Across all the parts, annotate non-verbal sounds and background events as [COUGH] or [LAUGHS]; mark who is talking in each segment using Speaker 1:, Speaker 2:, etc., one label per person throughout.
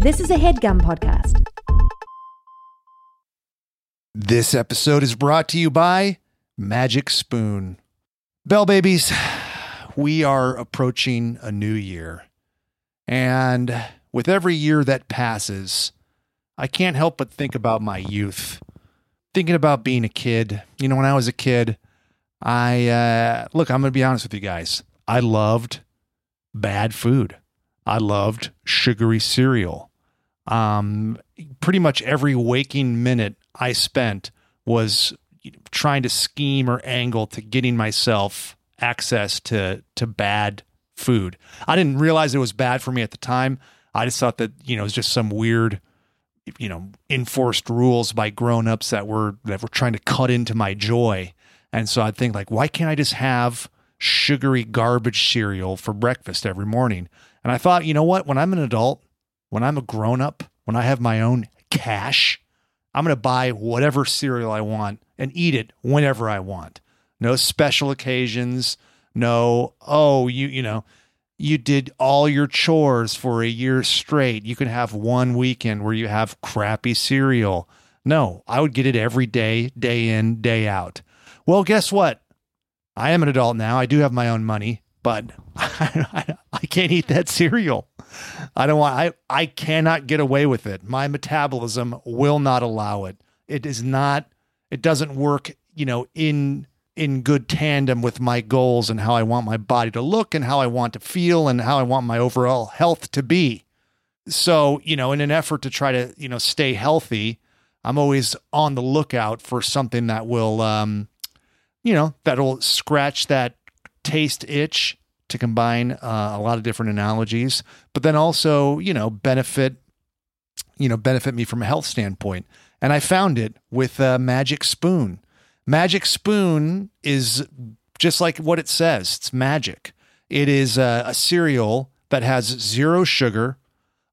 Speaker 1: This is a headgum podcast.
Speaker 2: This episode is brought to you by Magic Spoon. Bell babies, we are approaching a new year. And with every year that passes, I can't help but think about my youth. Thinking about being a kid. You know, when I was a kid, I, uh, look, I'm going to be honest with you guys. I loved bad food. I loved sugary cereal. Um, pretty much every waking minute I spent was trying to scheme or angle to getting myself access to to bad food. I didn't realize it was bad for me at the time. I just thought that you know it was just some weird, you know, enforced rules by grown-ups that were that were trying to cut into my joy. And so I'd think like, why can't I just have sugary garbage cereal for breakfast every morning? And I thought, you know what? When I'm an adult, when I'm a grown-up, when I have my own cash, I'm going to buy whatever cereal I want and eat it whenever I want. No special occasions. No, oh, you you know, you did all your chores for a year straight. You can have one weekend where you have crappy cereal. No, I would get it every day, day in, day out. Well, guess what? I am an adult now. I do have my own money, but I, [LAUGHS] I can't eat that cereal. I don't want I I cannot get away with it. My metabolism will not allow it. It is not it doesn't work, you know, in in good tandem with my goals and how I want my body to look and how I want to feel and how I want my overall health to be. So, you know, in an effort to try to, you know, stay healthy, I'm always on the lookout for something that will um you know, that'll scratch that taste itch to combine uh, a lot of different analogies, but then also, you know, benefit, you know, benefit me from a health standpoint. And I found it with a Magic Spoon. Magic Spoon is just like what it says. It's magic. It is a, a cereal that has zero sugar,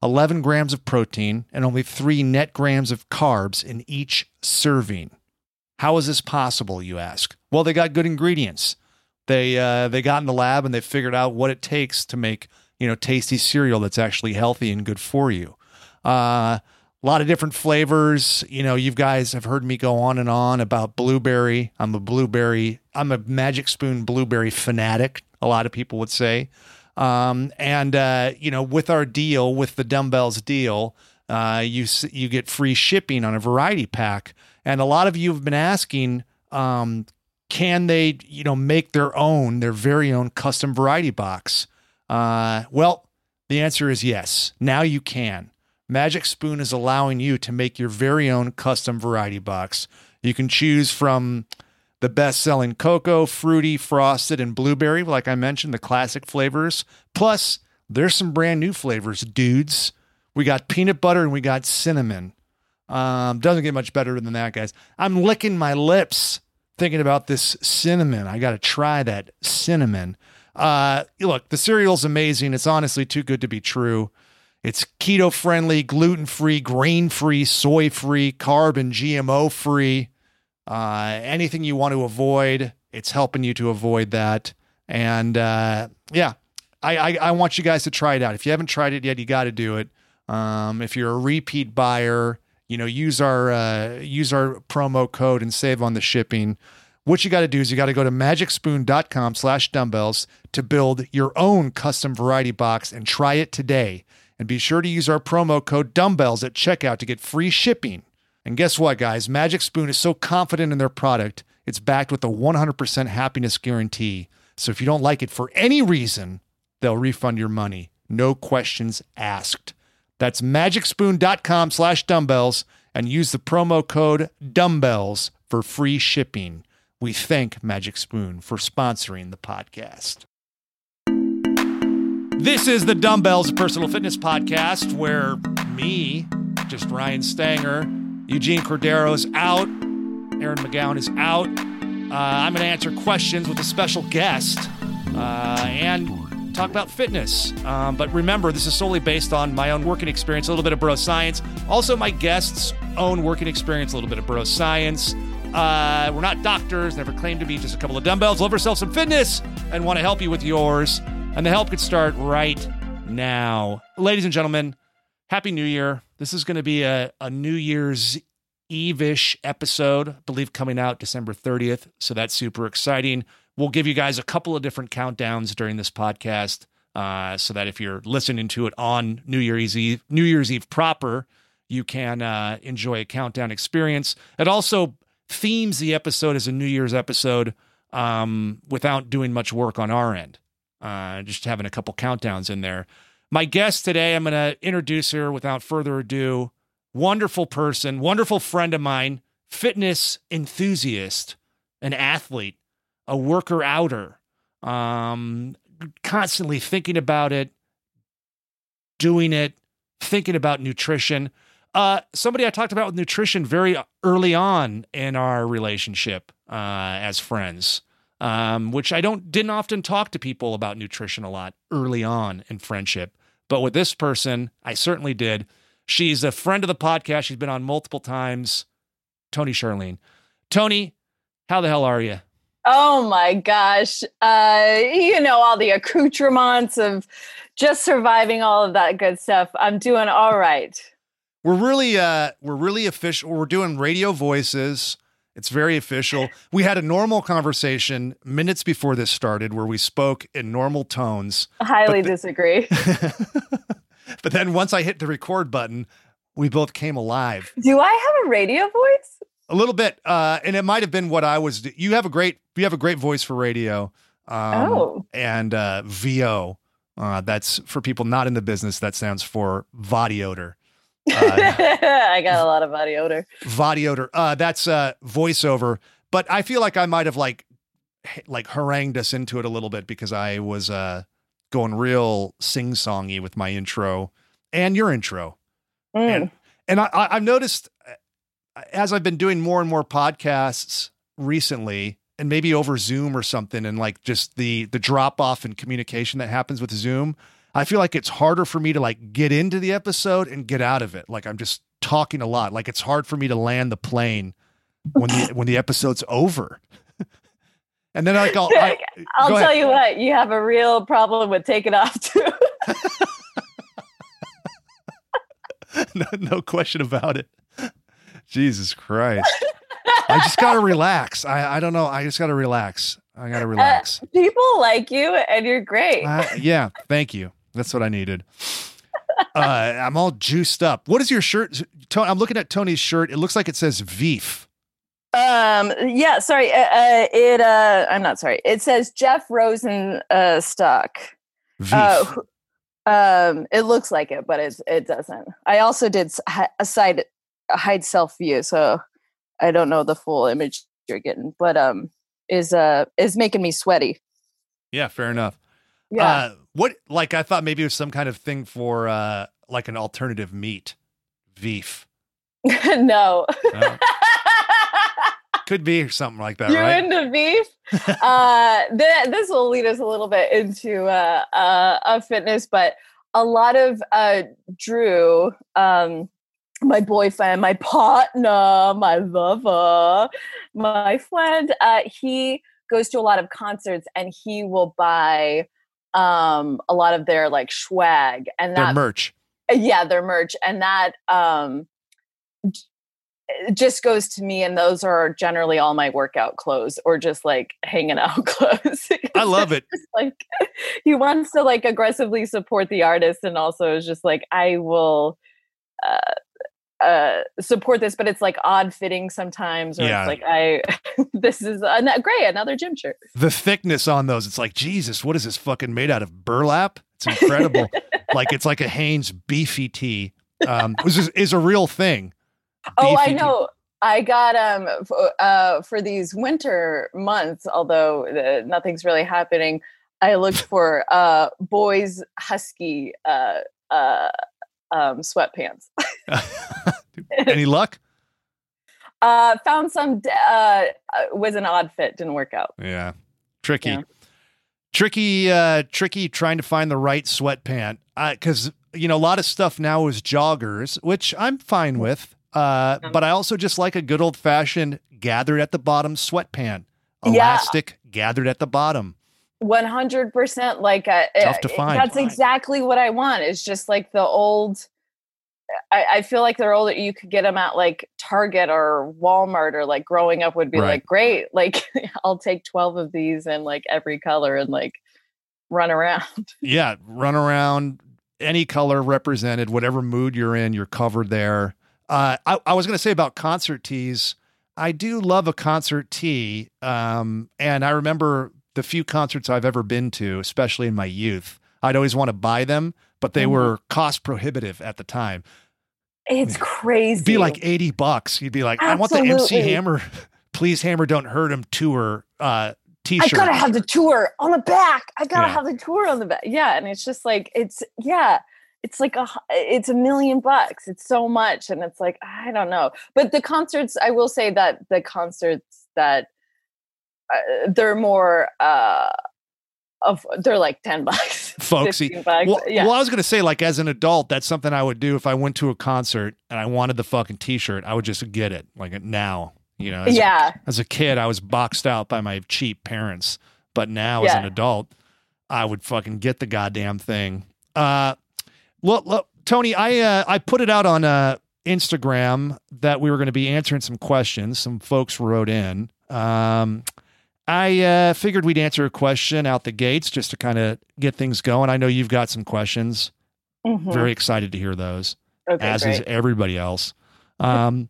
Speaker 2: 11 grams of protein, and only three net grams of carbs in each serving. How is this possible, you ask? Well, they got good ingredients. They uh, they got in the lab and they figured out what it takes to make you know tasty cereal that's actually healthy and good for you. Uh, a lot of different flavors. You know, you guys have heard me go on and on about blueberry. I'm a blueberry. I'm a Magic Spoon blueberry fanatic. A lot of people would say. Um, and uh, you know, with our deal, with the dumbbells deal, uh, you you get free shipping on a variety pack. And a lot of you have been asking, um, can they, you know, make their own, their very own custom variety box? Uh, well, the answer is yes. Now you can. Magic Spoon is allowing you to make your very own custom variety box. You can choose from the best selling cocoa, fruity, frosted, and blueberry, like I mentioned, the classic flavors. Plus, there's some brand new flavors, dudes. We got peanut butter and we got cinnamon. Um, doesn't get much better than that, guys. I'm licking my lips thinking about this cinnamon. I got to try that cinnamon. Uh, look, the cereal's amazing. It's honestly too good to be true. It's keto friendly, gluten free, grain free, soy free, carb and GMO free. Uh, anything you want to avoid, it's helping you to avoid that. And uh, yeah, I, I, I want you guys to try it out. If you haven't tried it yet, you got to do it. Um, if you're a repeat buyer, you know, use our uh, use our promo code and save on the shipping. What you got to do is you got to go to magicspoon.com slash dumbbells to build your own custom variety box and try it today. And be sure to use our promo code dumbbells at checkout to get free shipping. And guess what, guys? Magic Spoon is so confident in their product, it's backed with a 100% happiness guarantee. So if you don't like it for any reason, they'll refund your money. No questions asked. That's magicspoon.com slash dumbbells and use the promo code dumbbells for free shipping. We thank Magic Spoon for sponsoring the podcast. This is the Dumbbells Personal Fitness Podcast where me, just Ryan Stanger, Eugene Cordero's out, Aaron McGowan is out. Uh, I'm going to answer questions with a special guest uh, and talk about fitness. Um, but remember, this is solely based on my own working experience, a little bit of bro science, also my guests' own working experience, a little bit of bro science. Uh, we're not doctors, never claimed to be just a couple of dumbbells. Love ourselves some fitness and want to help you with yours. And the help could start right now. Ladies and gentlemen, Happy New Year. This is going to be a, a New Year's Eve ish episode, I believe coming out December 30th. So that's super exciting. We'll give you guys a couple of different countdowns during this podcast. Uh, so that if you're listening to it on New Year's Eve, New Year's Eve proper, you can uh, enjoy a countdown experience. It also themes the episode as a New Year's episode um, without doing much work on our end. Uh, just having a couple countdowns in there. My guest today, I'm going to introduce her without further ado. Wonderful person, wonderful friend of mine, fitness enthusiast, an athlete, a worker outer, um, constantly thinking about it, doing it, thinking about nutrition. Uh, somebody I talked about with nutrition very early on in our relationship uh, as friends, um, which I don't didn't often talk to people about nutrition a lot early on in friendship. But with this person, I certainly did. She's a friend of the podcast. She's been on multiple times. Toni Charline. Toni, how the hell are you?
Speaker 3: Oh my gosh. Uh, you know, all the accoutrements of just surviving all of that good stuff. I'm doing all right.
Speaker 2: We're really uh we're really official. We're doing radio voices. It's very official. We had a normal conversation minutes before this started where we spoke in normal tones.
Speaker 3: I Highly disagree. [LAUGHS]
Speaker 2: but then once I hit the record button, we both came alive.
Speaker 3: Do I have a radio voice?
Speaker 2: A little bit, uh, and it might have been what I was. You have a great, you have a great voice for radio. Um,
Speaker 3: oh,
Speaker 2: and uh, VO. Uh, that's for people not in the business. That stands for body odor. [LAUGHS]
Speaker 3: Uh, I got a lot of body odor.
Speaker 2: Body odor. Uh, that's uh, voiceover. But I feel like I might have like, like harangued us into it a little bit because I was uh, going real sing songy with my intro and your intro.
Speaker 3: Mm.
Speaker 2: And and I, I, I've noticed as I've been doing more and more podcasts recently, and maybe over Zoom or something, and like just the the drop off in communication that happens with Zoom, I feel like it's harder for me to like get into the episode and get out of it. Like I'm just talking a lot. Like it's hard for me to land the plane when the when the episode's over. [LAUGHS] and then like I'll, I, [LAUGHS]
Speaker 3: I'll tell
Speaker 2: ahead.
Speaker 3: you what, you have a real problem with taking off too. [LAUGHS]
Speaker 2: no, no question about it. Jesus Christ. I just gotta relax. I, I don't know. I just gotta relax. I gotta relax.
Speaker 3: People like you and you're great.
Speaker 2: Uh, yeah, thank you. That's what I needed. Uh, I'm all juiced up. What is your shirt? I'm looking at Toni's shirt. It looks like it says Veef.
Speaker 3: Um. Yeah. Sorry. Uh, uh, it. Uh. I'm not sorry. It says Jeff Rosen. Uh. Stock.
Speaker 2: Veef.
Speaker 3: Uh, um. It looks like it, but it's. It doesn't. I also did a side a hide self view, so I don't know the full image you're getting, but um, is uh is making me sweaty.
Speaker 2: yeah, fair enough.
Speaker 3: Yeah.
Speaker 2: Uh, what? Like I thought maybe it was some kind of thing for uh, like an alternative meat. Veef. [LAUGHS]
Speaker 3: no.
Speaker 2: Uh, [LAUGHS] could be something like that,
Speaker 3: you
Speaker 2: right?
Speaker 3: into beef? [LAUGHS] uh, th- this will lead us a little bit into uh, uh, uh, fitness, but a lot of uh, Drew, um, my boyfriend, my partner, my lover, my friend, uh, he goes to a lot of concerts and he will buy um, a lot of their like swag and
Speaker 2: Their
Speaker 3: that
Speaker 2: merch.
Speaker 3: yeah their merch and that um just goes to me and those are generally all my workout clothes or just like hanging out [LAUGHS] clothes
Speaker 2: I love it.
Speaker 3: It's like he wants to like aggressively support the artist and also is just like i will uh uh support this but it's like odd fitting sometimes or
Speaker 2: Yeah.
Speaker 3: it's like i [LAUGHS] this is an- great another gym shirt
Speaker 2: the thickness on those it's like jesus what is this fucking made out of burlap it's incredible [LAUGHS] like it's like a Hanes beefy tee um which is, is a real thing
Speaker 3: Oh, I
Speaker 2: Beefy
Speaker 3: know. I got um f- uh for these winter months, although uh, nothing's really happening. I looked [LAUGHS] for uh boys husky uh uh um sweatpants. [LAUGHS] [LAUGHS]
Speaker 2: any luck
Speaker 3: Uh found some uh uh, was an odd fit, didn't work out.
Speaker 2: yeah tricky
Speaker 3: Yeah.
Speaker 2: tricky uh tricky trying to find the right sweatpant because you know a lot of stuff now is joggers which i'm fine with uh but i also just like a good old fashioned gathered at the bottom sweatpant
Speaker 3: Yeah.
Speaker 2: elastic gathered at the bottom
Speaker 3: 100% like uh,
Speaker 2: Tough to find.
Speaker 3: that's exactly what I want. It's just like the old I, I feel like they're older. You could get them at like Target or Walmart or like growing up would be
Speaker 2: Right.
Speaker 3: like great. Like [LAUGHS] I'll take twelve of these in like every color and like run around. [LAUGHS]
Speaker 2: yeah, run around any color represented, whatever mood you're in, you're covered there. Uh, I, I was going to say about concert tees. I do love a concert tee. Um, and I remember the few concerts I've ever been to, especially in my youth, I'd always want to buy them, but they
Speaker 3: Mhm.
Speaker 2: were cost prohibitive at the time.
Speaker 3: It's crazy.
Speaker 2: It'd be like 80 bucks. You'd be like, I want the MC Hammer, [LAUGHS] please Hammer Don't Hurt Him tour uh, t-shirt.
Speaker 3: I gotta have the tour on the back. I gotta
Speaker 2: Yeah.
Speaker 3: have the tour on the back. Yeah, and it's just like it's yeah, it's like a it's a million bucks. It's so much, and it's like I don't know. But the concerts, I will say that the concerts that uh, they're more uh of they're like ten [LAUGHS] bucks,
Speaker 2: Folksy.
Speaker 3: bucks.
Speaker 2: Well,
Speaker 3: yeah,
Speaker 2: well, I was gonna say, like, as an adult, that's something I would do if I went to a concert and I wanted the fucking T-shirt. I would just get it, like now. You know, as,
Speaker 3: yeah,
Speaker 2: a, as a kid, I was boxed out by my cheap parents, but now as an adult, I would fucking get the goddamn thing. Uh, look, look Toni, I uh, I put it out on uh, Instagram that we were going to be answering some questions. Some folks wrote in. Um, I uh, figured we'd answer a question out the gates just to kind of get things going. I know you've got some questions.
Speaker 3: Mhm.
Speaker 2: Very excited to hear those,
Speaker 3: okay,
Speaker 2: as
Speaker 3: great.
Speaker 2: is everybody else. Um,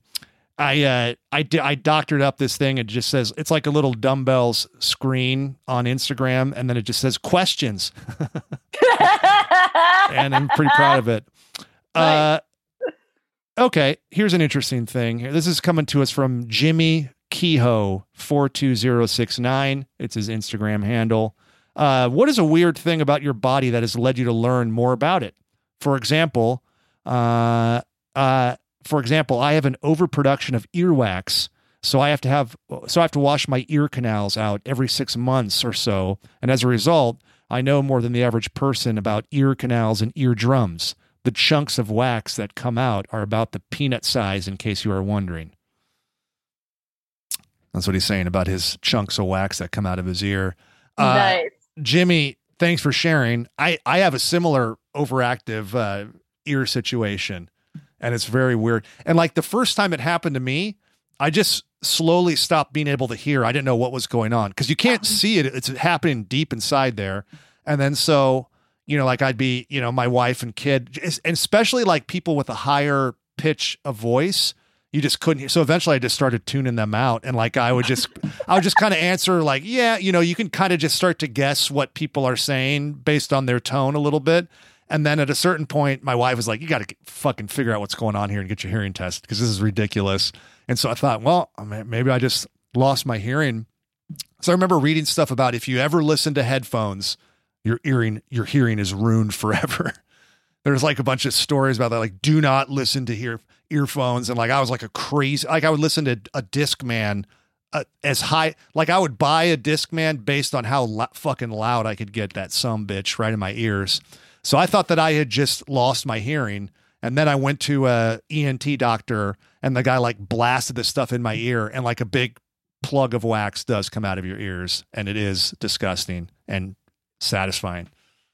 Speaker 2: I uh, I doctored up this thing. It just says it's like a little dumbbells screen on Instagram, and then it just says questions, [LAUGHS] and I'm pretty proud of it. [LAUGHS] Uh, okay, here's an interesting thing. This is coming to us from Jimmy Kehoe four two zero six nine. It's his Instagram handle. Uh, what is a weird thing about your body that has led you to learn more about it? For example, uh, uh, for example, I have an overproduction of earwax, so I have to have so I have to wash my ear canals out every six months or so, and as a result, I know more than the average person about ear canals and eardrums. The chunks of wax that come out are about the peanut size, in case you are wondering. That's what he's saying about his chunks of wax that come out of his ear. Uh,
Speaker 3: nice.
Speaker 2: Jimmy, thanks for sharing. I, I have a similar overactive uh, ear situation, and it's very weird. And like the first time it happened to me, I just slowly stopped being able to hear. I didn't know what was going on because you can't see it. It's happening deep inside there. And then so, you know, like I'd be, you know, my wife and kid, and especially like people with a higher pitch of voice, you just couldn't hear. So eventually I just started tuning them out. And like I would just, [LAUGHS] I would just kind of answer like, yeah, you know, you can kind of just start to guess what people are saying based on their tone a little bit. And then at a certain point, my wife was like, you got to fucking figure out what's going on here and get your hearing test because this is ridiculous. And so I thought, well, maybe I just lost my hearing. So I remember reading stuff about if you ever listen to headphones, your hearing, your hearing is ruined forever. [LAUGHS] There's like a bunch of stories about that, like do not listen to hear earphones. And like I was like a crazy, like I would listen to a Discman uh, as high, like I would buy a Discman based on how fucking loud I could get that some bitch right in my ears. So I thought that I had just lost my hearing. And then I went to a ENT doctor and the guy like blasted this stuff in my ear and like a big plug of wax does come out of your ears and it is disgusting and satisfying.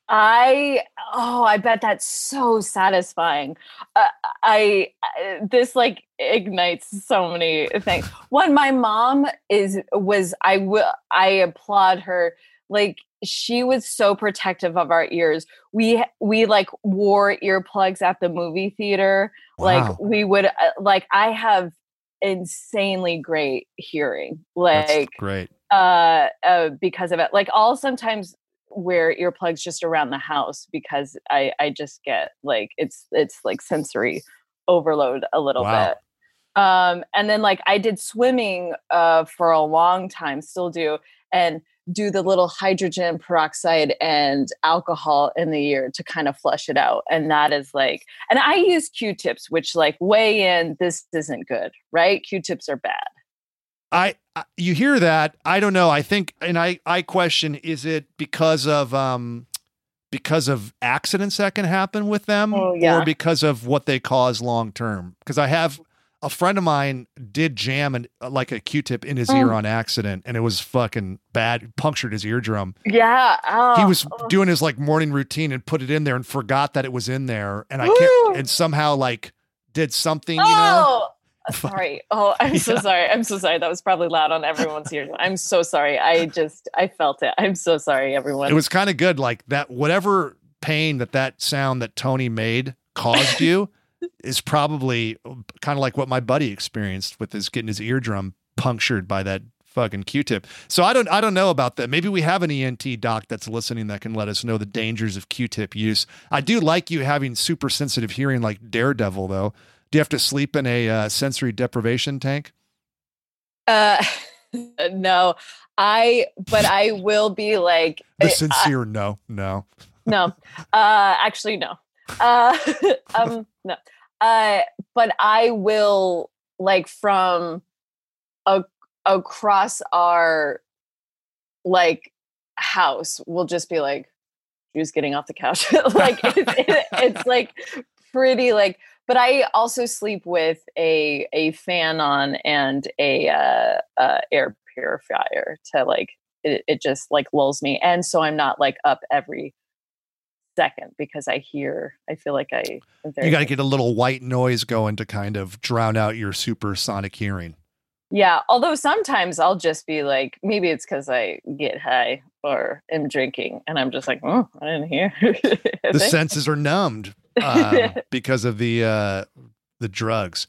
Speaker 3: I oh, I bet that's so satisfying. Uh, I uh, this like ignites so many things. One, my mom is was I will I applaud her. Like she was so protective of our ears. We we like wore earplugs at the movie theater.
Speaker 2: Wow.
Speaker 3: Like we would uh, like I have insanely great hearing.
Speaker 2: That's
Speaker 3: Like
Speaker 2: great.
Speaker 3: uh, uh because of it like i'll sometimes wear earplugs just around the house because i i just get like it's it's like sensory overload a little
Speaker 2: Wow.
Speaker 3: bit. Um and then like i did swimming uh for a long time still do and do the little hydrogen peroxide and alcohol in the ear to kind of flush it out and that is like and i use q-tips which like weigh in this isn't good right? Q-tips are bad
Speaker 2: I, I you hear that? I don't know. I think and I I question is it because of um because of accidents that can happen with them
Speaker 3: Oh, yeah.
Speaker 2: or because of what they cause long term? Because I have a friend of mine did jam and like a Q-tip in his ear
Speaker 3: Mm.
Speaker 2: on accident and it was fucking bad. Punctured his eardrum.
Speaker 3: yeah oh,
Speaker 2: he was
Speaker 3: oh.
Speaker 2: doing his like morning routine and put it in there and forgot that it was in there and I can't and somehow like did something, you know. [LAUGHS]
Speaker 3: Sorry. Oh, I'm so sorry. I'm so sorry. That was probably loud on everyone's ears. I'm so sorry. I just I felt it. I'm so sorry, everyone.
Speaker 2: It was kind of good, like that. Whatever pain that that sound that Toni made caused you [LAUGHS] is probably kind of like what my buddy experienced with his getting his eardrum punctured by that fucking Q-tip. So I don't I don't know about that. Maybe we have an ENT doc that's listening that can let us know the dangers of Q-tip use. I do like you having super sensitive hearing like Daredevil though. Do you have to sleep in a uh, sensory deprivation tank?
Speaker 3: Uh [LAUGHS] no. I but I will be like
Speaker 2: The
Speaker 3: I-
Speaker 2: sincere no, no.
Speaker 3: no uh actually no uh [LAUGHS] um no uh but i will like from a, across our like house we'll just be like who's getting off the couch [LAUGHS] like it's, it, it's like pretty like but i also sleep with a a fan on and a uh, uh air purifier to like it, it just like lulls me and so i'm not like up every second because I hear, I feel like I.
Speaker 2: You got to get a little white noise going to kind of drown out your supersonic hearing.
Speaker 3: Yeah. Although sometimes I'll just be like, maybe it's because I get high or am drinking and I'm just like, oh, I didn't hear. [LAUGHS]
Speaker 2: The senses are numbed [LAUGHS] um, because of the uh, the drugs.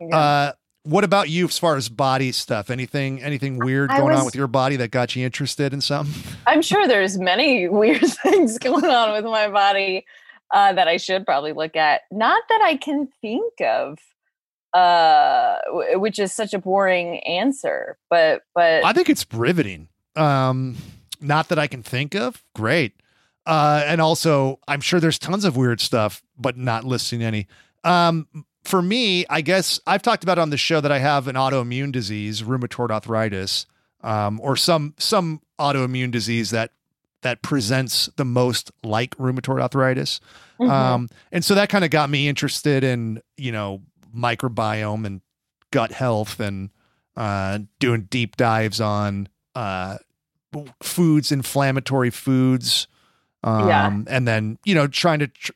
Speaker 3: Yeah.
Speaker 2: Uh, what about you as far as body stuff? Anything anything weird
Speaker 3: I
Speaker 2: going on with your body that got you interested in something? [LAUGHS]
Speaker 3: I'm sure there's many weird things going on with my body uh, that I should probably look at. Not that I can think of, uh, w- which is such a boring answer. But but
Speaker 2: I think it's riveting. Um, not that I can think of. Great. Uh, and also, I'm sure there's tons of weird stuff, but not listing any. Um, for me, I guess I've talked about on the show that I have an autoimmune disease, rheumatoid arthritis, um, or some some autoimmune disease that that presents the most like rheumatoid arthritis.
Speaker 3: Mhm.
Speaker 2: Um, and so that kind of got me interested in, you know, microbiome and gut health and uh, doing deep dives on uh, foods, inflammatory foods. Um,
Speaker 3: Yeah.
Speaker 2: And then, you know, trying to tr-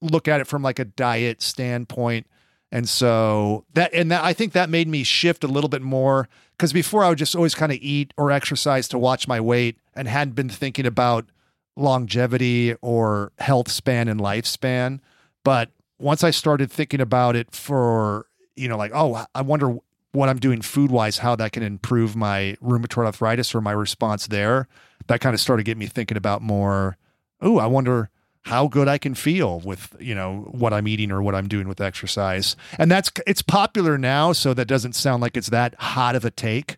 Speaker 2: look at it from like a diet standpoint. And so that, and that, I think that made me shift a little bit more because before I would just always kind of eat or exercise to watch my weight and hadn't been thinking about longevity or health span and lifespan. But once I started thinking about it for, you know, like, oh, I wonder what I'm doing food wise, how that can improve my rheumatoid arthritis or my response there, that kind of started getting me thinking about more, oh, I wonder how good I can feel with, you know, what I'm eating or what I'm doing with exercise. And that's, it's popular now. So that doesn't sound like it's that hot of a take.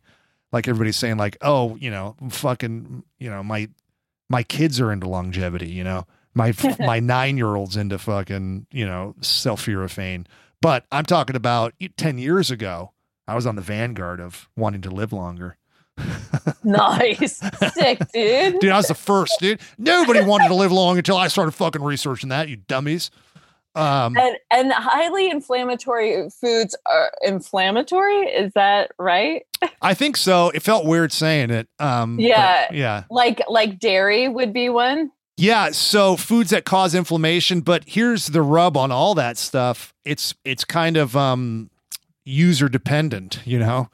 Speaker 2: Like everybody's saying, like, oh, you know, fucking, you know, my, my kids are into longevity, you know, my, [LAUGHS] my nine year old's into fucking, you know, sulforaphane. But I'm talking about 10 years ago, I was on the vanguard of wanting to live longer. [LAUGHS]
Speaker 3: nice, sick, dude.
Speaker 2: Dude, I was the first, dude. Nobody wanted to live long until I started fucking researching that, you dummies. Um,
Speaker 3: And and highly inflammatory foods are inflammatory. Is that right?
Speaker 2: I think so. It felt weird saying it. Um,
Speaker 3: Yeah.
Speaker 2: yeah.
Speaker 3: Like like dairy would be one.
Speaker 2: Yeah, so foods that cause inflammation, but here's the rub on all that stuff. It's it's kind of um user dependent, you know.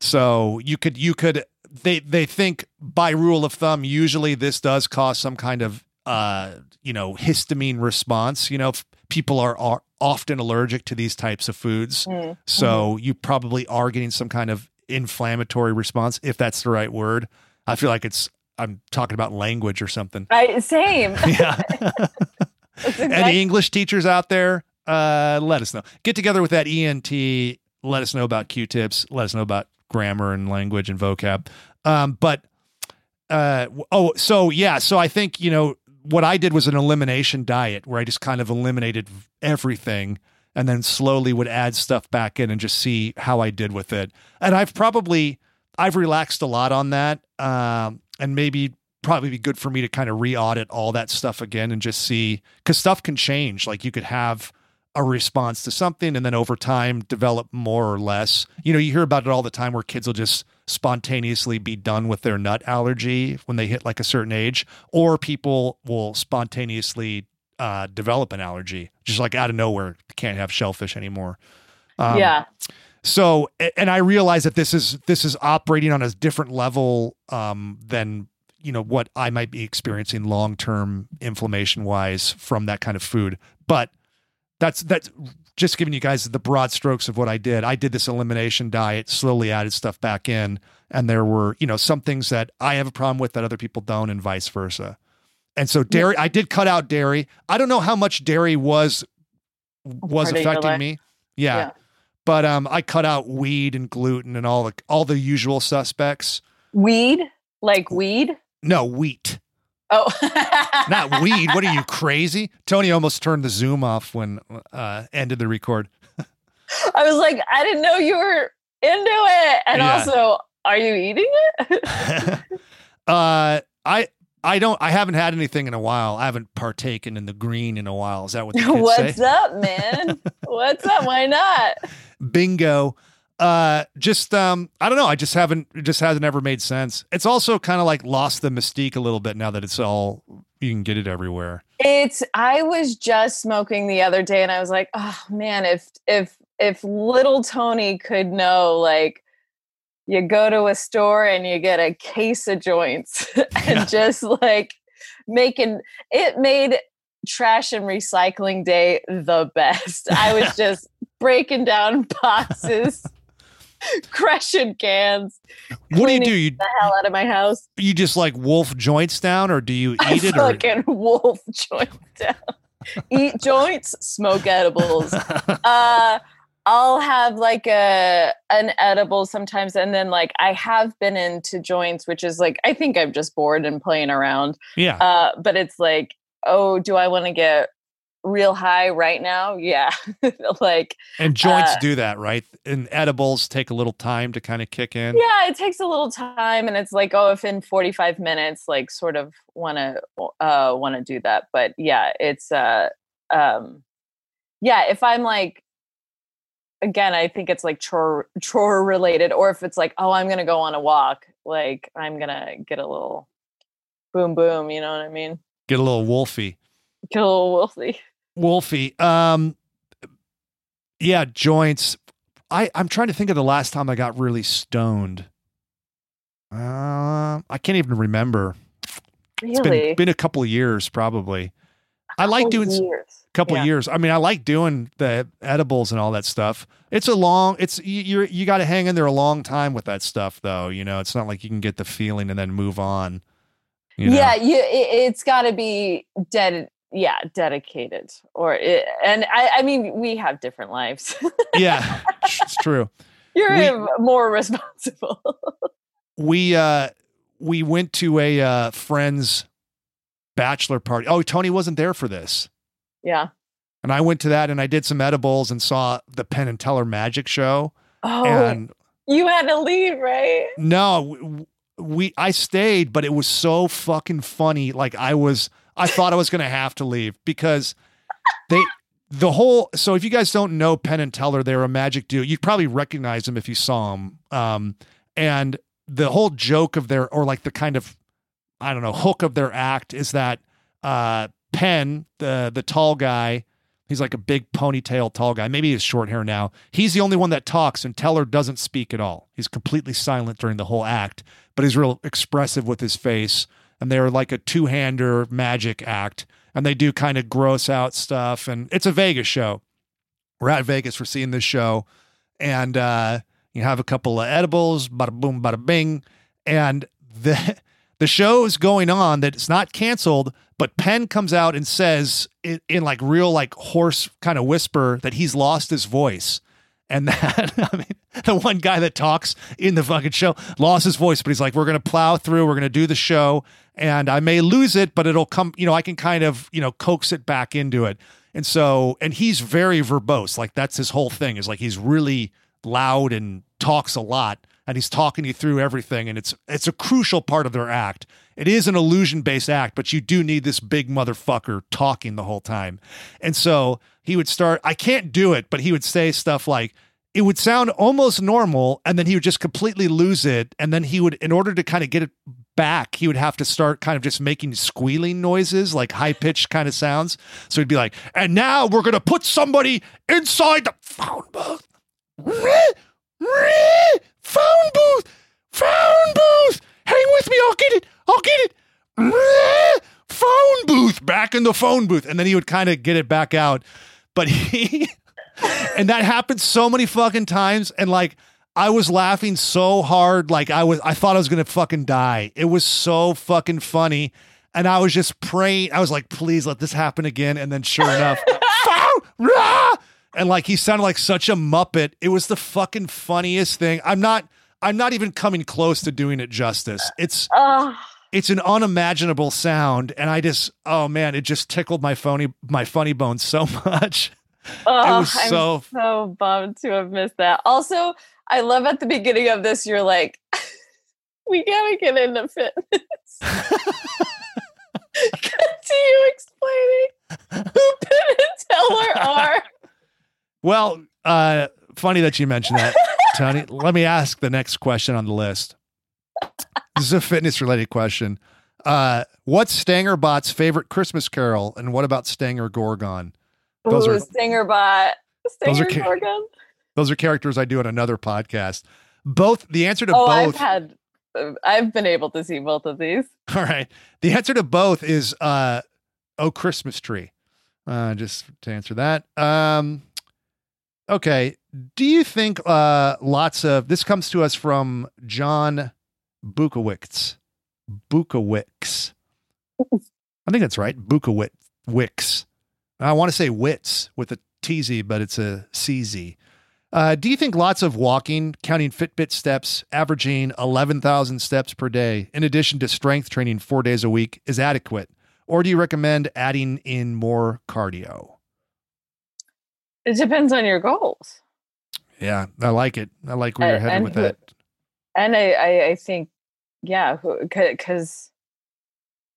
Speaker 2: So you could you could they they think by rule of thumb usually this does cause some kind of uh you know histamine response, you know, people are, are often allergic to these types of foods.
Speaker 3: Mm.
Speaker 2: So you probably are getting some kind of inflammatory response if that's the right word. I feel like it's I'm talking about language or something.
Speaker 3: I same. [LAUGHS]
Speaker 2: Yeah. [LAUGHS]
Speaker 3: That's
Speaker 2: Any English teachers out there, uh, let us know. Get together with that ENT. Let us know about Q-tips. Let us know about grammar and language and vocab. Um, but uh, oh, so yeah, so I think you know what I did was an elimination diet where I just kind of eliminated everything and then slowly would add stuff back in and just see how I did with it. And I've probably I've relaxed a lot on that, um, and maybe probably be good for me to kind of re-audit all that stuff again and just see because stuff can change. Like you could have a response to something and then over time develop more or less. You know, you hear about it all the time where kids will just spontaneously be done with their nut allergy when they hit like a certain age, or people will spontaneously uh, develop an allergy, just like out of nowhere, can't have shellfish anymore. Um,
Speaker 3: yeah.
Speaker 2: So, and I realize that this is this is operating on a different level um, than you know what I might be experiencing long term inflammation wise from that kind of food. But that's that's just giving you guys the broad strokes of what I did. I did this elimination diet, slowly added stuff back in, and there were you know some things that I have a problem with that other people don't, and vice versa. And so dairy, I did cut out dairy. I don't know how much dairy was was
Speaker 3: Part
Speaker 2: affecting me. Yeah.
Speaker 3: Yeah.
Speaker 2: But um I cut out weed and gluten and all the all the usual suspects.
Speaker 3: Weed, like weed.
Speaker 2: No, wheat.
Speaker 3: Oh, [LAUGHS]
Speaker 2: Not weed. What are you crazy? Toni almost turned the Zoom off when uh ended the record. [LAUGHS]
Speaker 3: I was like, I didn't know you were into it, and
Speaker 2: Yeah.
Speaker 3: also, are you eating it? [LAUGHS]
Speaker 2: uh I I don't I haven't had anything in a while. I haven't partaken in the green in a while. Is that what the kids
Speaker 3: What's
Speaker 2: say?
Speaker 3: up, man? What's up? Why not?
Speaker 2: bingo uh just um i don't know i just haven't it just hasn't ever made sense it's also kind of like lost the mystique a little bit now that it's all you can get it everywhere
Speaker 3: It's. I was just smoking the other day, and I was like, oh man, if if if little Toni could know, like. You go to a store and you get a case of joints [LAUGHS] and
Speaker 2: Yeah.
Speaker 3: just like making it made trash and recycling day the best. I was [LAUGHS] just breaking down boxes, [LAUGHS] crushing cans,
Speaker 2: what do you do you
Speaker 3: the hell out of my house.
Speaker 2: you just like wolf joints down or do you [LAUGHS]
Speaker 3: I
Speaker 2: eat it or
Speaker 3: fucking wolf [LAUGHS] joint down. Eat joints, smoke edibles. Uh I'll have like a an edible sometimes and then like I have been into joints which is like I think I'm just bored and playing around.
Speaker 2: yeah
Speaker 3: Uh but it's like oh do I want to get real high right now? Yeah. [LAUGHS] like
Speaker 2: and joints
Speaker 3: uh,
Speaker 2: do that right and edibles take a little time to kind of kick in
Speaker 3: yeah it takes a little time and it's like oh if in 45 minutes like sort of want to uh want to do that but yeah it's uh um yeah if i'm like again i think it's like chore [LAUGHS] chore related or if it's like oh i'm gonna go on a walk like i'm gonna get a little boom boom you know what i mean
Speaker 2: get a little wolfy
Speaker 3: get a little wolfy
Speaker 2: wolfy um yeah joints i i'm trying to think of the last time i got really stoned uh, i can't even remember It's been been a couple of years probably. I like doing
Speaker 3: years.
Speaker 2: couple
Speaker 3: Yeah.
Speaker 2: of years. I mean, I like doing the edibles and all that stuff. It's a long. It's you you're, you got to hang in there a long time with that stuff, though. You know, it's not like you can get the feeling and then move on. You know?
Speaker 3: yeah you it, it's got to be dead yeah dedicated or it, and I, I mean we have different lives
Speaker 2: yeah, [LAUGHS] it's true.
Speaker 3: you're
Speaker 2: We-
Speaker 3: more responsible [LAUGHS]
Speaker 2: We uh we went to a uh friend's bachelor party. Oh, Toni wasn't there for this.
Speaker 3: yeah
Speaker 2: And I went to that and I did some edibles and saw the Penn and Teller magic show.
Speaker 3: oh
Speaker 2: And
Speaker 3: you had to leave right
Speaker 2: No, we I stayed, but it was so fucking funny. Like I was, I thought I was gonna have to leave because they the whole. So if you guys don't know Penn and Teller, they're a magic duo. You'd probably recognize them if you saw them. Um, and the whole joke of their or like the kind of I don't know hook of their act is that uh Penn, the the tall guy, he's like a big ponytail tall guy. Maybe he's short hair now. He's the only one that talks, and Teller doesn't speak at all. He's completely silent during the whole act, but he's real expressive with his face. And they're like a two hander magic act, and they do kind of gross out stuff. And it's a Vegas show. We're at Vegas. We're seeing this show, and uh, you have a couple of edibles, bada boom, bada bing, and the [LAUGHS] the show is going on that it's not canceled, but Penn comes out and says in, in like real like hoarse kind of whisper that he's lost his voice. And [LAUGHS] that I mean the one guy that talks in the fucking show lost his voice, but he's like, We're gonna plow through, we're gonna do the show, and I may lose it, but it'll come, you know, I can kind of, you know, coax it back into it. And so, and he's very verbose. Like that's his whole thing, is like he's really loud and talks a lot and he's talking you through everything and it's it's a crucial part of their act it is an illusion based act but you do need this big motherfucker talking the whole time and so he would start i can't do it but he would say stuff like it would sound almost normal and then he would just completely lose it and then he would in order to kind of get it back, he would have to start kind of just making squealing noises, like high pitched kind of sounds. So he'd be like, and now we're going to put somebody inside the phone booth. Phone booth. Phone booth. Hang with me. I'll get it. I'll get it. Phone booth. Back in the phone booth. And then he would kind of get it back out. But he, [LAUGHS] and that happened so many fucking times. And like, I was laughing so hard, like I was, I thought I was gonna fucking die. It was so fucking funny, and I was just praying. I was like, please let this happen again. And then, sure enough, [LAUGHS] [LAUGHS] and like he sounded like such a muppet. It was the fucking funniest thing. I'm not, I'm not even coming close to doing it justice. It's.
Speaker 3: Oh,
Speaker 2: It's an unimaginable sound, and I just, oh man, it just tickled my phony, my funny bones so [LAUGHS] much.
Speaker 3: oh,
Speaker 2: was
Speaker 3: I'm
Speaker 2: so-
Speaker 3: so bummed to have missed that. Also, I love at the beginning of this, you're like, [LAUGHS] we gotta get into fitness. [LAUGHS] [LAUGHS] Continue explaining who Penn and Teller are.
Speaker 2: Well, uh, funny that you mentioned that, Toni. Let me ask the next question on the list. This is a fitness related question. Uh, what's Stangerbot's favorite Christmas carol, and what about Stanger Gorgon? Those
Speaker 3: Ooh,
Speaker 2: are-
Speaker 3: Stingerbot.
Speaker 2: those are
Speaker 3: Gorgon.
Speaker 2: Those are characters I do on another podcast. Both the answer to
Speaker 3: Oh, I've
Speaker 2: both.
Speaker 3: had, uh, I've been able to see both of these. [LAUGHS]
Speaker 2: all right, the answer to both is uh, "Oh Christmas Tree." Uh, just to answer that. Um, okay. Do you think uh, lots of this comes to us from John Bukowicz? Bukowicz. I think that's right. Bukowicz. Wicks. I want to say wits with a TZ, but it's a CZ. Uh, do you think lots of walking, counting Fitbit steps, averaging 11,000 steps per day, in addition to strength training four days a week, is adequate? Or do you recommend adding in more cardio?
Speaker 3: It depends on your goals.
Speaker 2: Yeah, I like it. I like where you're headed with
Speaker 3: who-
Speaker 2: that.
Speaker 3: and I, I, I think, yeah, because,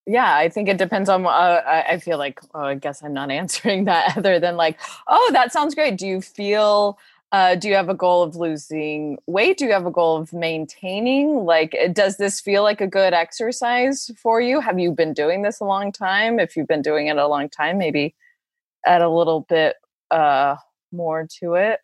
Speaker 3: yeah, I think it depends on. Uh, I, I feel like, oh, I guess I'm not [LAUGHS] answering that other than like, oh, that sounds great. Do you feel? Uh, do you have a goal of losing weight? Do you have a goal of maintaining? Like, does this feel like a good exercise for you? Have you been doing this a long time? If you've been doing it a long time, maybe add a little bit uh, more to it.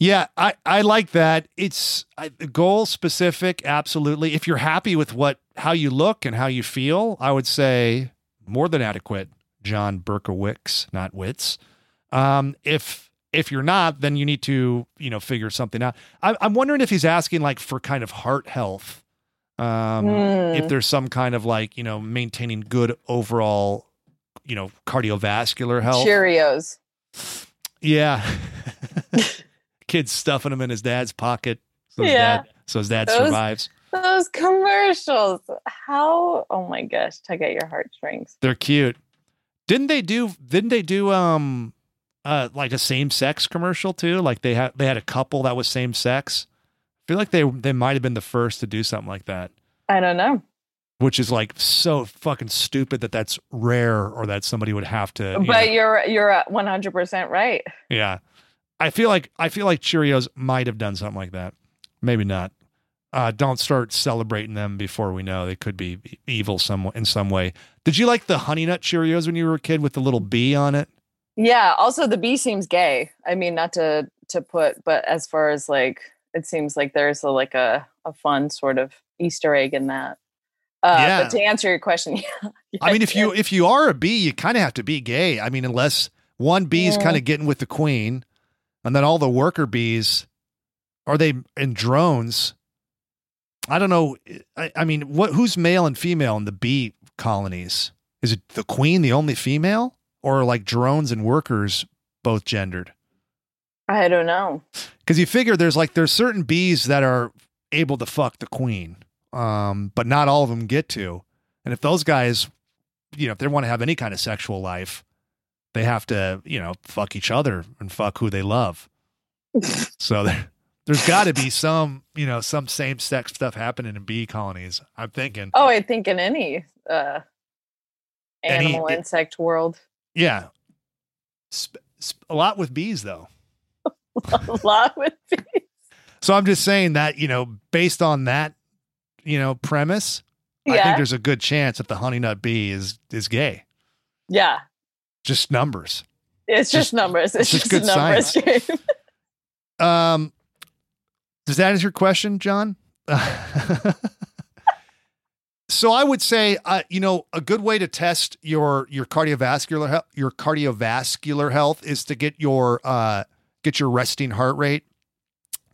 Speaker 2: Yeah, I, I like that. It's I, goal specific, absolutely. If you're happy with what how you look and how you feel, I would say more than adequate. John Berkowitz, not Witz. Um, if if you're not, then you need to you know figure something out. I, I'm wondering if he's asking like for kind of heart health. Um, If
Speaker 3: Hmm.
Speaker 2: there's some kind of like you know maintaining good overall, you know cardiovascular health.
Speaker 3: Cheerios.
Speaker 2: Yeah. [LAUGHS] [LAUGHS] Kid's stuffing them in his dad's pocket. So his
Speaker 3: Yeah.
Speaker 2: dad, so his dad
Speaker 3: Those-
Speaker 2: survives.
Speaker 3: Those commercials. How oh my gosh, tug at your heartstrings.
Speaker 2: They're cute. Didn't they do didn't they do um uh like a same sex commercial too? Like they had they had a couple that was same sex. I feel like they they might have been the first to do something like that,
Speaker 3: I don't know.
Speaker 2: which is like so fucking stupid that that's rare or that somebody would have to. you
Speaker 3: but
Speaker 2: know-
Speaker 3: you're you're 100% right.
Speaker 2: Yeah. I feel like I feel like Cheerios might have done something like that. Maybe not. Uh, don't start celebrating them before we know they could be evil some in some way. Did you like the Honey Nut Cheerios when you were a kid with the little bee on it?
Speaker 3: Yeah, also the bee seems gay. I mean, not to to put but as far as like it seems like there's a like a a fun sort of easter egg in that. Uh
Speaker 2: Yeah.
Speaker 3: but to answer your question, [LAUGHS] yeah.
Speaker 2: I mean, if you if you are a bee, you kind of have to be gay. I mean, unless one bee is
Speaker 3: Yeah.
Speaker 2: kind of getting with the queen, and then all the worker bees are they in drones? I don't know. I, I mean, what who's male and female in the bee colonies? Is it the queen, the only female, or like drones and workers both gendered?
Speaker 3: I don't know.
Speaker 2: Because you figure there's like there's certain bees that are able to fuck the queen, um, but not all of them get to. And if those guys, you know, if they want to have any kind of sexual life, they have to, you know, fuck each other and fuck who they love. [LAUGHS] so there, there's got to be some, you know, some same sex stuff happening in bee colonies. I'm thinking,
Speaker 3: Oh, I think in any uh
Speaker 2: Any-
Speaker 3: animal insect world.
Speaker 2: Yeah, sp- sp- a lot with bees though. [LAUGHS]
Speaker 3: a lot with bees.
Speaker 2: So I'm just saying that, you know, based on that you know, premise, I think there's a good chance that the honey nut bee is is gay.
Speaker 3: yeah.
Speaker 2: Just numbers.
Speaker 3: It's just,
Speaker 2: Just-
Speaker 3: numbers. It's,
Speaker 2: just
Speaker 3: just, numbers [LAUGHS] game.
Speaker 2: Um, does that answer your question, John? [LAUGHS] so I would say, uh, you know, a good way to test your your cardiovascular health, your cardiovascular health is to get your uh, get your resting heart rate.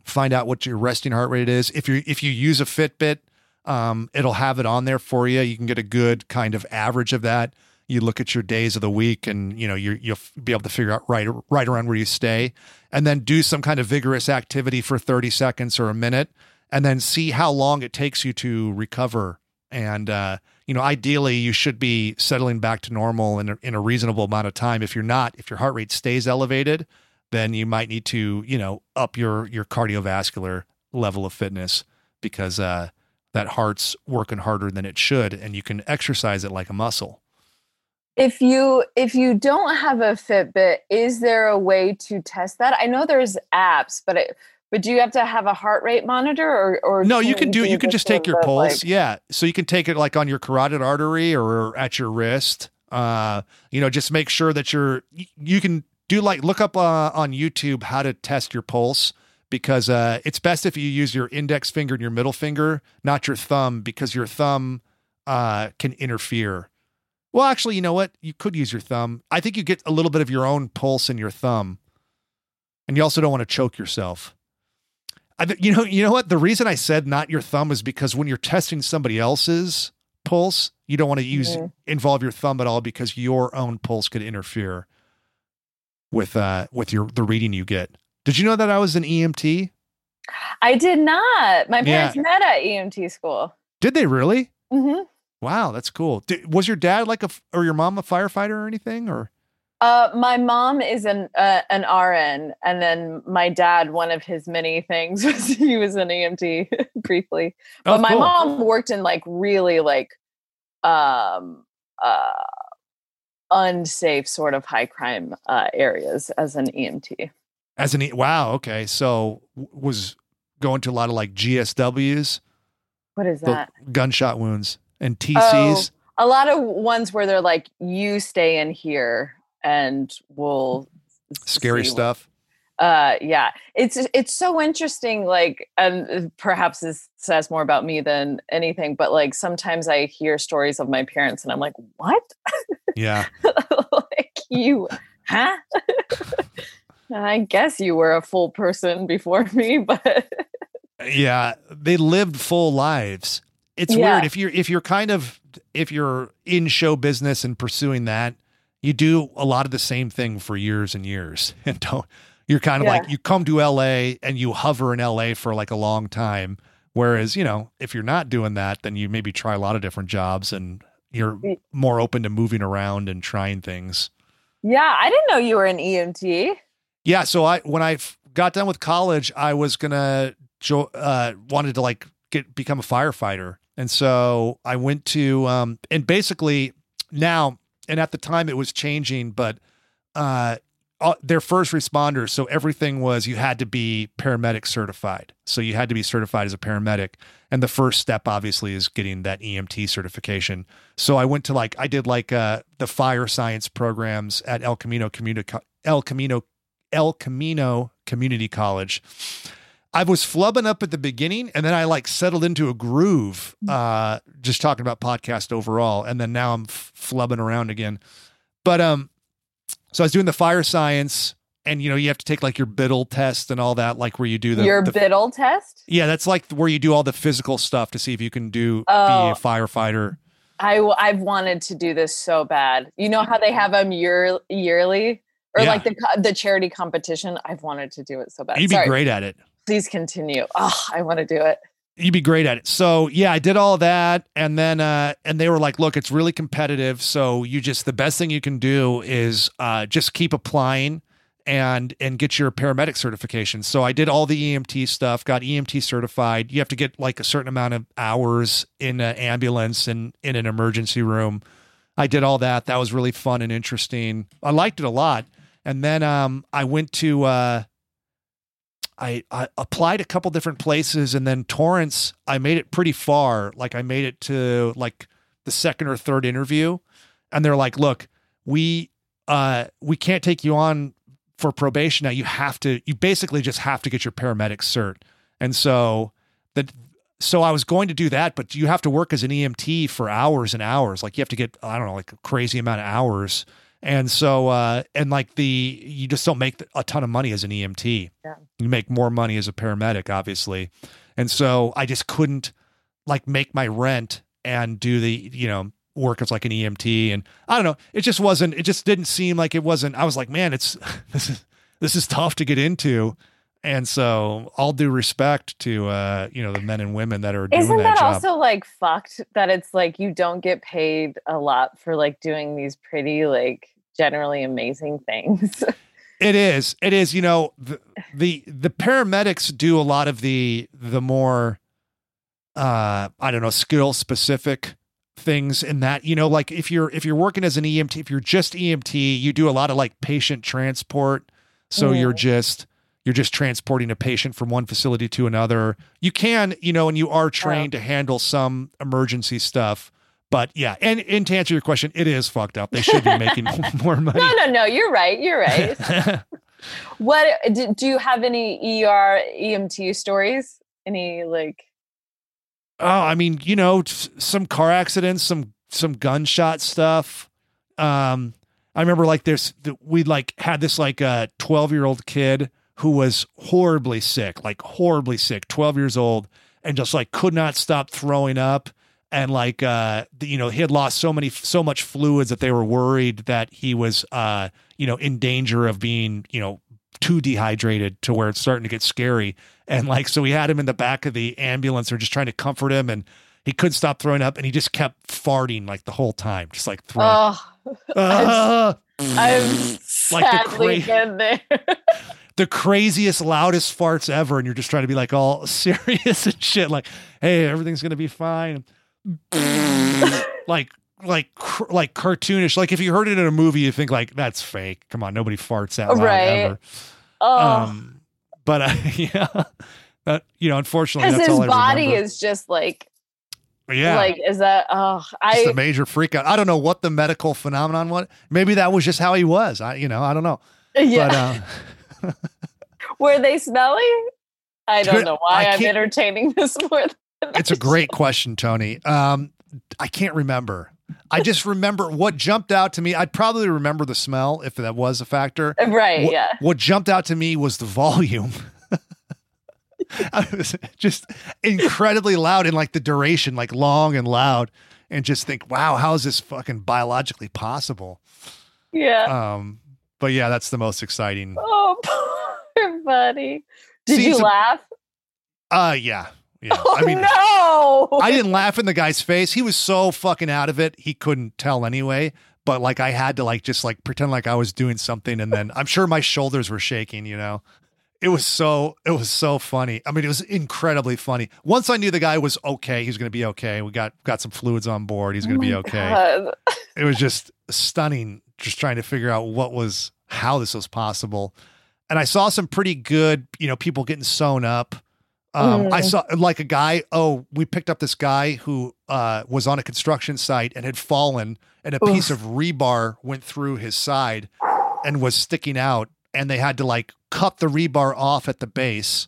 Speaker 2: Find out what your resting heart rate is. If you if you use a Fitbit, um, it'll have it on there for you. You can get a good kind of average of that. You look at your days of the week, and you know you you'll be able to figure out right right around where you stay and then do some kind of vigorous activity for 30 seconds or a minute and then see how long it takes you to recover and uh, you know ideally you should be settling back to normal in a, in a reasonable amount of time if you're not if your heart rate stays elevated then you might need to you know up your your cardiovascular level of fitness because uh, that heart's working harder than it should and you can exercise it like a muscle
Speaker 3: if you if you don't have a Fitbit, is there a way to test that? I know there's apps, but it, but do you have to have a heart rate monitor or or
Speaker 2: No, you can do. You can just take your pulse.
Speaker 3: like-
Speaker 2: yeah, so you can take it like on your carotid artery or at your wrist. Uh, you know, just make sure that you're. You can do like look up uh, on YouTube how to test your pulse because uh, it's best if you use your index finger and your middle finger, not your thumb, because your thumb uh, can interfere. Well, actually, you know what? You could use your thumb. I think you get a little bit of your own pulse in your thumb, and you also don't want to choke yourself. I, you know, you know what? The reason I said not your thumb is because when you're testing somebody else's pulse, you don't want to use
Speaker 3: Mhm.
Speaker 2: involve your thumb at all because your own pulse could interfere with uh with your the reading you get. Did you know that I was an EMT?
Speaker 3: I did not. My
Speaker 2: Yeah.
Speaker 3: parents met at EMT school.
Speaker 2: Did they really?
Speaker 3: hmm
Speaker 2: Wow, that's cool. Did, was your dad like a or your mom a firefighter or anything or?
Speaker 3: Uh, my mom is an uh, an RN, and then my dad. One of his many things [LAUGHS] was he was an EMT [LAUGHS] briefly.
Speaker 2: Oh,
Speaker 3: but my
Speaker 2: cool.
Speaker 3: mom worked in like really like um uh unsafe sort of high crime uh areas as an EMT.
Speaker 2: as an E- wow, okay. So w- was going to a lot of like GSWs,
Speaker 3: What is that?
Speaker 2: gunshot wounds and
Speaker 3: Oh,
Speaker 2: TCs.
Speaker 3: a lot of ones where they're like, you stay in here and we'll
Speaker 2: scary
Speaker 3: see what-"
Speaker 2: stuff.
Speaker 3: Uh, yeah, it's it's so interesting. Like, and perhaps this says more about me than anything, but like sometimes I hear stories of my parents, and I'm like, what?
Speaker 2: Yeah. [LAUGHS]
Speaker 3: like you, huh? [LAUGHS] I guess you were a full person before me, [LAUGHS] but
Speaker 2: yeah they lived full lives it's
Speaker 3: Yeah.
Speaker 2: weird if you're if you're kind of if you're in show business and pursuing that you do a lot of the same thing for years and years. [LAUGHS] And don't you're kind of
Speaker 3: Yeah.
Speaker 2: like you come to LA and you hover in LA for like a long time. Whereas you know if you're not doing that then you maybe try a lot of different jobs and you're more open to moving around and trying things.
Speaker 3: Yeah, I didn't know you were an EMT.
Speaker 2: Yeah, so I when I f- got done with college, I was gonna jo- uh, wanted to like get become a firefighter, and so I went to um, and basically now and at the time it was changing, but uh, all, they're first responders, so everything was you had to be paramedic certified, so you had to be certified as a paramedic, and the first step obviously is getting that EMT certification. So I went to like I did like uh, the fire science programs at El Camino Community El Camino El Camino Community College. I was flubbing up at the beginning and then I like settled into a groove, uh, just talking about podcast overall. And then now I'm f- flubbing around again. But, um, so I was doing the fire science and, you know, you have to take like your Biddle test and all that, like where you do the,
Speaker 3: Your
Speaker 2: the-
Speaker 3: Biddle test.
Speaker 2: yeah, that's like where you do all the physical stuff to see if you can do,
Speaker 3: Oh.
Speaker 2: be a firefighter.
Speaker 3: I I've wanted to do this so bad. You know how they have them year yearly or
Speaker 2: Yeah.
Speaker 3: like the the charity competition. I've wanted to do it so bad.
Speaker 2: You'd be
Speaker 3: Sorry,
Speaker 2: great at it.
Speaker 3: Please continue. Oh, I want to do it.
Speaker 2: you'd be great at it. So yeah, I did all that, and then uh, and they were like, "Look, it's really competitive. So you just the best thing you can do is uh, just keep applying and and get your paramedic certification." So I did all the EMT stuff, got EMT certified. You have to get like a certain amount of hours in an ambulance and in an emergency room. I did all that. That was really fun and interesting. I liked it a lot. And then um, I went to uh, I, I applied a couple different places and then Torrance, I made it pretty far. Like I made it to like the second or third interview. And they're like, look, we uh we can't take you on for probation now. You have to you basically just have to get your paramedic cert. And so that so I was going to do that, but you have to work as an EMT for hours and hours. Like you have to get I don't know, like a crazy amount of hours. And so uh and like the you just don't make a ton of money as an EMT.
Speaker 3: Yeah.
Speaker 2: You make more money as a paramedic, obviously. And so I just couldn't like make my rent and do the, you know, work as like an EMT. And I don't know, it just wasn't, it just didn't seem like it wasn't, I was like, man, it's, [LAUGHS] this is, this is tough to get into. And so all due respect to, uh, you know, the men and women that are doing
Speaker 3: Isn't
Speaker 2: that,
Speaker 3: that also like fucked that it's like you don't get paid a lot for like doing these pretty like generally amazing things. [LAUGHS]
Speaker 2: It is. It is. You know, the, the the paramedics do a lot of the the more uh I don't know, skill specific things in that, you know, like if you're if you're working as an EMT, if you're just EMT, you do a lot of like patient transport. So you're
Speaker 3: Mhm.
Speaker 2: just you're just transporting a patient from one facility to another. You can, you know, and you are trained to handle some emergency stuff. But yeah, and, and to answer your question, it is fucked up. They should be making [LAUGHS] more money.
Speaker 3: no, no, no. You're right. You're right. [LAUGHS] what do, do you have any ER EMT stories? Any like
Speaker 2: Oh, I mean, you know, some car accidents, some some gunshot stuff. Um, I remember like there's th- we like had this like uh 12 year old kid who was horribly sick, like horribly sick, 12 years old, and just like could not stop throwing up. And like uh, you know, he had lost so many so much fluids that they were worried that he was uh, you know, in danger of being, you know, too dehydrated to where it's starting to get scary. And like, so we had him in the back of the ambulance or just trying to comfort him. And he couldn't stop throwing up and he just kept farting like the whole time, just like throwing.
Speaker 3: oh [LAUGHS]
Speaker 2: Ah!
Speaker 3: I've
Speaker 2: Like
Speaker 3: sadly
Speaker 2: cra-
Speaker 3: there. [LAUGHS]
Speaker 2: the craziest, loudest farts ever. And you're just trying to be like all [LAUGHS] serious and shit. Like, hey, everything's going to be fine. [LAUGHS] like, like, cr- like cartoonish. Like if you heard it in a movie, you think like, that's fake. Come on. Nobody farts that loud
Speaker 3: Right.
Speaker 2: ever.
Speaker 3: Oh,
Speaker 2: Um, but uh, [LAUGHS] yeah, that, you know, unfortunately, that's
Speaker 3: his body is just like
Speaker 2: yeah.
Speaker 3: like is that oh I just
Speaker 2: a major freak out. I don't know what the medical phenomenon was. Maybe that was just how he was. I, you know, I don't know.
Speaker 3: yeah
Speaker 2: But um, [LAUGHS]
Speaker 3: were they smelly? I don't know why I'm entertaining this more.
Speaker 2: It's a great question, Toni. Um, I can't remember. I just remember what jumped out to me. I'd probably remember the smell if that was a factor.
Speaker 3: right.
Speaker 2: What,
Speaker 3: yeah.
Speaker 2: what jumped out to me was the volume. [LAUGHS] Was just incredibly loud and like the duration, like long and loud, and just think, wow, how is this fucking biologically possible?
Speaker 3: Yeah.
Speaker 2: Um, but yeah, that's the most exciting.
Speaker 3: oh, [LAUGHS] poor buddy. Did
Speaker 2: See,
Speaker 3: you laugh?
Speaker 2: Uh, yeah, yeah. [LAUGHS]
Speaker 3: Oh
Speaker 2: I mean,
Speaker 3: no!
Speaker 2: I didn't laugh in the guy's face. He was so fucking out of it. He couldn't tell anyway. But like, I had to like just like pretend like I was doing something, and then I'm sure my shoulders were shaking. You know, it was so it was so funny. I mean, it was incredibly funny. Once I knew the guy was okay, he was going to be okay. We got got some fluids on board. He's going to
Speaker 3: Oh
Speaker 2: be okay.
Speaker 3: God.
Speaker 2: It was just stunning. Just trying to figure out what was how this was possible. And I saw some pretty good, you know, people getting sewn up. Um, I
Speaker 3: Mm.
Speaker 2: saw like a guy. Oh, we picked up this guy who uh, was on a construction site and had fallen, and a piece of rebar went through his side and was sticking out. And they had to like cut the rebar off at the base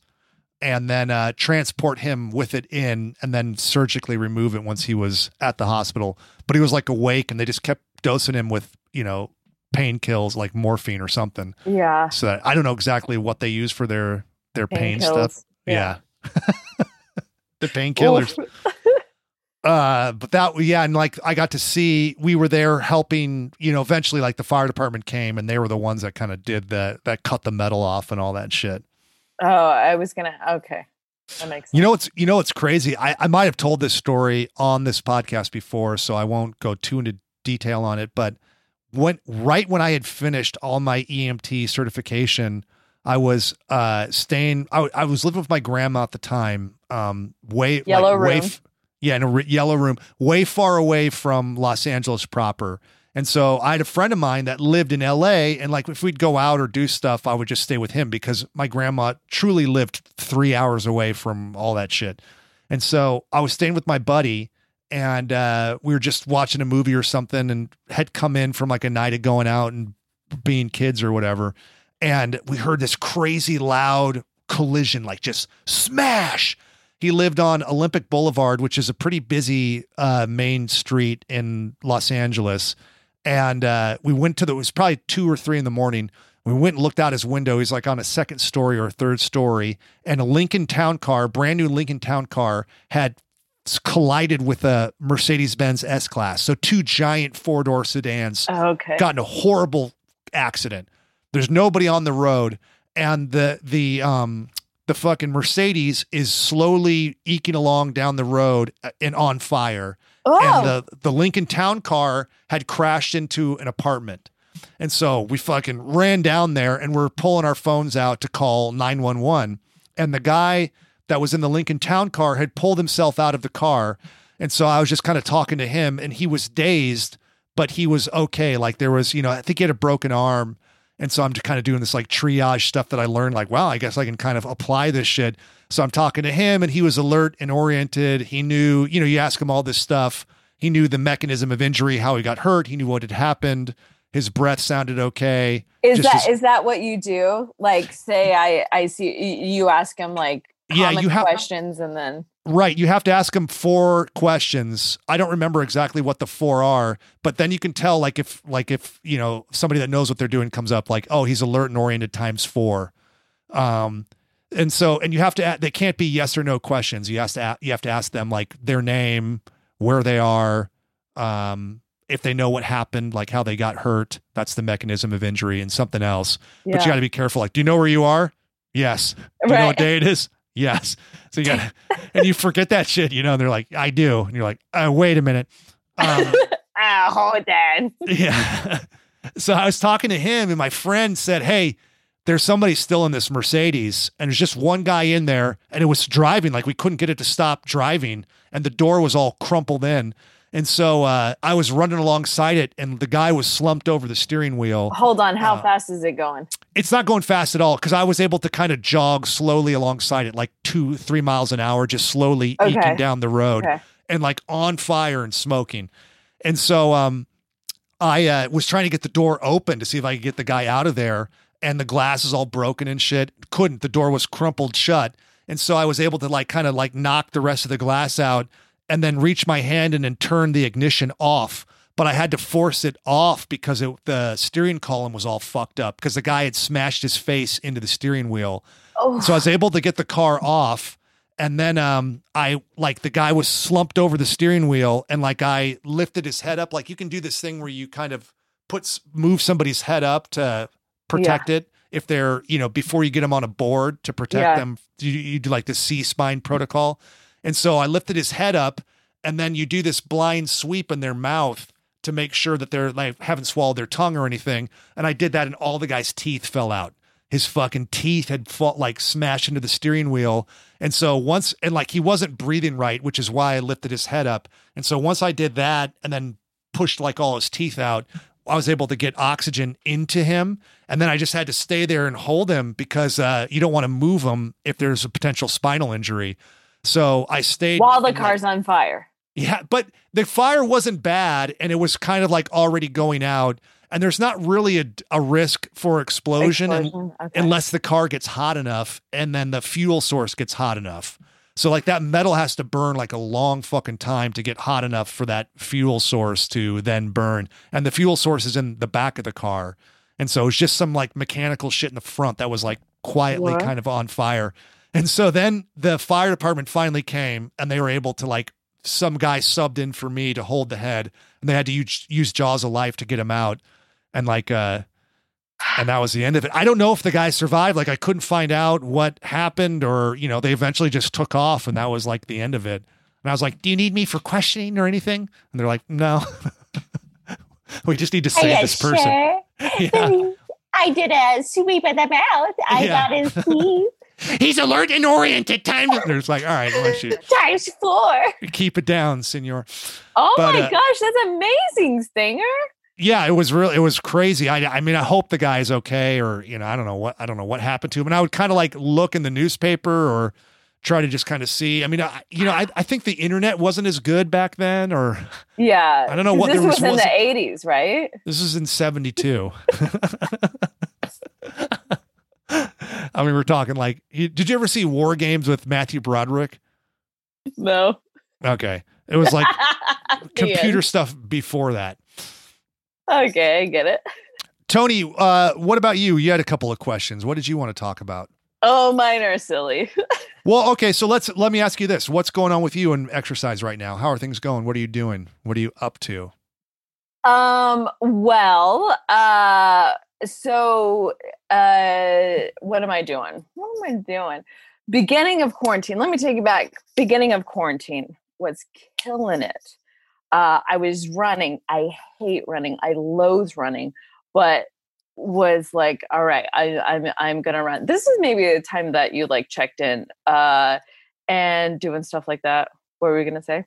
Speaker 2: and then uh, transport him with it in and then surgically remove it once he was at the hospital. But he was like awake and they just kept dosing him with, you know, pain kills like morphine or something.
Speaker 3: Yeah.
Speaker 2: So that, I don't know exactly what they use for their their pain, stuff.
Speaker 3: kills.
Speaker 2: Yeah. [LAUGHS] the painkillers. [LAUGHS] Uh, but that, yeah. And like, I got to see, we were there helping, you know, eventually like the fire department came and they were the ones that kind of did that that cut the metal off and all that shit.
Speaker 3: Oh, I was gonna. Okay, that makes sense.
Speaker 2: You know what's you know what's crazy? I, I might have told this story on this podcast before, so I won't go too into detail on it. But when right when I had finished all my EMT certification, I was uh staying. I, I was living with my grandma at the time. Um, way
Speaker 3: Yellow
Speaker 2: like, way
Speaker 3: room.
Speaker 2: f- yeah, in a re- yellow room, way far away from Los Angeles proper. And so I had a friend of mine that lived in LA. And like if we'd go out or do stuff, I would just stay with him because my grandma truly lived three hours away from all that shit. And so I was staying with my buddy and uh, we were just watching a movie or something and had come in from like a night of going out and being kids or whatever. And we heard this crazy loud collision, like just smash. He lived on Olympic Boulevard, which is a pretty busy uh, main street in Los Angeles. And uh, we went to the, it was probably two or three in the morning. We went and looked out his window. He's like on a second story or a third story. And a Lincoln Town car, brand new Lincoln Town car, had collided with a Mercedes Benz S Class. So two giant four door sedans
Speaker 3: Okay.
Speaker 2: got in a horrible accident. There's nobody on the road, and the the um the fucking Mercedes is slowly eking along down the road uh, and on fire.
Speaker 3: Oh,
Speaker 2: And the the Lincoln Town car had crashed into an apartment. And so we fucking ran down there and we're pulling our phones out to call 911. And the guy that was in the Lincoln Town car had pulled himself out of the car. And so I was just kind of talking to him and he was dazed, but he was okay. Like there was, you know, I think he had a broken arm. And so I'm just kind of doing this like triage stuff that I learned, like, wow, I guess I can kind of apply this shit. So I'm talking to him and he was alert and oriented. He knew, you know, you ask him all this stuff. He knew the mechanism of injury, how he got hurt. He knew what had happened. His breath sounded okay.
Speaker 3: is
Speaker 2: just
Speaker 3: that is that what you do? Like, say I I see you ask him like
Speaker 2: Yeah, you have-
Speaker 3: questions, and then
Speaker 2: Right. You have to ask them four questions. I don't remember exactly what the four are, but then you can tell like if like if, you know, somebody that knows what they're doing comes up like, "Oh, he's alert and oriented times 4." Um and so and you have to they can't be yes or no questions. You have to a- you have to ask them like their name, where they are, um if they know what happened, like how they got hurt, that's the mechanism of injury and something else.
Speaker 3: yeah,
Speaker 2: But you got to be careful. Like, do you know where you are? Yes. Do you know what day it is? Yes. So you got, and you forget that shit, you know. And they're like, I do, and you're like, uh, wait a minute. Um,
Speaker 3: ah, [LAUGHS] hold on.
Speaker 2: yeah. So I was talking to him, and my friend said, "Hey, there's somebody still in this Mercedes, and there's just one guy in there, and it was driving like we couldn't get it to stop driving, and the door was all crumpled in." And so uh, I was running alongside it, and the guy was slumped over the steering wheel.
Speaker 3: Hold on. How
Speaker 2: Uh,
Speaker 3: fast is it going?
Speaker 2: it's not going fast at all because I was able to kind of jog slowly alongside it, like two, three miles an hour, just slowly
Speaker 3: Okay.
Speaker 2: eking down the road
Speaker 3: Okay.
Speaker 2: and like on fire and smoking. And so um, I uh, was trying to get the door open to see if I could get the guy out of there. And the glass is all broken and shit. Couldn't. The door was crumpled shut. And so I was able to like kind of like knock the rest of the glass out and then reach my hand in and turn the ignition off. But I had to force it off because it, the steering column was all fucked up because the guy had smashed his face into the steering wheel.
Speaker 3: Oh,
Speaker 2: So I was able to get the car off. And then um I like the guy was slumped over the steering wheel and like I lifted his head up. Like you can do this thing where you kind of puts move somebody's head up to protect it if they're, you know, before you get them on a board to protect
Speaker 3: Yeah.
Speaker 2: them. You, you do like the C spine protocol. And so I lifted his head up and then you do this blind sweep in their mouth to make sure that they're like haven't swallowed their tongue or anything. And I did that and all the guy's teeth fell out. His fucking teeth had fought like smashed into the steering wheel. And so once and like he wasn't breathing right, which is why I lifted his head up. And so once I did that and then pushed like all his teeth out, I was able to get oxygen into him. And then I just had to stay there and hold him because uh, you don't want to move him if there's a potential spinal injury. So I stayed
Speaker 3: while the
Speaker 2: in, like-
Speaker 3: car's on fire.
Speaker 2: yeah, but the fire wasn't bad and it was kind of like already going out. And there's not really a, a risk for explosion,
Speaker 3: Explosion? Okay.
Speaker 2: unless the car gets hot enough and then the fuel source gets hot enough. So, like, that metal has to burn like a long fucking time to get hot enough for that fuel source to then burn. And the fuel source is in the back of the car. And so it's just some like mechanical shit in the front that was like quietly
Speaker 3: What?
Speaker 2: kind of on fire. And so then the fire department finally came and they were able to like some guy subbed in for me to hold the head and they had to use, use jaws of life to get him out. And like, uh, and that was the end of it. I don't know if the guy survived. Like I couldn't find out what happened or, you know, they eventually just took off and that was like the end of it. And I was like, do you need me for questioning or anything? And they're like, no, [LAUGHS] we just need to save this person. [LAUGHS] Yeah. [LAUGHS]
Speaker 4: I did a sweep of the mouth. I
Speaker 2: Yeah.
Speaker 4: got his teeth
Speaker 2: He's alert and oriented. Time. to-" like, all right, why don't you [LAUGHS]
Speaker 4: times four.
Speaker 2: keep it down, senor.
Speaker 3: oh
Speaker 2: but,
Speaker 3: my
Speaker 2: uh,
Speaker 3: gosh, that's amazing, Stanger.
Speaker 2: yeah, it was really it was crazy. I I mean, I hope the guy's okay, or you know, I don't know what I don't know what happened to him. And I would kind of like look in the newspaper or try to just kind of see. I mean, I, you know, I, I think the internet wasn't as good back then, or
Speaker 3: Yeah.
Speaker 2: I don't know what
Speaker 3: this
Speaker 2: there
Speaker 3: was,
Speaker 2: was-
Speaker 3: in
Speaker 2: wasn't-
Speaker 3: the eighties, right?
Speaker 2: this is in '72. [LAUGHS] [LAUGHS] I mean, we're talking like, did you ever see War Games with Matthew Broderick?
Speaker 3: No.
Speaker 2: Okay, it was like [LAUGHS] computer
Speaker 3: end.
Speaker 2: stuff before that.
Speaker 3: Okay, I get it.
Speaker 2: Toni, uh, what about you? You had a couple of questions. What did you want to talk about?
Speaker 3: Oh, mine are silly. [LAUGHS]
Speaker 2: Well, okay, so let's let me ask you this: What's going on with you and exercise right now? How are things going? What are you doing? What are you up to?
Speaker 3: Um, well, uh, so uh what am I doing? What am I doing? Beginning of quarantine. Let me take you back. Beginning of quarantine was killing it. Uh I was running. I hate running. I loathe running, but was like, all right, I I'm I'm gonna run. This is maybe the time that you like checked in uh and doing stuff like that. What were we gonna say?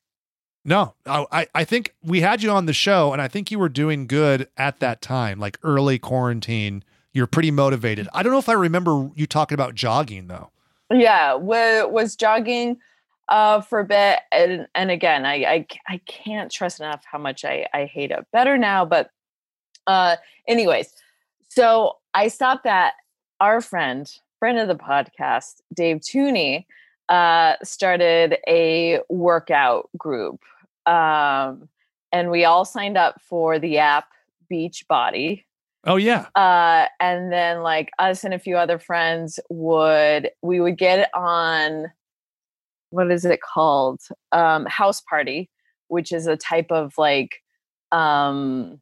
Speaker 2: No, I I- I think we had you on the show, and I think you were doing good at that time, like early quarantine. You're pretty motivated. I don't know if I remember you talking about jogging though.
Speaker 3: yeah wa- was jogging uh for a bit and and again I I can't trust enough how much i i hate it better now but uh anyways so i stopped at our friend friend of the podcast dave tooney uh started a workout group um and we all signed up for the app Beachbody
Speaker 2: Oh yeah,
Speaker 3: uh and then like us and a few other friends would we would get on what is it called? Um house party which is a type of like um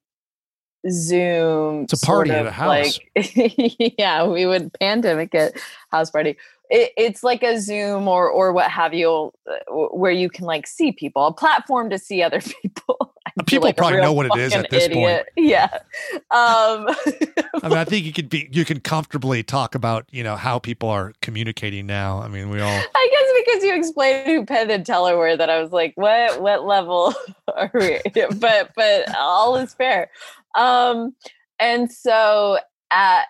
Speaker 3: zoom
Speaker 2: It's a party
Speaker 3: sort
Speaker 2: at a house.
Speaker 3: like [LAUGHS] yeah we would pandemic it house party. It, it's like a zoom or or what have you uh, where you can like see people a platform to see other [LAUGHS] people
Speaker 2: People
Speaker 3: like
Speaker 2: probably know what it is at this point.
Speaker 3: yeah um [LAUGHS]
Speaker 2: I mean, I think you could be you can comfortably talk about you know how people are communicating now. I mean, we all
Speaker 3: I guess because you explained who Penn and Teller were, that I was like, what what level [LAUGHS] are we? but but all is fair. Um, and so at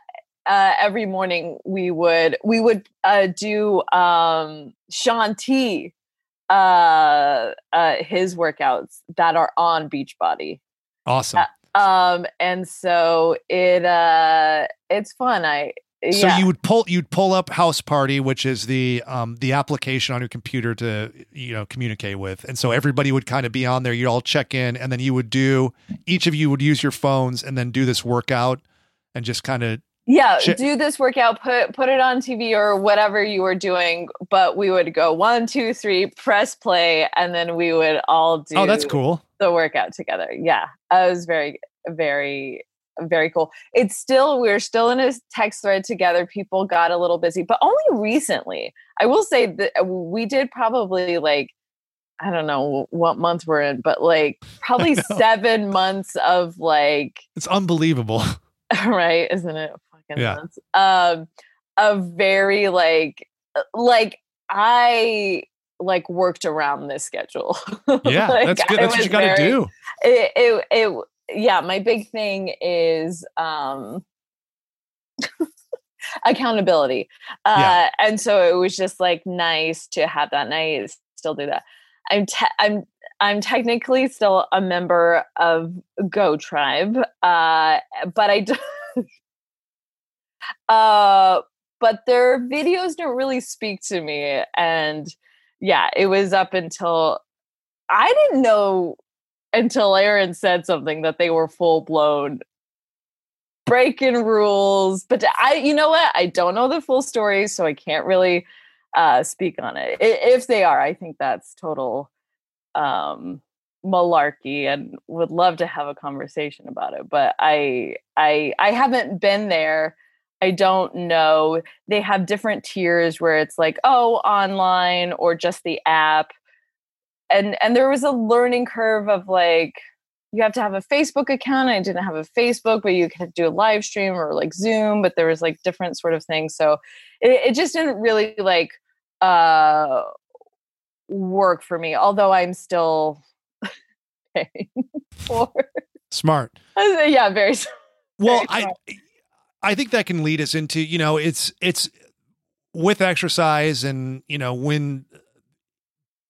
Speaker 3: uh, every morning we would we would uh, do um, Shaun T. Uh, uh, his workouts that are on Beachbody.
Speaker 2: awesome.
Speaker 3: Um, and so it uh, it's fun. I
Speaker 2: So
Speaker 3: yeah.
Speaker 2: you would pull you'd pull up House Party, which is the um the application on your computer to you know communicate with, and so everybody would kind of be on there. You'd all check in, and then you would do each of you would use your phones and then do this workout, and just kind of
Speaker 3: yeah
Speaker 2: Shit.
Speaker 3: do this workout put put it on tv or whatever you were doing but we would go one two three press play and then we would all do
Speaker 2: oh that's cool.
Speaker 3: the workout together yeah it was very very very cool it's still we're still in a text thread together people got a little busy but only recently i will say that uh, we did probably like i don't know what month we're in but like [LAUGHS] probably seven months of like
Speaker 2: It's unbelievable. [LAUGHS] [LAUGHS]
Speaker 3: right isn't it
Speaker 2: Yeah.
Speaker 3: um a very like uh, like i like worked around this schedule [LAUGHS]
Speaker 2: Yeah,
Speaker 3: Like,
Speaker 2: that's good. That's what you got to do.
Speaker 3: it, it it yeah my big thing is um [LAUGHS] accountability uh
Speaker 2: Yeah.
Speaker 3: and so it was just like nice to have that night still do that i'm te- i'm i'm technically still a member of go tribe uh but i do [LAUGHS] uh but their videos don't really speak to me and yeah it was up until i didn't know until aaron said something that they were full blown breaking rules but i you know what? I don't know the full story so i can't really uh speak on it. If they are i think that's total um malarkey and would love to have a conversation about it but i i i haven't been there i don't know they have different tiers where it's like oh online or just the app and and there was a learning curve of like you have to have a facebook account i didn't have a facebook but you could do a live stream or like zoom but there was like different sort of things so it, it just didn't really like uh work for me although i'm still [LAUGHS] paying [LAUGHS] for
Speaker 2: Smart.
Speaker 3: Yeah, very. [LAUGHS]
Speaker 2: Smart.
Speaker 3: Well,
Speaker 2: I. I think that can lead us into, you know, it's it's with exercise and, you know, when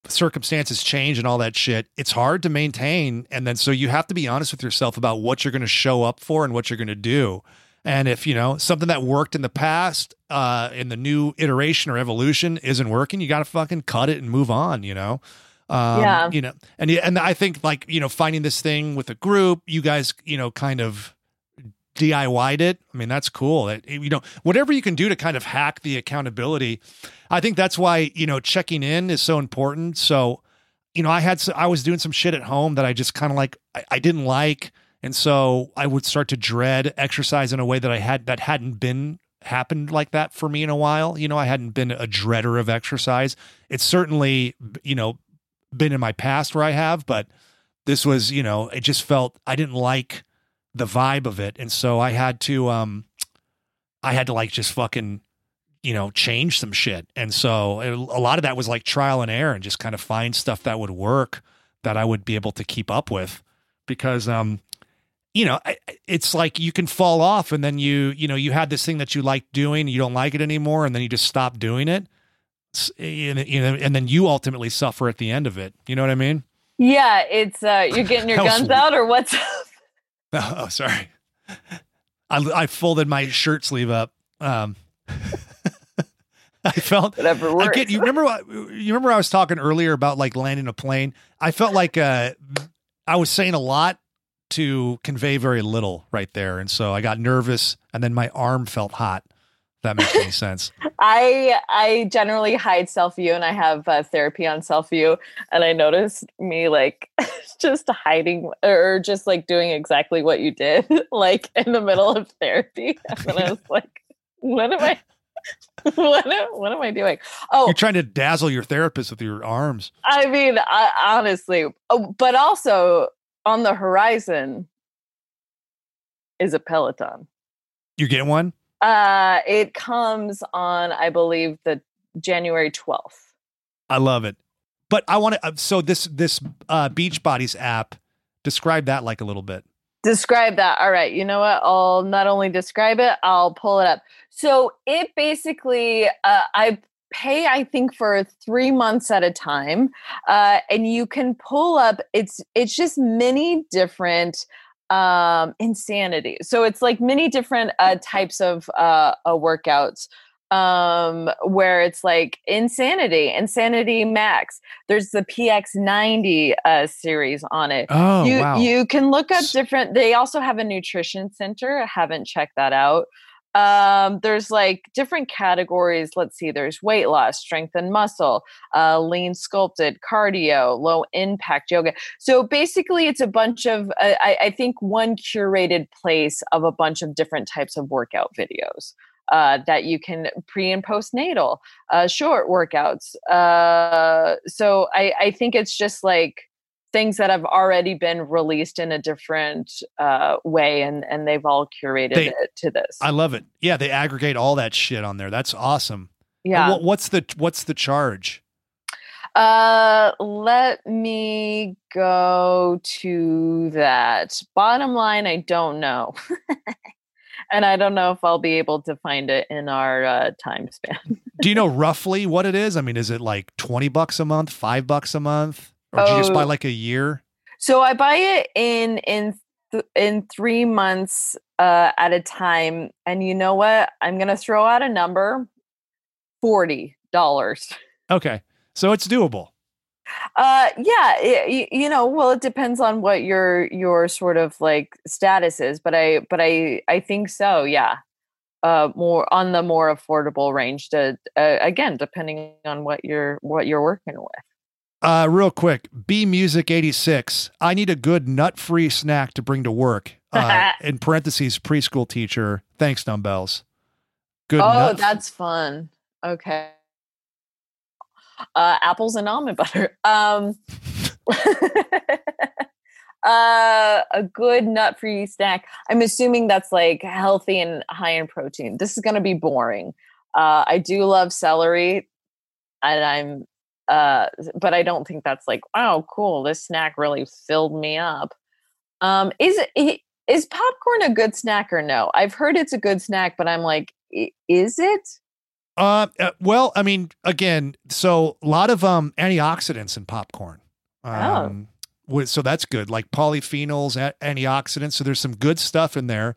Speaker 2: circumstances change and all that shit, it's hard to maintain and then so you have to be honest with yourself about what you're going to show up for and what you're going to do. And if, you know, something that worked in the past uh in the new iteration or evolution isn't working, you got to fucking cut it and move on, you know. Um,
Speaker 3: Yeah.
Speaker 2: you know, and and I think like you know finding this thing with a group, you guys you know kind of DIY'd it. I mean that's cool. You know whatever you can do to kind of hack the accountability. I think that's why you know checking in is so important. So you know I had I was doing some shit at home that I just kind of like I, I didn't like, and so I would start to dread exercise in a way that I had that hadn't been happened like that for me in a while. You know I hadn't been a dreader of exercise. It's certainly you know been in my past where I have, but this was, you know, it just felt I didn't like the vibe of it. And so I had to um I had to like just fucking, you know, change some shit. And so it, a lot of that was like trial and error and just kind of find stuff that would work that I would be able to keep up with because um you know, it's like you can fall off and then you, you know, you had this thing that you liked doing, you don't like it anymore and then you just stop doing it. And, you know, and then you ultimately suffer at the end of it. You know what I mean?
Speaker 3: Yeah, it's uh, you're getting your [LAUGHS] guns out, or what's up?
Speaker 2: Oh, [LAUGHS] oh, sorry. I, I folded my shirt sleeve up. Um, [LAUGHS] I felt
Speaker 3: Whatever works.
Speaker 2: again. You remember what you remember? I was talking earlier about like landing a plane. I felt like uh, I was saying a lot to convey very little right there, and so I got nervous, and then my arm felt hot. That makes any sense. [LAUGHS]
Speaker 3: I I generally hide self view, and I have uh, therapy on self view, and I noticed me like [LAUGHS] just hiding or just like doing exactly what you did, [LAUGHS] like in the middle of therapy, and I was like, "What am I? What am, what am I doing?" Oh,
Speaker 2: You're trying to dazzle your therapist with your arms.
Speaker 3: I mean, I, honestly, oh, but also on the horizon is a Peloton.
Speaker 2: You get one.
Speaker 3: Uh, it comes on, I believe, the January twelfth.
Speaker 2: I love it. But I want to. So this this uh, Beach Bodies app, describe that like a little bit.
Speaker 3: Describe that. All right. You know what? I'll not only describe it, I'll pull it up. So it basically, uh, I pay, I think, for three months at a time, uh, and you can pull up. It's it's just many different um insanity. So it's like many different uh types of uh, uh workouts um where it's like insanity insanity max. There's the px90 uh series on it.
Speaker 2: Oh
Speaker 3: you
Speaker 2: wow!
Speaker 3: you can look up different they also have a nutrition center i haven't checked that out um there's like different categories. Let's see there's weight loss strength and muscle uh lean sculpted cardio low impact yoga. So basically it's a bunch of uh, I, I think one curated place of a bunch of different types of workout videos uh, that you can pre and postnatal uh, short workouts. Uh, so I, I think it's just like things that have already been released in a different uh, way and and they've all curated
Speaker 2: They-
Speaker 3: it to this
Speaker 2: I love it. Yeah, they aggregate all that shit on there. That's awesome.
Speaker 3: Yeah
Speaker 2: what- what's the what's the charge?
Speaker 3: uh let me go to that bottom line i don't know [LAUGHS] and i don't know if i'll be able to find it in our uh, time span
Speaker 2: Do you know roughly what it is? I mean, is it like twenty bucks a month, five bucks a month, or do you just buy
Speaker 3: Oh.
Speaker 2: like a year?
Speaker 3: So I buy it in in th- in three months uh, at a time, and you know what? I'm gonna throw out a number: forty dollars.
Speaker 2: Okay, so it's doable.
Speaker 3: Uh, yeah, y- you know, well, it depends on what your your sort of like status is, but I but I I think so. Yeah, uh, more on the more affordable range. To uh, again, depending on what you're what you're working with.
Speaker 2: Uh, real quick, B Music eighty six. I need a good nut free snack to bring to work. Uh, [LAUGHS] in parentheses, preschool teacher. Thanks, dumbbells. Good.
Speaker 3: oh,
Speaker 2: nut-
Speaker 3: that's fun. Okay. Uh, apples and almond [LAUGHS] butter. Um, [LAUGHS] uh, a good nut free snack. I'm assuming that's like healthy and high in protein. This is going to be boring. Uh, I do love celery, and I'm, uh, but I don't think that's like, wow, cool. This snack really filled me up. Um, is it is popcorn a good snack or no? I've heard it's a good snack, but I'm like, is it?
Speaker 2: Uh, uh, well, I mean, again, so a lot of um antioxidants in popcorn. Um, wi- so that's good, like polyphenols, antioxidants. So there's some good stuff in there,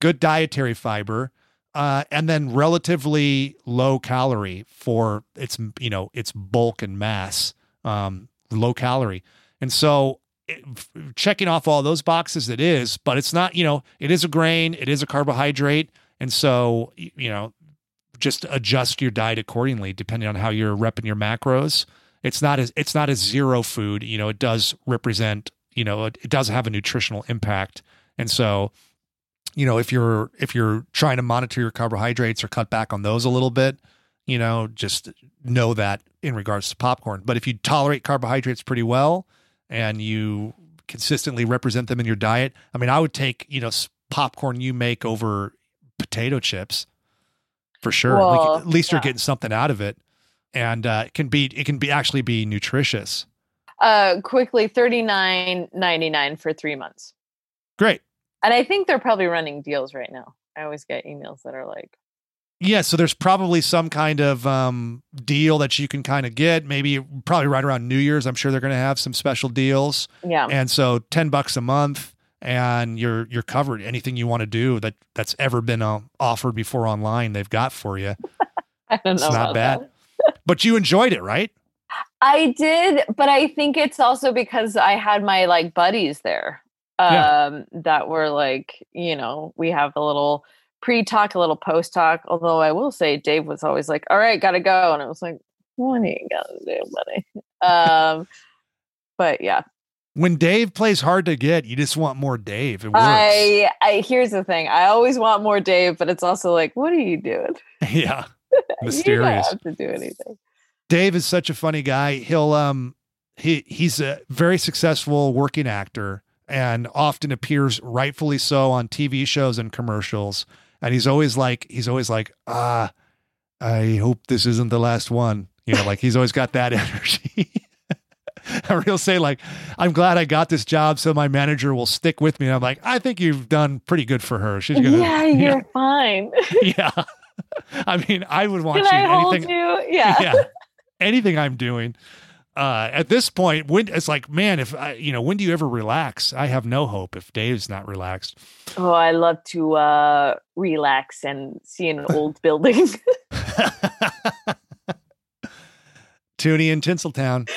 Speaker 2: good dietary fiber, uh, and then relatively low calorie for its you know its bulk and mass, um, low calorie. And so it, checking off all those boxes, it is, but it's not. You know, it is a grain, it is a carbohydrate, and so you know just adjust your diet accordingly depending on how you're repping your macros. It's not as it's not a zero food. You know, it does represent. You know, it, it does have a nutritional impact, and so you know if you're if you're trying to monitor your carbohydrates or cut back on those a little bit, you know, just know that in regards to popcorn. But if you tolerate carbohydrates pretty well and you consistently represent them in your diet, I mean, I would take you know popcorn you make over potato chips for sure.
Speaker 3: Well,
Speaker 2: like, at least you're getting something out of it, and uh, it can be it can be actually be nutritious.
Speaker 3: Uh, quickly, thirty nine ninety nine for three months,
Speaker 2: Great.
Speaker 3: And I think they're probably running deals right now. I always get emails that are like,
Speaker 2: Yeah, so there's probably some kind of um, deal that you can kind of get. Maybe probably right around New Year's. I'm sure they're going to have some special deals.
Speaker 3: yeah,
Speaker 2: and so 10 bucks a month and you're you're covered anything you want to do that that's ever been uh, offered before online they've got for you [LAUGHS]
Speaker 3: I don't know.
Speaker 2: it's
Speaker 3: not
Speaker 2: bad. but you enjoyed it right
Speaker 3: I did, but I think it's also because I had my like buddies there
Speaker 2: Yeah.
Speaker 3: um that were like, you know, we have a little pre-talk, a little post-talk. Although I will say Dave was always like, All right, gotta go. And I was like, What are you gonna do, buddy? Um but yeah.
Speaker 2: when dave plays hard to get you just want more dave it works
Speaker 3: I I here's the thing. I always want more Dave, but it's also like, what are you doing? [LAUGHS]
Speaker 2: yeah [LAUGHS]
Speaker 3: You don't
Speaker 2: mysterious
Speaker 3: have to do anything.
Speaker 2: dave is such a funny guy he'll um he he's a very successful working actor and often appears rightfully so on tv shows and commercials. And he's always like he's always like ah i hope this isn't the last one. You know like he's always got that [LAUGHS] energy. Or he'll say like i'm glad i got this job so my manager will stick with me. And i'm like i think you've done pretty good for her. She's gonna
Speaker 3: Yeah, [LAUGHS] you're fine. [LAUGHS]
Speaker 2: yeah. I mean i would want
Speaker 3: Can
Speaker 2: you
Speaker 3: I hold
Speaker 2: anything
Speaker 3: you? Yeah.
Speaker 2: yeah. Anything i'm doing uh at this point when it's like man if i you know when do you ever relax i have no hope if dave's not relaxed
Speaker 3: Oh, I love to uh, relax and see an old [LAUGHS] building. [LAUGHS]
Speaker 2: Toonie in Tinseltown.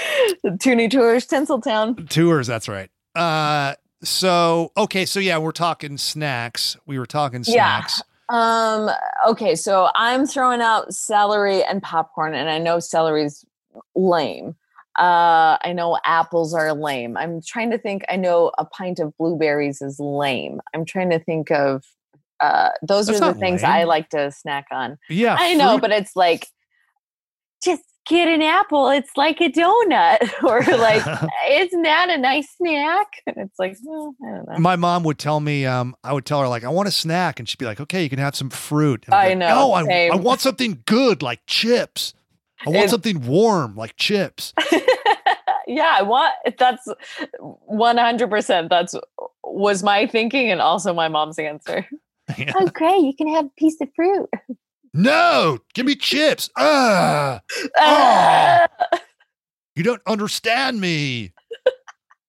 Speaker 3: Toonie Tours, Tinseltown.
Speaker 2: Tours, that's right. Uh so okay, so yeah, we're talking snacks. We were talking
Speaker 3: Yeah.
Speaker 2: snacks.
Speaker 3: Um, okay, so I'm throwing out celery and popcorn, and I know celery's lame. Uh, I know apples are lame. I'm trying to think. I know a pint of blueberries is lame. I'm trying to think of. Uh, those
Speaker 2: That's
Speaker 3: are the things I like to snack on.
Speaker 2: Yeah.
Speaker 3: I know,
Speaker 2: fruit-
Speaker 3: but it's like just get an apple. It's like a donut, [LAUGHS] or like [LAUGHS] isn't that a nice snack? And it's like, well, I don't know.
Speaker 2: my mom would tell me, um, I would tell her like, I want a snack, and she'd be like, Okay, you can have some fruit. And I'd
Speaker 3: I
Speaker 2: like,
Speaker 3: know,
Speaker 2: No, I, I want something good like chips. I want
Speaker 3: It-
Speaker 2: something warm like chips. [LAUGHS]
Speaker 3: yeah, I want that's 100% that's was my thinking and also my mom's answer.
Speaker 2: Yeah.
Speaker 4: Oh, great. You can have a piece of fruit.
Speaker 2: No, give me chips. Ah, [LAUGHS]
Speaker 3: Ah!
Speaker 2: you don't understand me.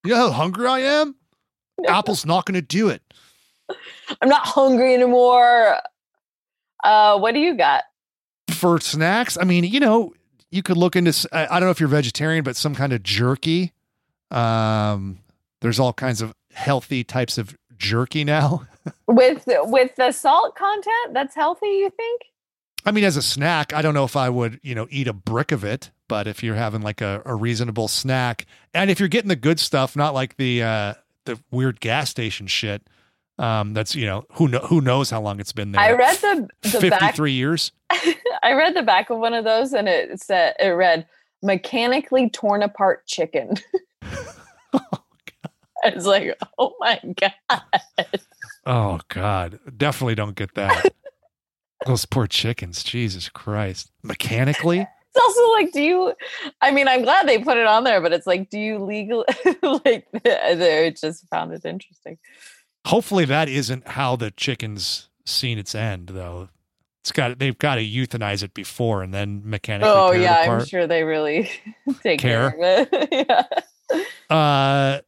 Speaker 2: You know how hungry I am? [LAUGHS] Apple's not going to do it.
Speaker 3: I'm not hungry anymore. Uh what do you got?
Speaker 2: For snacks, I mean, you know, you could look into I don't know if you're vegetarian, but some kind of jerky. Um, there's all kinds of healthy types of jerky now. [LAUGHS]
Speaker 3: With with the salt content that's healthy, you think?
Speaker 2: I mean, as a snack, I don't know if I would, you know, eat a brick of it, but if you're having like a, a reasonable snack, and if you're getting the good stuff, not like the uh the weird gas station shit, um, that's you know who know who knows how long it's been there.
Speaker 3: I read the the
Speaker 2: fifty
Speaker 3: back
Speaker 2: years. [LAUGHS]
Speaker 3: I read the back of one of those and it said it read mechanically torn apart chicken. [LAUGHS] [LAUGHS] I was like, oh my god.
Speaker 2: Oh God, definitely don't get that. Those poor chickens, Jesus Christ! Mechanically,
Speaker 3: it's also like, do you? I mean, I'm glad they put it on there, but it's like, do you legally like? They just found it interesting.
Speaker 2: Hopefully, that isn't how the chicken's seen its end, though. It's got they've got to euthanize it before and then mechanically.
Speaker 3: Oh yeah, I'm sure they really [LAUGHS] take
Speaker 2: Care.
Speaker 3: care, of it. [LAUGHS] yeah.
Speaker 2: Uh,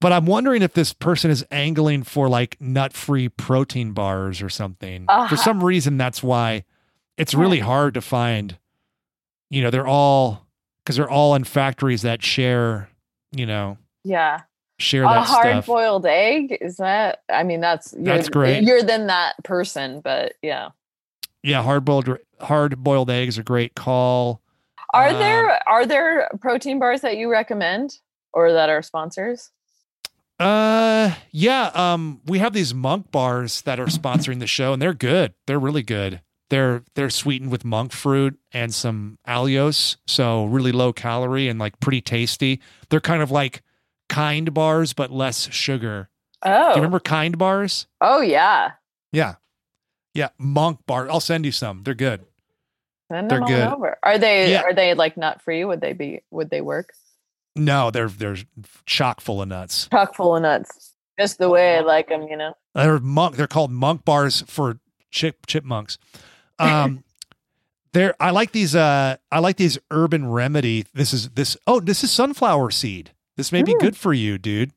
Speaker 2: but I'm wondering if this person is angling for like nut-free protein bars or something.
Speaker 3: Uh-huh.
Speaker 2: For some reason, that's why it's really
Speaker 3: Yeah.
Speaker 2: hard to find. You know, they're all because they're all in factories that share. You know,
Speaker 3: Yeah.
Speaker 2: Share
Speaker 3: A
Speaker 2: that
Speaker 3: hard
Speaker 2: stuff.
Speaker 3: boiled egg is that? I mean, that's you're,
Speaker 2: That's great.
Speaker 3: You're then that person, but yeah.
Speaker 2: yeah, hard boiled hard boiled eggs are great call.
Speaker 3: Are
Speaker 2: Um,
Speaker 3: there are there protein bars that you recommend or that are sponsors?
Speaker 2: Uh, yeah. Um, we have these monk bars that are sponsoring the show, and they're good. They're really good. They're they're sweetened with monk fruit and some allulose, so really low calorie and like pretty tasty. They're kind of like kind bars, but less sugar.
Speaker 3: Oh,
Speaker 2: Do you remember kind bars?
Speaker 3: oh yeah.
Speaker 2: Yeah, yeah. Monk bar. I'll send you some. They're good.
Speaker 3: Send
Speaker 2: They're
Speaker 3: them
Speaker 2: good.
Speaker 3: over. Are they
Speaker 2: Yeah.
Speaker 3: are they like nut free? Would they be? Would they work?
Speaker 2: No, they're they're chock full of nuts.
Speaker 3: Chock full of nuts, just the way I like them. You know.
Speaker 2: They're monk. They're called monk bars for chip chipmunks. Um, [LAUGHS] there. I like these. Uh, I like these Urban Remedy. This is this. Oh, this is sunflower seed. This may be good for you, dude.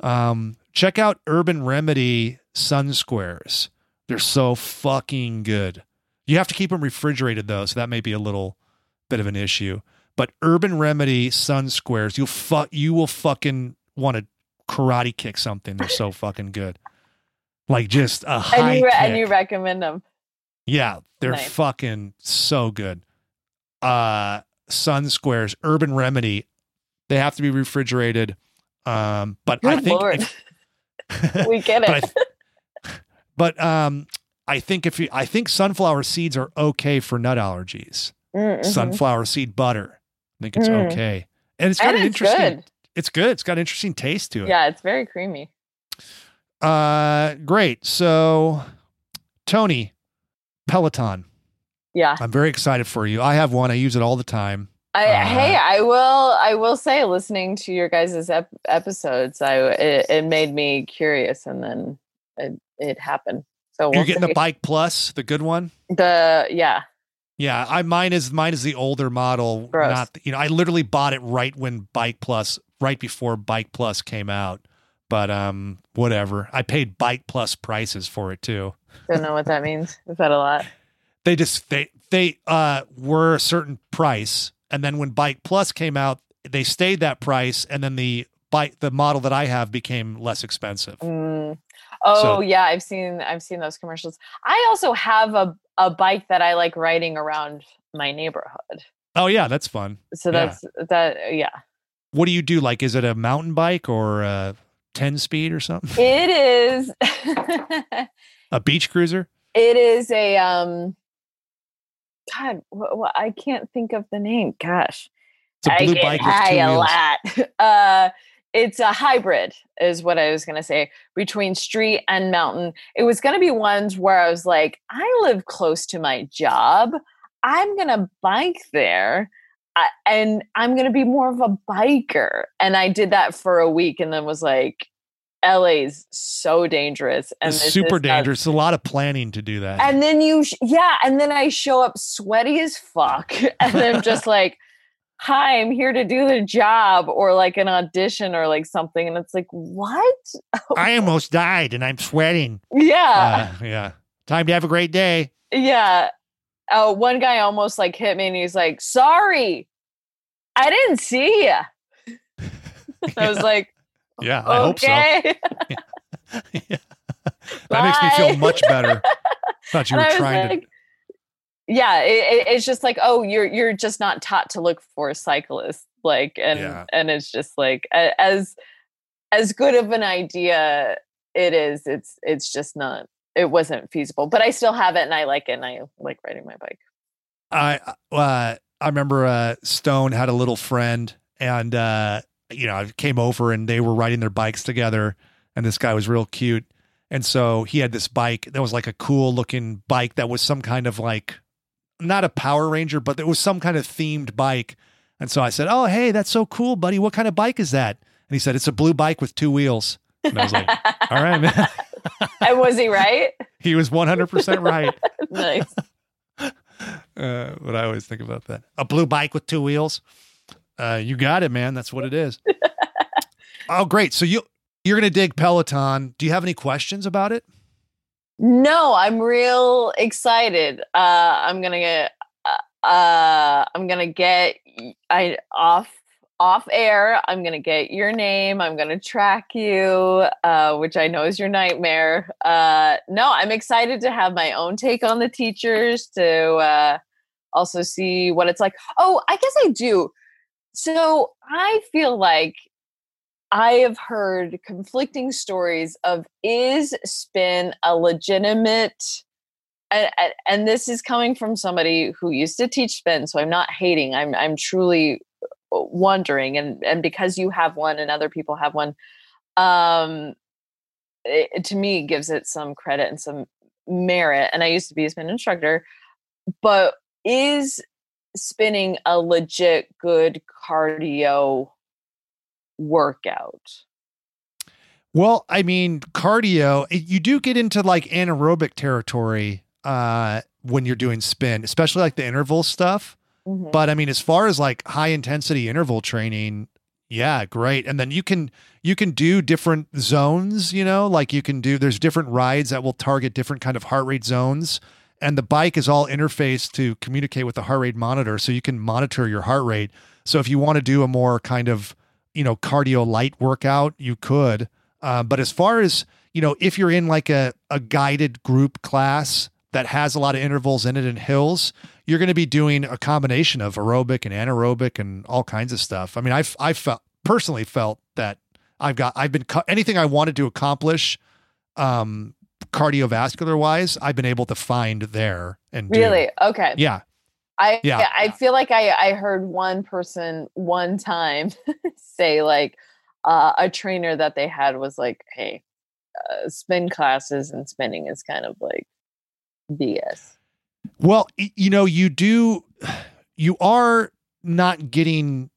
Speaker 2: Um, check out Urban Remedy Sun Squares. They're so fucking good. You have to keep them refrigerated though, so that may be a little bit of an issue. But Urban Remedy Sun Squares, you'll fuck. You will fucking want to karate kick something. They're so fucking good. Like just a high
Speaker 3: And you re- and you recommend them.
Speaker 2: yeah, they're
Speaker 3: Nice.
Speaker 2: fucking so good. Uh Sun Squares, Urban Remedy, they have to be refrigerated. Um, but I think
Speaker 3: lord, [LAUGHS] we get [LAUGHS]
Speaker 2: but I
Speaker 3: it.
Speaker 2: but um I think if you I think sunflower seeds are okay for nut allergies.
Speaker 3: Mm, mhm.
Speaker 2: Sunflower seed butter. I think it's
Speaker 3: Mm.
Speaker 2: okay. And it's got
Speaker 3: And
Speaker 2: an
Speaker 3: it's
Speaker 2: interesting
Speaker 3: good.
Speaker 2: it's good. It's got an interesting taste to it.
Speaker 3: Yeah, it's very creamy.
Speaker 2: Uh great. So Toni, Peloton.
Speaker 3: Yeah.
Speaker 2: I'm very excited for you. I have one. I use it all the time.
Speaker 3: I,
Speaker 2: Uh,
Speaker 3: hey, I will. I will say, listening to your guys' ep- episodes, I it, it made me curious, and then it, it happened. So
Speaker 2: You're
Speaker 3: we'll
Speaker 2: getting the. Bike Plus, the good one.
Speaker 3: the yeah.
Speaker 2: Yeah, I mine is mine is the older model.
Speaker 3: Gross.
Speaker 2: Not you know, I literally bought it right when Bike Plus, right before Bike Plus came out. But um, whatever. I paid Bike Plus prices for it too.
Speaker 3: Don't know what that means. Is that a lot?
Speaker 2: They just they they uh were a certain price, and then when Bike Plus came out, they stayed that price, and then the bike the model that I have became less expensive.
Speaker 3: Mm. Oh
Speaker 2: So-
Speaker 3: yeah, I've seen I've seen those commercials. I also have a a bike that I like riding around my neighborhood.
Speaker 2: Oh yeah, that's fun.
Speaker 3: So
Speaker 2: Yeah.
Speaker 3: that's that. Yeah,
Speaker 2: What do you do? Like, is it a mountain bike or a ten speed or something?
Speaker 3: it is. [LAUGHS]
Speaker 2: A beach cruiser?
Speaker 3: it is a um. God, wh- I can't think of the name. Gosh.
Speaker 2: It's a
Speaker 3: I get high a lot. [LAUGHS] Uh, it's a hybrid, is what I was going to say, between street and mountain. It was going to be ones where I was like, I live close to my job. I'm going to bike there. I, and I'm going to be more of a biker. And I did that for a week and then was like, LA's so dangerous. And
Speaker 2: It's super dangerous. It's a lot of planning to do that.
Speaker 3: And then you, sh- yeah, and then I show up sweaty as fuck, [LAUGHS] and I'm just [LAUGHS] like, "Hi, I'm here to do the job," or like an audition or like something, and it's like, "What?" [LAUGHS]
Speaker 2: I almost died and I'm sweating.
Speaker 3: Yeah,
Speaker 2: Uh, yeah. Time to have a great day.
Speaker 3: yeah. Oh, one guy almost like hit me, and he's like, "Sorry, I didn't see you." I was like,
Speaker 2: Yeah, I hope so. [LAUGHS] Yeah. [LAUGHS] That makes me feel much better. [LAUGHS] Thought you
Speaker 3: And
Speaker 2: were trying to.
Speaker 3: yeah it, it- it's just like oh you're you're just not taught to look for cyclists like and
Speaker 2: Yeah.
Speaker 3: and it's just like as as good of an idea it is it's it's just not it wasn't feasible but i still have it and i like it and i like riding my bike
Speaker 2: I uh, I remember uh, Stone had a little friend, and uh, you know, I came over and they were riding their bikes together, and this guy was real cute, and so he had this bike that was like a cool looking bike that was some kind of like not a Power Ranger, but it was some kind of themed bike. And so I said, "Oh, hey, that's so cool, buddy. What kind of bike is that?" And he said, "It's a blue bike with two wheels." And I was like, [LAUGHS] "All right, man."
Speaker 3: and was he right? [LAUGHS]
Speaker 2: he was 100% right. [LAUGHS]
Speaker 3: nice.
Speaker 2: Uh, what I always think about that. A blue bike with two wheels. Uh, you got it, man. That's what it is. [LAUGHS] oh, great. So you you're gonna dig Peloton. Do you have any questions about it?
Speaker 3: No, I'm real excited. Uh, I'm gonna get. Uh, uh, I'm gonna get I off off air. I'm gonna get your name. I'm gonna track you, uh, which I know is your nightmare. Uh, no, I'm excited to have my own take on the teachers. To uh, also see what it's like. Oh, I guess I do. So I feel like I have heard conflicting stories of is spin a legitimate and, and this is coming from somebody who used to teach spin so I'm not hating I'm I'm truly wondering and and because you have one and other people have one um it, to me gives it some credit and some merit and I used to be a spin instructor but is spinning a legit good cardio workout?
Speaker 2: Well, I mean, cardio, you do get into like anaerobic territory uh, when you're doing spin, especially like the interval stuff. Mm-hmm. But I mean, as far as like high intensity interval training, yeah, great. And then you can you can do different zones, you know, like you can do there's different rides that will target different kind of heart rate zones and the bike is all interfaced to communicate with the heart rate monitor so you can monitor your heart rate. So if you want to do a more kind of you know cardio light workout you could. Uh, but as far as you know if you're in like a, a guided group class that has a lot of intervals in it and hills you're going to be doing a combination of aerobic and anaerobic and all kinds of stuff. I mean i've i felt personally felt that i've got i've been anything i wanted to accomplish um cardiovascular wise, I've been able to find there and
Speaker 3: really do. okay.
Speaker 2: Yeah.
Speaker 3: I yeah. I feel like I I heard one person one time [LAUGHS] say like uh, a trainer that they had was like, "Hey, uh, spin classes and spinning is kind of like BS."
Speaker 2: Well, you know, you do you are not getting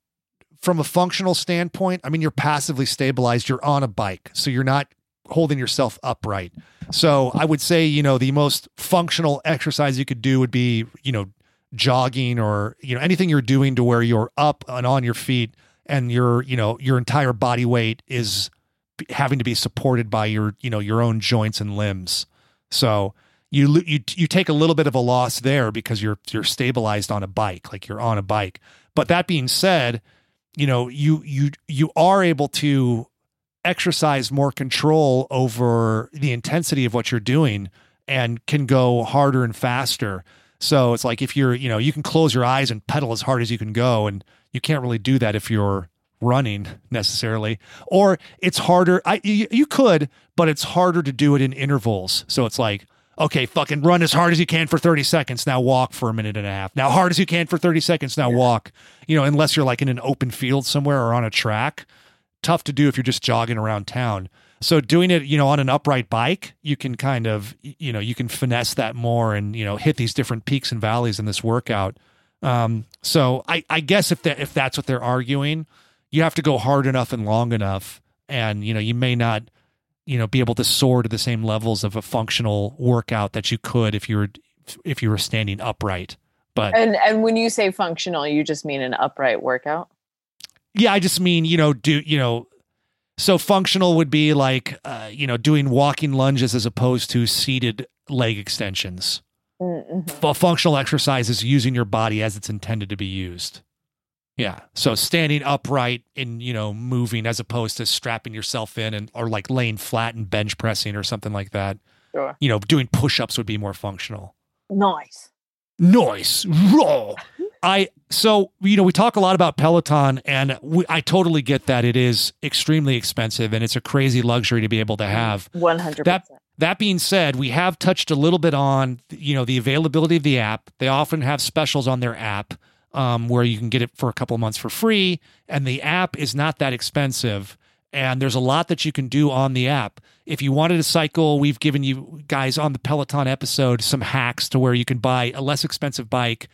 Speaker 2: from a functional standpoint. I mean, you're passively stabilized. You're on a bike, so you're not holding yourself upright. So I would say, you know, the most functional exercise you could do would be, you know, jogging or, you know, anything you're doing to where you're up and on your feet and your, you know, your entire body weight is having to be supported by your, you know, your own joints and limbs. So you you you take a little bit of a loss there because you're you're stabilized on a bike, like you're on a bike. But that being said, you know, you you you are able to exercise more control over the intensity of what you're doing and can go harder and faster. So it's like if you're, you know, you can close your eyes and pedal as hard as you can go, and you can't really do that if you're running necessarily. Or it's harder. I you, you could, but it's harder to do it in intervals. So it's like, okay, fucking run as hard as you can for 30 seconds. Now walk for a minute and a half. Now hard as you can for 30 seconds. Now walk. You know, unless you're like in an open field somewhere or on a track tough to do if you're just jogging around town. So doing it, you know, on an upright bike, you can kind of, you know, you can finesse that more and you know hit these different peaks and valleys in this workout. Um, so I, I guess if that if that's what they're arguing, you have to go hard enough and long enough, and you know you may not, you know, be able to soar to the same levels of a functional workout that you could if you were if you were standing upright. But
Speaker 3: and and when you say functional, you just mean an upright workout.
Speaker 2: Yeah, I just mean, you know, do, you know, so functional would be like, uh, you know, doing walking lunges as opposed to seated leg extensions. Mm-hmm. functional exercise is using your body as it's intended to be used. Yeah. So standing upright and, you know, moving as opposed to strapping yourself in and or like laying flat and bench pressing or something like that. Sure. You know, doing push-ups would be more functional.
Speaker 3: Nice.
Speaker 2: Nice. Raw. [LAUGHS] I so you know we talk a lot about Peloton, and we, I totally get that it is extremely expensive and it's a crazy luxury to be able to have.
Speaker 3: One hundred.
Speaker 2: That that being said, we have touched a little bit on you know the availability of the app. They often have specials on their app um, where you can get it for a couple months for free, and the app is not that expensive. And there's a lot that you can do on the app. If you wanted to cycle, we've given you guys on the Peloton episode some hacks to where you can buy a less expensive bike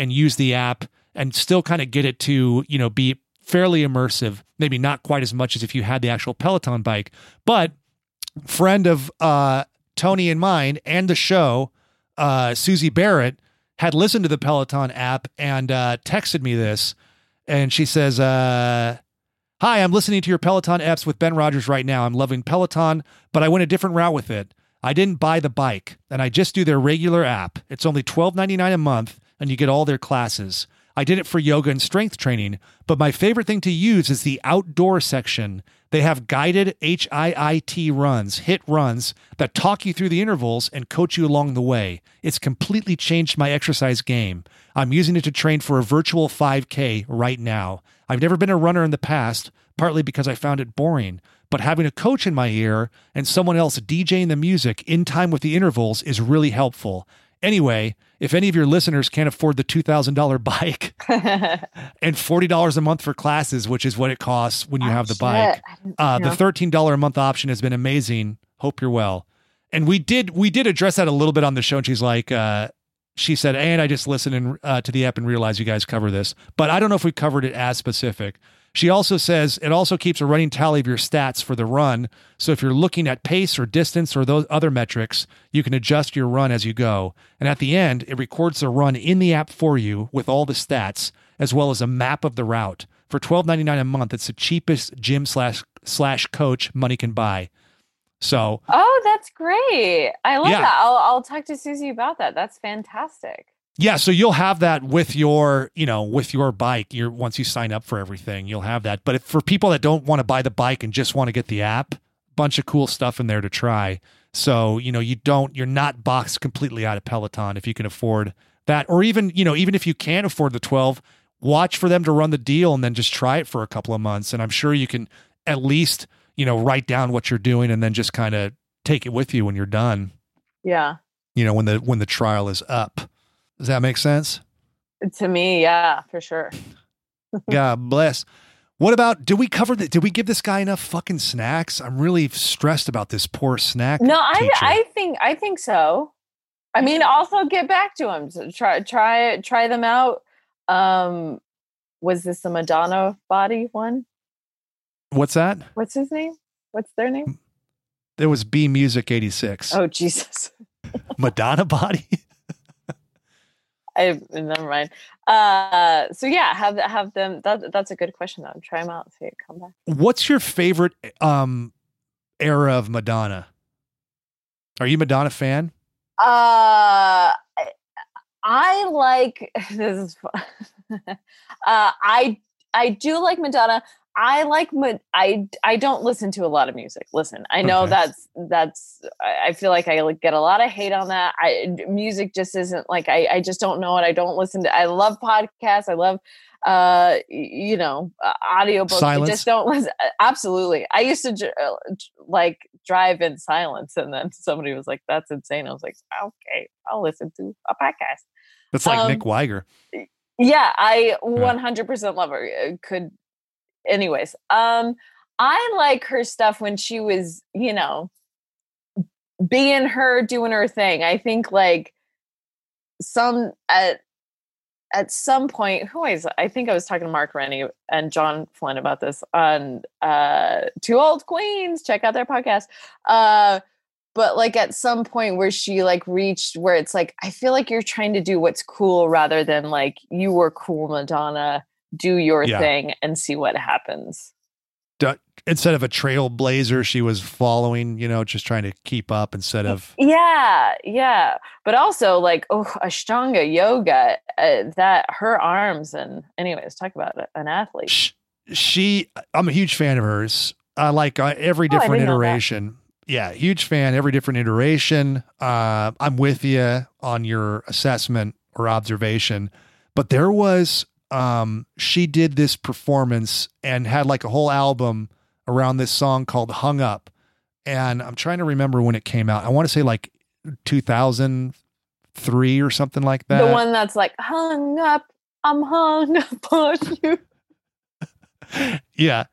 Speaker 2: and use the app and still kind of get it to, you know, be fairly immersive. Maybe not quite as much as if you had the actual Peloton bike. But friend of uh, Toni and mine and the show, uh, Susie Barrett, had listened to the Peloton app and uh, texted me this. And she says, uh, Hi, I'm listening to your Peloton apps with Ben Rogers right now. I'm loving Peloton, but I went a different route with it. I didn't buy the bike, and I just do their regular app. It's only $12.99 a month, and you get all their classes. I did it for yoga and strength training, but my favorite thing to use is the outdoor section. They have guided HIIT runs, HIT runs that talk you through the intervals and coach you along the way. It's completely changed my exercise game. I'm using it to train for a virtual 5K right now. I've never been a runner in the past, partly because I found it boring, but having a coach in my ear and someone else DJing the music in time with the intervals is really helpful. Anyway, if any of your listeners can't afford the $2,000 [LAUGHS] bike [LAUGHS] and $40 a month for classes, which is what it costs when you
Speaker 3: Oh,
Speaker 2: have the
Speaker 3: shit.
Speaker 2: bike, uh, the $13 a month option has been amazing. Hope you're well. And we did we did address that a little bit on the show. And she's like, uh, she said, and I just listened in, uh, to the app and realized you guys cover this, but I don't know if we covered it as specific. She also says it also keeps a running tally of your stats for the run. So if you're looking at pace or distance or those other metrics, you can adjust your run as you go. And at the end, it records the run in the app for you with all the stats, as well as a map of the route. For $12.99 a month, it's the cheapest gym slash slash coach money can buy. So
Speaker 3: Oh, that's great. I love
Speaker 2: Yeah.
Speaker 3: that. I'll I'll talk to Susie about that. That's fantastic.
Speaker 2: Yeah, so you'll have that with your, you know, with your bike. You're once you sign up for everything, you'll have that. But if, for people that don't want to buy the bike and just want to get the app, bunch of cool stuff in there to try. So, you know, you don't you're not boxed completely out of Peloton if you can afford that or even, you know, even if you can't afford the 12, watch for them to run the deal and then just try it for a couple of months and I'm sure you can at least, you know, write down what you're doing and then just kind of take it with you when you're done,
Speaker 3: Yeah.
Speaker 2: you know, when the when the trial is up. Does that make sense?
Speaker 3: To me, yeah, for sure. [LAUGHS]
Speaker 2: God bless. What about did we cover that? Did we give this guy enough fucking snacks? I'm really stressed about this poor snack.
Speaker 3: No, I. I think I think so. I mean, also get back to him. So try try try them out. Um was this the Madonna body one?
Speaker 2: What's that?
Speaker 3: What's his name? What's their name?
Speaker 2: There was B Music 86.
Speaker 3: Oh Jesus. [LAUGHS]
Speaker 2: Madonna body.
Speaker 3: I never mind. Uh so yeah, have have them that that's a good question though. Try them out, see it come back.
Speaker 2: What's your favorite um era of Madonna? Are you a Madonna fan?
Speaker 3: Uh, I- I like [LAUGHS] this is. [LAUGHS] uh, I I do like Madonna. I like I I don't listen to a lot of music. Listen, I know
Speaker 2: Okay.
Speaker 3: that's that's. I feel like I get a lot of hate on that. I music just isn't like I I just don't know it. I don't listen to. I love podcasts. I love uh you know uh, audiobooks. I just don't listen. Absolutely, I used to uh, like drive in silence, and then somebody was like, "That's insane." I was like, "Okay, I'll listen to a podcast."
Speaker 2: That's like
Speaker 3: Um,
Speaker 2: Nick Wiger.
Speaker 3: Yeah, I 100% love her. Uh, Could, anyways. Um, I like her stuff when she was, you know, being her, doing her thing. I think like some at at some point, who is I think I was talking to Mark Rennie and John Flynn about this on uh Two Old Queens. Check out their podcast. Uh but like at some point where she like reached where it's like i feel like you're trying to do what's cool rather than like you were cool madonna do your
Speaker 2: Yeah.
Speaker 3: thing and see what happens.
Speaker 2: Du- Instead of a trailblazer, she was following, you know, just trying to keep up instead of
Speaker 3: yeah yeah. But also like oh ashtanga yoga uh, that her arms and anyways talk about an athlete.
Speaker 2: Sh- she i'm a huge fan of hers. I like uh, every
Speaker 3: Oh,
Speaker 2: different
Speaker 3: that.
Speaker 2: iteration. Yeah huge fan every different iteration. Uh, i'm with you on your assessment or observation. But there was um, she did this performance and had like a whole album around this song called hung up and i'm trying to remember when it came out i want to say like 2003 or something like that
Speaker 3: the one that's like hung up i'm hung up [LAUGHS] on you [LAUGHS]
Speaker 2: yeah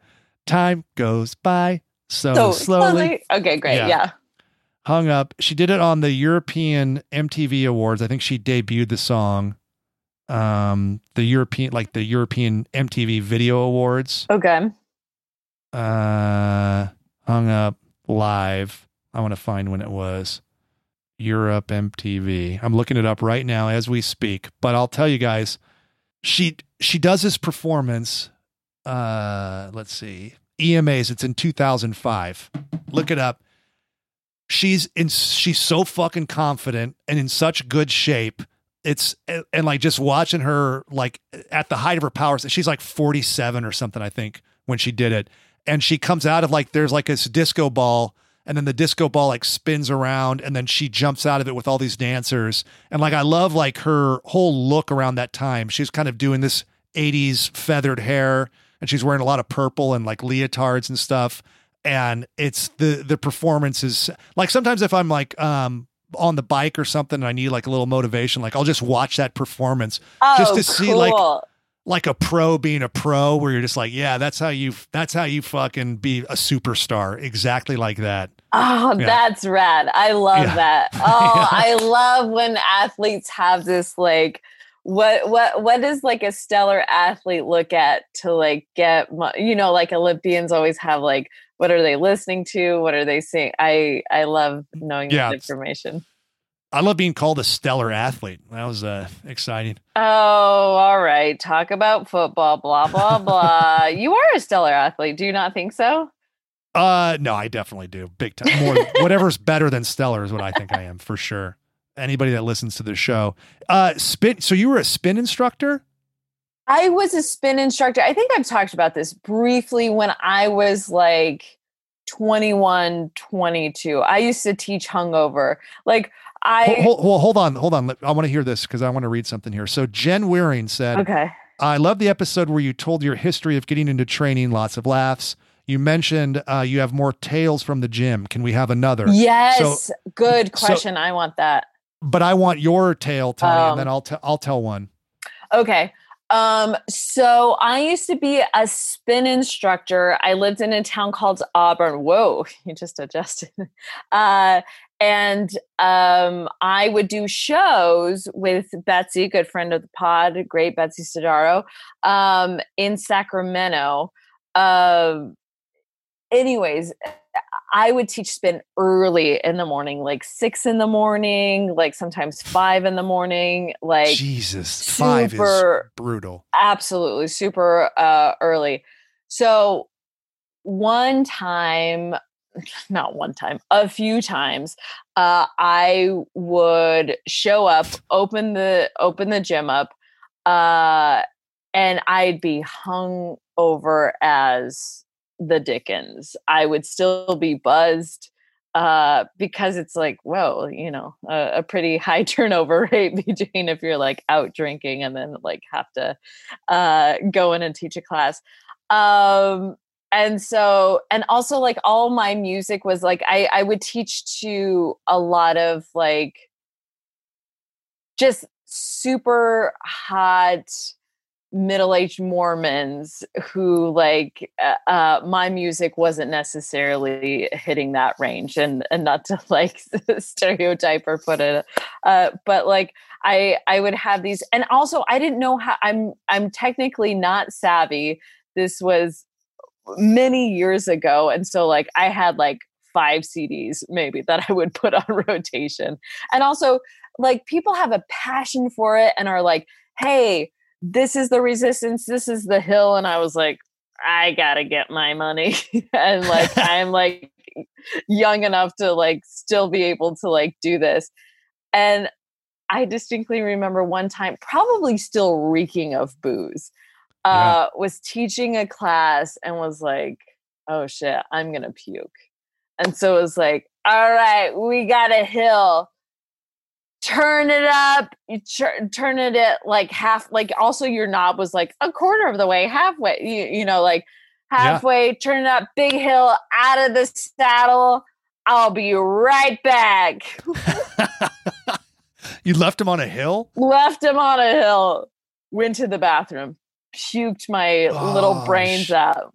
Speaker 2: Time goes by so,
Speaker 3: So
Speaker 2: slowly.
Speaker 3: Okay, great.
Speaker 2: Yeah.
Speaker 3: Yeah.
Speaker 2: Hung up. She did it on the European MTV Awards. I think she debuted the song. Um, the European, like the European MTV Video Awards.
Speaker 3: Okay.
Speaker 2: Uh, hung up live. I want to find when it was. Europe MTV. I'm looking it up right now as we speak. But I'll tell you guys, she she does this performance. Uh, let's see, EMAs. It's in 2005. Look it up. She's in. She's so fucking confident and in such good shape. It's and, and like just watching her like at the height of her powers. She's like 47 or something, I think, when she did it. And she comes out of like there's like this disco ball and then the disco ball like spins around and then she jumps out of it with all these dancers and like i love like her whole look around that time she's kind of doing this 80s feathered hair and she's wearing a lot of purple and like leotards and stuff and it's the the performance is like sometimes if i'm like um on the bike or something and i need like a little motivation like i'll just watch that performance
Speaker 3: Oh,
Speaker 2: Just to oh, see, like, like a pro being a pro where you're just like yeah that's how you that's how you fucking be a superstar exactly like that
Speaker 3: Oh,
Speaker 2: Yeah.
Speaker 3: that's rad. I love
Speaker 2: Yeah.
Speaker 3: that. [LAUGHS] Oh, I love when athletes have this like what what what does like a stellar athlete look at to like get you know like Olympians always have like what are they listening to what are they seeing I I love knowing
Speaker 2: Yeah,
Speaker 3: that information.
Speaker 2: I love being called a stellar athlete. That was uh, exciting.
Speaker 3: Oh, all right. Talk about football blah blah [LAUGHS] blah. you are a stellar athlete. Do you not think so?
Speaker 2: Uh, no, I definitely do. Big time. More whatever's better than stellar is what I think I am for sure. Anybody that listens to the show, uh, spin. So you were a spin instructor.
Speaker 3: I was a spin instructor. I think I've talked about this briefly when I was like 21, 22. I used to teach hungover. Like I
Speaker 2: Hold, hold, well, hold on, hold on. I want to hear this because I want to read something here. So Jen Wearing said,
Speaker 3: Okay.
Speaker 2: I love the episode where you told your history of getting into training. Lots of laughs. You mentioned uh, you have more tales from the gym. Can we have another?
Speaker 3: Yes. Good
Speaker 2: so-
Speaker 3: question. I want that.
Speaker 2: But I want your tale, Toni,
Speaker 3: Um,
Speaker 2: and then I'll t- I'll tell one.
Speaker 3: Okay. Um, so I used to be a spin instructor. I lived in a town called Auburn. Whoa, [LAUGHS] you just adjusted. Uh, and um, I would do shows with Betsy, good friend of the pod, great Betsy Sodaro, um, in Sacramento. Um anyways, I would teach spin early in the morning, like six in the morning, like sometimes five in the morning, like
Speaker 2: Jesus, five is
Speaker 3: super-
Speaker 2: brutal.
Speaker 3: absolutely super uh early so one time [LAUGHS] not one time a few times uh i would show up open the open the gym up uh and i'd be hung over as the dickens i would still be buzzed uh, because it's like, whoa, you know, a, a pretty high [LAUGHS] turnover rate between if you're like out drinking and then like have to uh, go in and teach a class. Um, and so, and also like all my music was like, I, I would teach to a lot of like just super hot middle-aged mormons who like uh, uh my music wasn't necessarily hitting that range and and not to [LAUGHS] like [LAUGHS] stereotype or put it uh but like i i would have these and also i didn't know how i'm i'm technically not savvy. This was many years ago and so like i had like five cds maybe that i would put [LAUGHS] on rotation. And also like people have a passion for it and are like hey this is the resistance this is the hill and i was like i gotta get my money. [LAUGHS] And like [LAUGHS] i'm like young enough to like still be able to like do this. And i distinctly remember one time probably still reeking of booze uh was teaching a class and was like oh shit i'm gonna puke. And so it was like all right we got a hill turn it up you tur- turn it at like half like also your knob was like a quarter of the way halfway you, you know like
Speaker 2: Yeah.
Speaker 3: halfway turn it up big hill out of the saddle i'll be right back [LAUGHS]
Speaker 2: you left him on a hill?
Speaker 3: left him on a hill went to the bathroom puked my
Speaker 2: Oh,
Speaker 3: little brains
Speaker 2: sh-
Speaker 3: out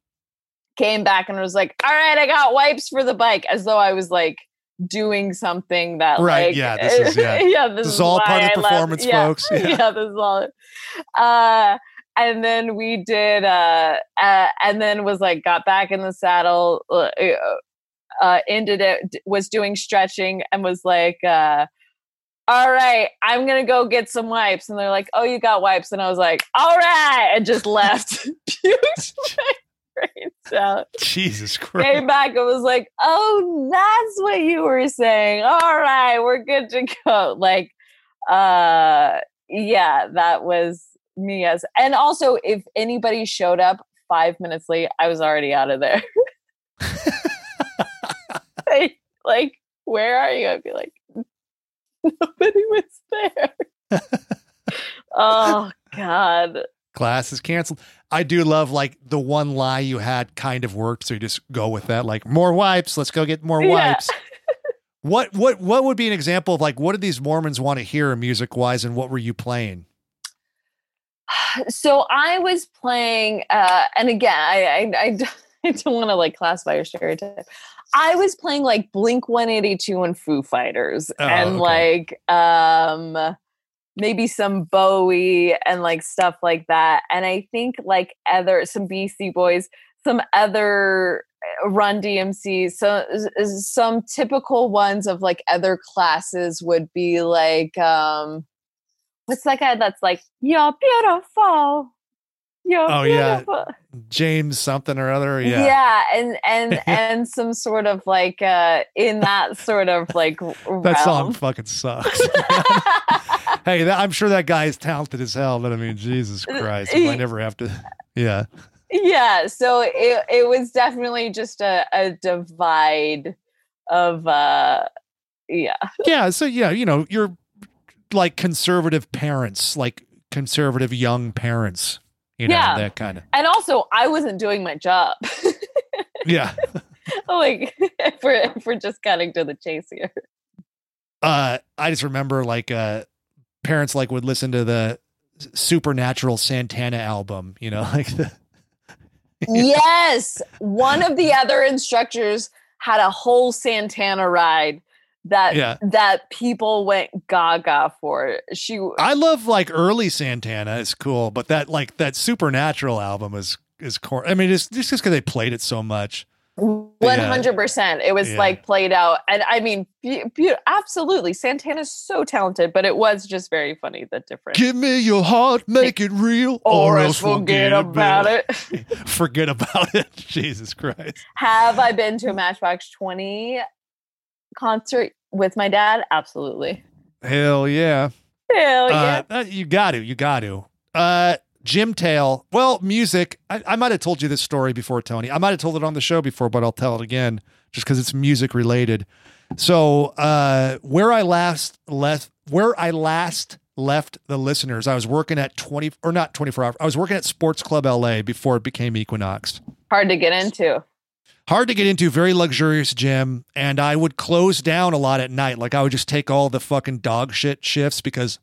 Speaker 3: came back and was like, "All right, I got wipes for the bike," as though I was like doing something that
Speaker 2: Right,
Speaker 3: like
Speaker 2: yeah, this is- yeah. [LAUGHS]
Speaker 3: yeah this,
Speaker 2: This is all part of the performance,
Speaker 3: yeah,
Speaker 2: folks. [LAUGHS] Yeah.
Speaker 3: yeah. this is all uh and then we did uh, uh and then was like got back in the saddle uh, uh ended it was doing stretching and was like uh all right i'm gonna go get some wipes and they're like oh you got wipes and i was like all right and just left [LAUGHS] [LAUGHS] brains out
Speaker 2: Jesus Christ.
Speaker 3: came back and was like, "Oh, that's what you were saying. All right, we're good to go." [LAUGHS] Like, uh, yeah, that was me as. And also, if anybody showed up five minutes late, I was already out of there. [LAUGHS] like, like, where are you? I'd be like, nobody was there. oh God.
Speaker 2: Class is canceled. I do love like the one lie you had kind of worked, so you just go with that. Like more wipes. Let's go get more
Speaker 3: Yeah.
Speaker 2: wipes. [LAUGHS] What what what would be an example of like what did these Mormons want to hear music wise, and what were you playing?
Speaker 3: so I was playing, uh, and again, I I [LAUGHS] don't want to like classify or stereotype. I was playing like Blink 182 and Foo Fighters,
Speaker 2: Oh,
Speaker 3: and
Speaker 2: okay.
Speaker 3: like um maybe some Bowie and like stuff like that. And I think like other some Beastie Boys, some other uh, Run DMC, so some typical ones of like other classes would be like um what's that guy that's like you're beautiful you're
Speaker 2: Oh, yeah.
Speaker 3: beautiful
Speaker 2: James something or other.
Speaker 3: yeah,
Speaker 2: Yeah.
Speaker 3: and and [LAUGHS] and some sort of like uh in that sort of like
Speaker 2: That song fucking sucks. [LAUGHS] [LAUGHS] hey, that, I'm sure that guy is talented as hell, but I mean, Jesus Christ, I never have to. Yeah.
Speaker 3: yeah so it, it was definitely just a, a divide of uh yeah
Speaker 2: Yeah. So, yeah, you know, you're like conservative parents, like conservative young parents, you know,
Speaker 3: Yeah.
Speaker 2: that kind of.
Speaker 3: and also i wasn't doing my job
Speaker 2: Yeah. [LAUGHS]
Speaker 3: like if we're, if we're just cutting to the chase here
Speaker 2: uh i just remember like uh parents like would listen to the supernatural santana album you know [LAUGHS] like the
Speaker 3: yes. One of the other instructors had a whole santana ride that
Speaker 2: Yeah.
Speaker 3: that people went gaga for. She
Speaker 2: i love like early santana. Is cool but that like that supernatural album is is core i mean it's just because they played it so much
Speaker 3: 100% it was
Speaker 2: Yeah.
Speaker 3: like played out. And i mean be, be, absolutely santana's so talented but it was just very funny the difference.
Speaker 2: Give me your heart make it real
Speaker 3: or else [LAUGHS] forget about it.
Speaker 2: forget about it. Jesus christ.
Speaker 3: Have i been to a matchbox 20 concert with my dad? Absolutely.
Speaker 2: Hell yeah.
Speaker 3: Hell yeah.
Speaker 2: Uh, uh, you got to, you got to. Uh, Gym Tale. Well, music. I, I might have told you this story before, Toni. I might have told it on the show before, but I'll tell it again just because it's music related. So, uh, where I last left, where I last left the listeners, I was working at twenty or not twenty four hours. I was working at Sports Club LA before it became Equinox
Speaker 3: hard to get into
Speaker 2: hard to get into, very luxurious gym, and I would close down a lot at night. Like I would just take all the fucking dog shit shifts because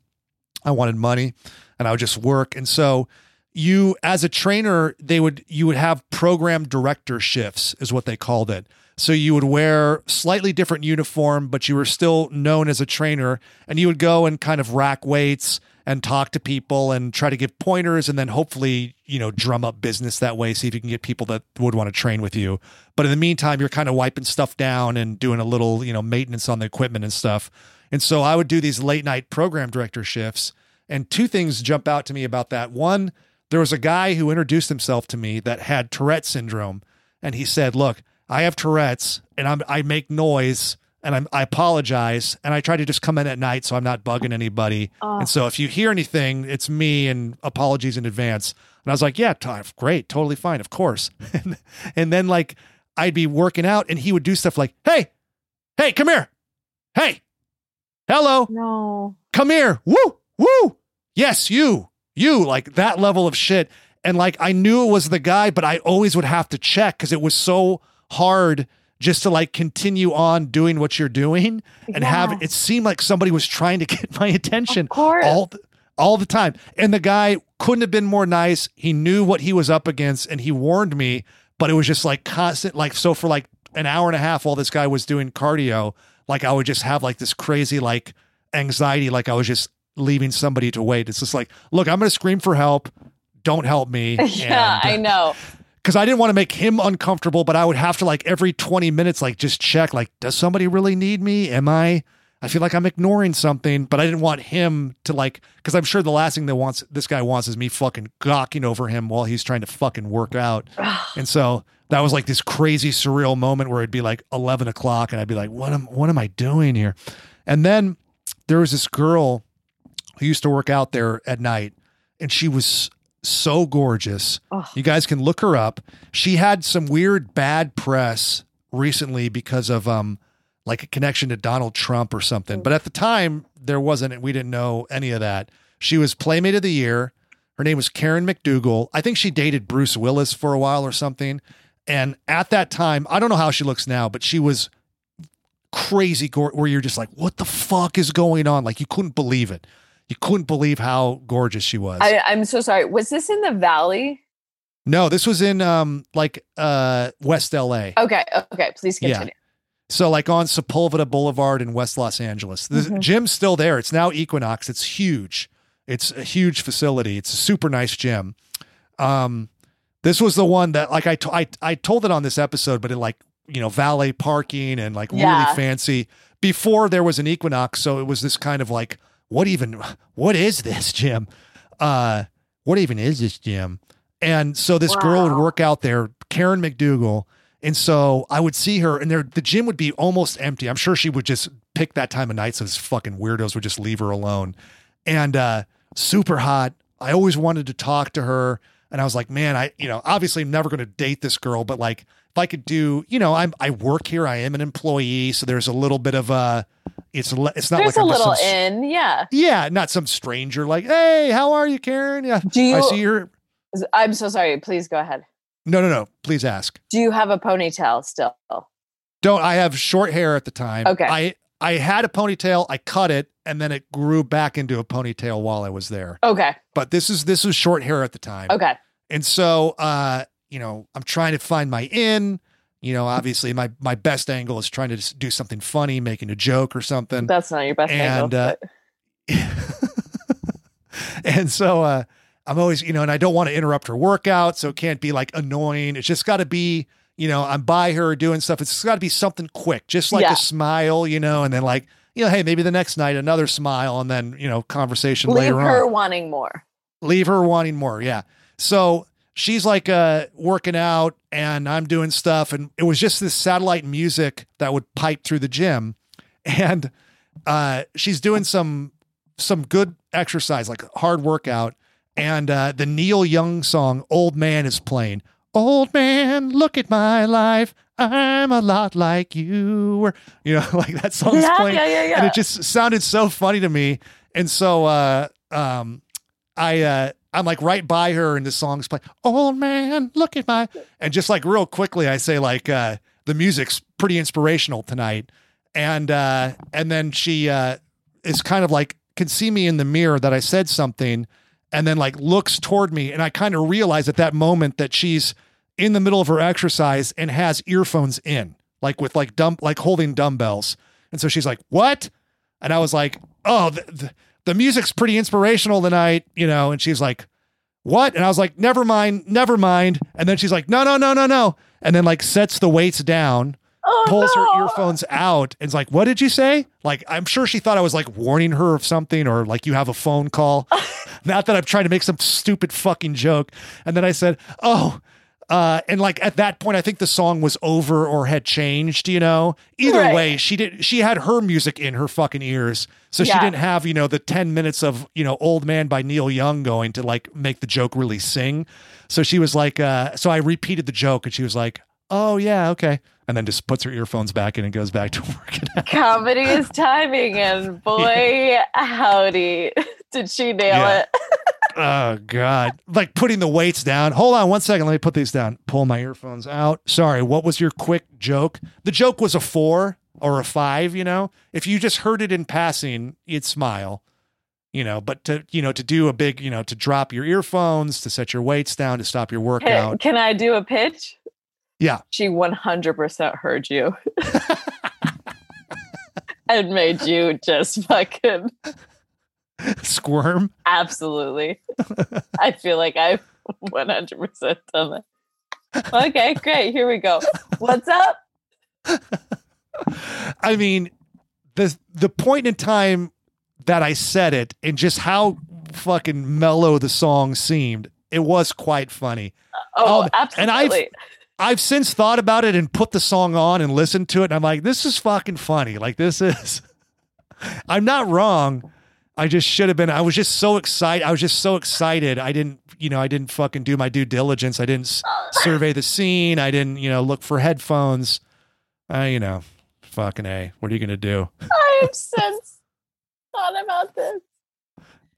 Speaker 2: I wanted money and I would just work. And so you as a trainer, they would you would have program director shifts is what they called it. So you would wear slightly different uniform, but you were still known as a trainer and you would go and kind of rack weights and talk to people and try to give pointers and then hopefully, you know, drum up business that way. See if you can get people that would want to train with you. But in the meantime, you're kind of wiping stuff down and doing a little, you know, maintenance on the equipment and stuff. And so I would do these late night program director shifts. And two things jump out to me about that. One, there was a guy who introduced himself to me that had Tourette syndrome. And he said, Look, I have Tourette's and I'm, I make noise and I'm, I apologize. And I try to just come in at night so I'm not bugging anybody.
Speaker 3: Oh.
Speaker 2: And so if you hear anything, it's me and apologies in advance. And I was like, Yeah, t- great, totally fine, of course. [LAUGHS] and, and then, like, I'd be working out and he would do stuff like, Hey, hey, come here. Hey, hello
Speaker 3: no
Speaker 2: come here. Woo, woo. Yes, you, you, like that level of shit. And like I knew it was the guy, but I always would have to check because it was so hard just to like continue on doing what you're doing and have it seemed like somebody was trying to [LAUGHS] get my attention all th- all the time. And the guy couldn't have been more nice. He knew what he was up against and he warned me, but it was just like constant. Like so for like an hour and a half while this guy was doing cardio, like I would just have like this crazy like anxiety, like I was just leaving somebody to wait. It's just like, look, I'm gonna scream for help. Don't help me. [LAUGHS]
Speaker 3: yeah, I uh, know.
Speaker 2: because I didn't want to make him uncomfortable, but I would have to like every 20 minutes, like just check, like, does somebody really need me? Am I? I feel like I'm ignoring something, but I didn't want him to like, because I'm sure the last thing that wants this guy wants is me fucking gawking over him while he's trying to fucking work out. [SIGHS] and so that was like this crazy surreal moment where it'd be like 11 o'clock, and I'd be like, what am what am I doing here? And then there was this girl who used to work out there at night, and she was so gorgeous.
Speaker 3: Ugh.
Speaker 2: You guys can look her up. She had some weird bad press recently because of um like a connection to Donald Trump or something. But at the time there wasn't we didn't know any of that. She was Playmate of the Year. Her name was Karen McDougal. I think she dated Bruce Willis for a while or something. And at that time, I don't know how she looks now, but she was crazy go- where you're just like, what the fuck is going on? Like you couldn't believe it. You couldn't believe how gorgeous she was.
Speaker 3: I, I'm so sorry. Was this in the valley?
Speaker 2: no, this was in um like uh West LA.
Speaker 3: Okay, okay. Please
Speaker 2: Yeah.
Speaker 3: continue.
Speaker 2: So like on Sepulveda Boulevard in West Los Angeles. The
Speaker 3: Mhm.
Speaker 2: gym's still there. It's now Equinox. It's huge. It's a huge facility. It's a super nice gym. Um this was the one that like I I I told it on this episode but it like, you know, valet parking and like really fancy before there was an Equinox, so it was this kind of like what even what is this [LAUGHS] gym? Uh what even is this gym? And so this girl would work out there, Karen McDougal. And so I would see her, and there the gym would be almost empty. I'm sure she would just pick that time of night, so these fucking weirdos would just leave her alone. And uh, super hot. I always wanted to talk to her, and I was like, man, I you know obviously I'm never going to date this girl, but like if I could do, you know, I'm I work here, I am an employee, so there's a little bit of a, it's le- it's not
Speaker 3: There's
Speaker 2: like
Speaker 3: a
Speaker 2: I'm
Speaker 3: little
Speaker 2: some,
Speaker 3: in, yeah.
Speaker 2: yeah, not some stranger like, hey, how are you, Karen? Yeah,
Speaker 3: Do you?
Speaker 2: I see her.
Speaker 3: I'm so sorry. Please go ahead.
Speaker 2: No, no, no. Please ask.
Speaker 3: Do you have a ponytail still?
Speaker 2: Don't I have short hair at the time?
Speaker 3: Okay.
Speaker 2: I I had a ponytail. I cut it, and then it grew back into a ponytail while I was there.
Speaker 3: Okay,
Speaker 2: But this is this was short hair at the time.
Speaker 3: okay.
Speaker 2: And so, uh, you know, I'm trying to find my in. You know, obviously, my my best angle is trying to just do something funny, making a joke or something.
Speaker 3: That's not your best
Speaker 2: And,
Speaker 3: angle.
Speaker 2: uh,
Speaker 3: but- [LAUGHS]
Speaker 2: and so uh I'm always, you know, and I don't want to interrupt her workout, so it can't be like annoying. It's just got to be, you know, I'm by her doing stuff. It's got to be something quick, just like
Speaker 3: Yeah.
Speaker 2: a smile, you know, and then like, you know, hey, maybe the next night another smile, and then you know, conversation
Speaker 3: leave
Speaker 2: later
Speaker 3: her wanting more.
Speaker 2: Leave her wanting more, yeah. So she's like uh working out, and I'm doing stuff, and it was just this satellite music that would pipe through the gym, and uh she's doing some some good exercise, like hard workout, and uh, the Neil Young song "Old Man" is playing. Old man, look at my life. I'm a lot like you were. You know, [LAUGHS] like that song's
Speaker 3: Yeah,
Speaker 2: playing,
Speaker 3: yeah, yeah, yeah.
Speaker 2: and it just sounded so funny to me. And so, uh, um, I, uh, I'm like right by her, and the song's playing. Old man, look at my, and just like real quickly, I say like, uh, the music's pretty inspirational tonight, and uh, and then she uh, is kind of like can see me in the mirror that I said something and then like looks toward me. And I kind of realize at that moment that she's in the middle of her exercise and has earphones in like with like dumb like holding dumbbells. And so she's like what? And I was like oh the music's pretty inspirational tonight you know and she's like what and I was like never mind never mind and then she's like no no no no no and then like sets the weights down
Speaker 3: Oh,
Speaker 2: pulls
Speaker 3: no.
Speaker 2: her earphones out and is like, What did you say? Like, I'm sure she thought I was like warning her of something or like you have a phone call. [LAUGHS] Not that I'm trying to make some stupid fucking joke. And then I said, Oh, uh, and like at that point, I think the song was over or had changed, you know. Either
Speaker 3: Right.
Speaker 2: way, she did she had her music in her fucking ears. So she didn't have, you know, the 10 minutes of, you know, old man by Neil Young going to like make the joke really sing. So she was like, uh, so I repeated the joke and she was like, Oh yeah, okay. And then just puts her earphones back in and goes back to [LAUGHS] work.
Speaker 3: Comedy is timing, and [LAUGHS] boy, howdy, [LAUGHS] did she nail
Speaker 2: Yeah.
Speaker 3: it?
Speaker 2: Oh God. Like putting the weights down. Hold on one second. Let me put these down. Pull my earphones out. Sorry, what was your quick joke? The joke was a four or a five, you know? If you just heard it in passing, you'd smile. You know, but to you know, to do a big, you know, to drop your earphones, to set your weights down, to stop your
Speaker 3: Can,
Speaker 2: workout.
Speaker 3: can I do a pitch?
Speaker 2: Yeah.
Speaker 3: She 100% heard you [LAUGHS] and made you just fucking [LAUGHS]
Speaker 2: Squirm.
Speaker 3: absolutely. I feel like I've [LAUGHS] 100% done that. Okay, great. Here we go. What's up? [LAUGHS]
Speaker 2: I mean, the the point in time that I said it and just how fucking mellow the song seemed, it was quite funny.
Speaker 3: Oh,
Speaker 2: Um, and I've- I've since thought about it and put the song on and listened to it, and I'm like, this is fucking funny. Like this is. I'm not wrong. I just should have been. I was just so excited. I was just so excited. I didn't, you know, I didn't fucking do my due diligence. I didn't s- survey the scene. I didn't, you know, look for headphones. Uh, you know, fucking a. What are you gonna do?
Speaker 3: I have since [LAUGHS] thought about this.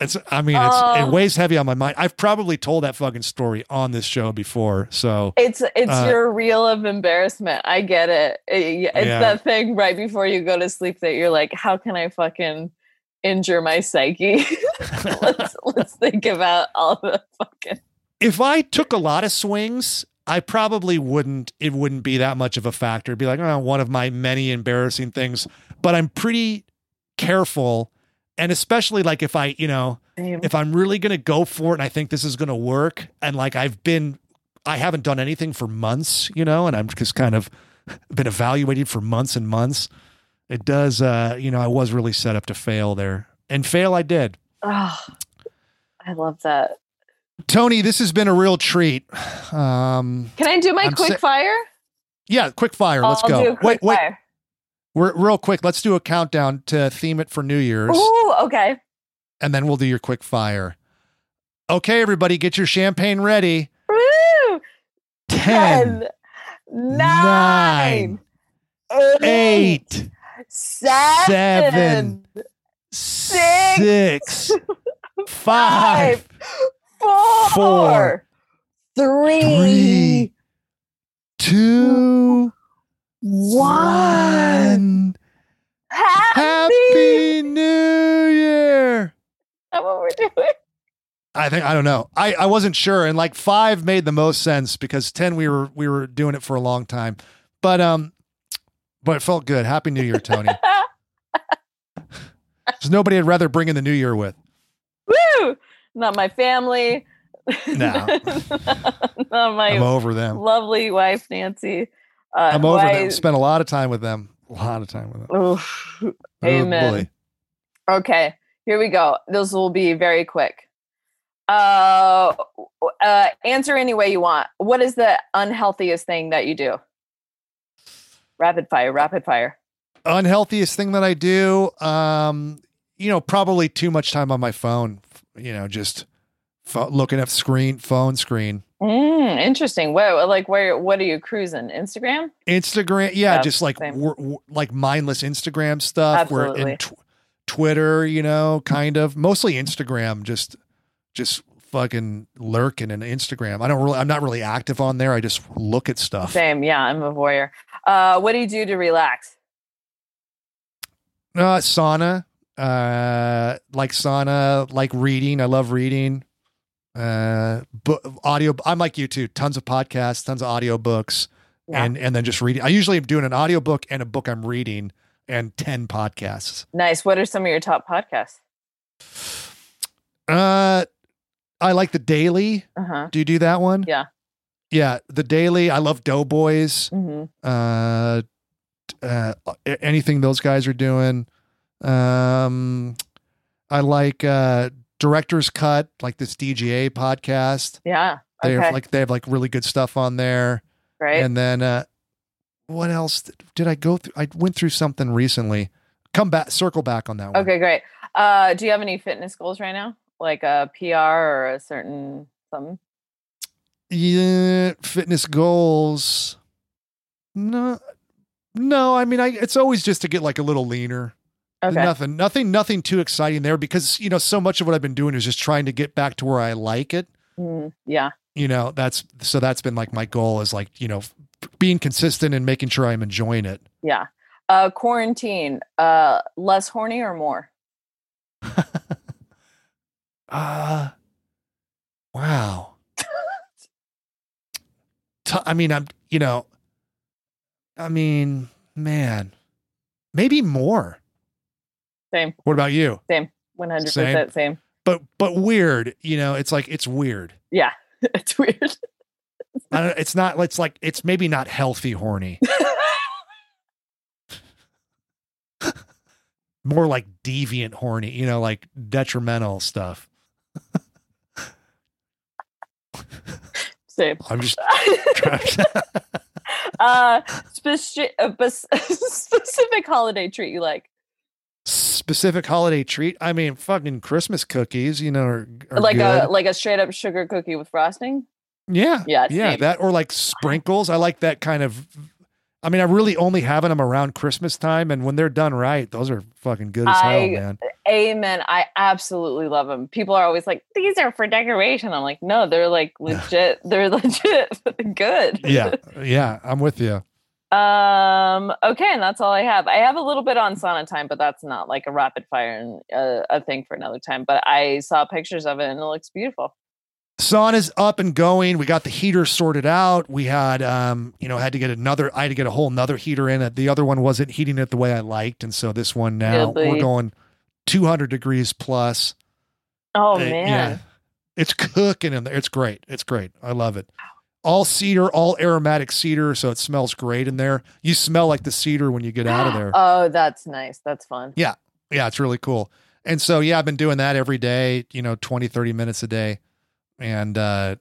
Speaker 2: It's. I mean, it's
Speaker 3: Oh.
Speaker 2: it weighs heavy on my mind. I've probably told that fucking story on this show before. So
Speaker 3: It's it's
Speaker 2: Uh,
Speaker 3: your reel of embarrassment. I get it. It- It's
Speaker 2: Yeah.
Speaker 3: that thing right before you go to sleep that you're like, how can I fucking injure my psyche? [LAUGHS] let's [LAUGHS] let's think about all the fucking
Speaker 2: if I took a lot of swings, I probably wouldn't. It wouldn't be that much of a factor. It'd be like, oh, one of my many embarrassing things. But I'm pretty careful, and especially like if I, you know, if I'm really gonna go for it, and I think this is gonna work, and like I've been, I haven't done anything for months, you know, and I'm just kind of been evaluated for months and months. It does, uh, you know, I was really set up to fail there, and fail I did.
Speaker 3: Oh, I love that.
Speaker 2: Toni, this has been a real treat. Um,
Speaker 3: Can I do my
Speaker 2: I'm
Speaker 3: quick
Speaker 2: sa-
Speaker 3: fire?
Speaker 2: Yeah, quick fire. Let's
Speaker 3: I'll
Speaker 2: go.
Speaker 3: a quick
Speaker 2: wait, wait.
Speaker 3: fire.
Speaker 2: We're real quick. Let's do a countdown to theme it for New Year's,
Speaker 3: Ooh, okay.
Speaker 2: and then we'll do your quick fire. Okay, everybody, get your champagne ready.
Speaker 3: Woo!
Speaker 2: Ten,
Speaker 3: Ten, nine, eight,
Speaker 2: eight,
Speaker 3: seven,
Speaker 2: six, [LAUGHS] five,
Speaker 3: four,
Speaker 2: four,
Speaker 3: three,
Speaker 2: three, two,
Speaker 3: one.
Speaker 2: one.
Speaker 3: Happy.
Speaker 2: Happy New Year.
Speaker 3: That's what we're doing.
Speaker 2: I think I don't know. I, I wasn't sure, and like five made the most sense because ten we were we were doing it for a long time, but um, but it felt good. Happy New Year, Toni. There's nobody I'd rather bring in the New Year with.
Speaker 3: Woo! Not my family.
Speaker 2: No. [LAUGHS]
Speaker 3: Not my
Speaker 2: I'm over them.
Speaker 3: lovely wife, Nancy. Uh,
Speaker 2: I'm over them.
Speaker 3: wife-
Speaker 2: Spent a lot of time with them. A lot of time with them.
Speaker 3: Oof.
Speaker 2: Oh,
Speaker 3: Amen.
Speaker 2: boy.
Speaker 3: Okay, here we go. This will be very quick. Uh, uh, answer any way you want. What is the unhealthiest thing that you do? Rapid fire, rapid fire.
Speaker 2: Unhealthiest thing that I do, um, you know, probably too much time on my phone. You know, just pho- looking at screen, phone screen.
Speaker 3: Mm, interesting. Where, like, where? What are you cruising? Instagram?
Speaker 2: Instagram, yeah,
Speaker 3: Yeah,
Speaker 2: just like
Speaker 3: same.
Speaker 2: wor- wor- like mindless Instagram stuff.
Speaker 3: Absolutely.
Speaker 2: tw- Twitter, you know, kind of mostly Instagram. Just just fucking lurking in Instagram. I don't really. I'm not really active on there. I just look at stuff.
Speaker 3: Same. Yeah, I'm a voyeur. Uh, what do you do to relax?
Speaker 2: Uh, sauna, uh, like sauna, like reading. I love reading. Uh, bu- audio. I'm like you too. Tons of podcasts, tons of audio books,
Speaker 3: Yeah.
Speaker 2: and and then just reading. I usually am doing an audio book and a book I'm reading, and ten podcasts.
Speaker 3: Nice. What are some of your top podcasts?
Speaker 2: Uh, I like the Daily.
Speaker 3: Uh huh.
Speaker 2: Do you do that one?
Speaker 3: Yeah.
Speaker 2: Yeah, the Daily. I love Doughboys.
Speaker 3: hmm
Speaker 2: Uh, uh, anything those guys are doing. Um, I like uh Director's Cut, like this DGA podcast.
Speaker 3: Yeah.
Speaker 2: They
Speaker 3: Okay.
Speaker 2: have like they have like really good stuff on there.
Speaker 3: Great.
Speaker 2: And then uh, what else did, did I go through? I went through something recently. Come back, circle back on that one.
Speaker 3: Okay, great. Uh, do you have any fitness goals right now? Like a PR or a certain something?
Speaker 2: Yeah, fitness goals. No, no. I mean, I it's always just to get like a little leaner.
Speaker 3: Okay.
Speaker 2: Nothing, nothing, nothing too exciting there because you know so much of what I've been doing is just trying to get back to where I like it.
Speaker 3: Mm, yeah.
Speaker 2: You know, that's so that's been like my goal is like you know being consistent and making sure I'm enjoying it.
Speaker 3: Yeah. Uh, quarantine. Uh, less horny or more? [LAUGHS]
Speaker 2: Uh wow. T- I mean, I'm, you know, I mean, man, maybe more.
Speaker 3: Same,
Speaker 2: What about you?
Speaker 3: same, one hundred
Speaker 2: Same.
Speaker 3: percent same.
Speaker 2: But but weird, you know, it's like it's weird.
Speaker 3: Yeah, [LAUGHS] it's weird.
Speaker 2: I don't, it's not. It's like it's maybe not healthy horny. [LAUGHS] More like deviant horny. You know, like detrimental stuff. [LAUGHS]
Speaker 3: same.
Speaker 2: I'm just [LAUGHS] [LAUGHS]
Speaker 3: uh, specific, uh, bes- [LAUGHS] specific holiday treat you like?
Speaker 2: specific holiday treat. I mean, fucking Christmas cookies. You know, are, are
Speaker 3: like
Speaker 2: good.
Speaker 3: a like a straight up sugar cookie with frosting?
Speaker 2: yeah,
Speaker 3: Yeah,
Speaker 2: yeah.
Speaker 3: same.
Speaker 2: That or like sprinkles. I like that kind of. I mean, I'm really only having them around Christmas time, and when they're done right, those are fucking good as hell, man.
Speaker 3: Amen. I absolutely love them. People are always like, "These are for decoration." I'm like, "No, they're like [LAUGHS] legit. they're legit [LAUGHS] good."
Speaker 2: Yeah, [LAUGHS] yeah. I'm with you.
Speaker 3: Um. Okay, and that's all I have. I have a little bit on sauna time, but that's not like a rapid fire and uh, a thing for another time. But I saw pictures of it, and it looks beautiful.
Speaker 2: Sauna's up and going. We got the heater sorted out. We had, um, you know, had to get another. I had to get a whole another heater in. It. The other one wasn't heating it the way I liked, and so this one now we're going 200 degrees plus.
Speaker 3: Oh man.
Speaker 2: yeah. it's cooking in there. It's great. It's great. I love it. All cedar, all aromatic cedar, so it smells great in there. You smell like the cedar when you get out of there. [GASPS]
Speaker 3: Oh, that's nice. That's fun.
Speaker 2: Yeah, Yeah. it's really cool. And so, yeah, I've been doing that every day, you know, 20, 30 minutes a day and uh,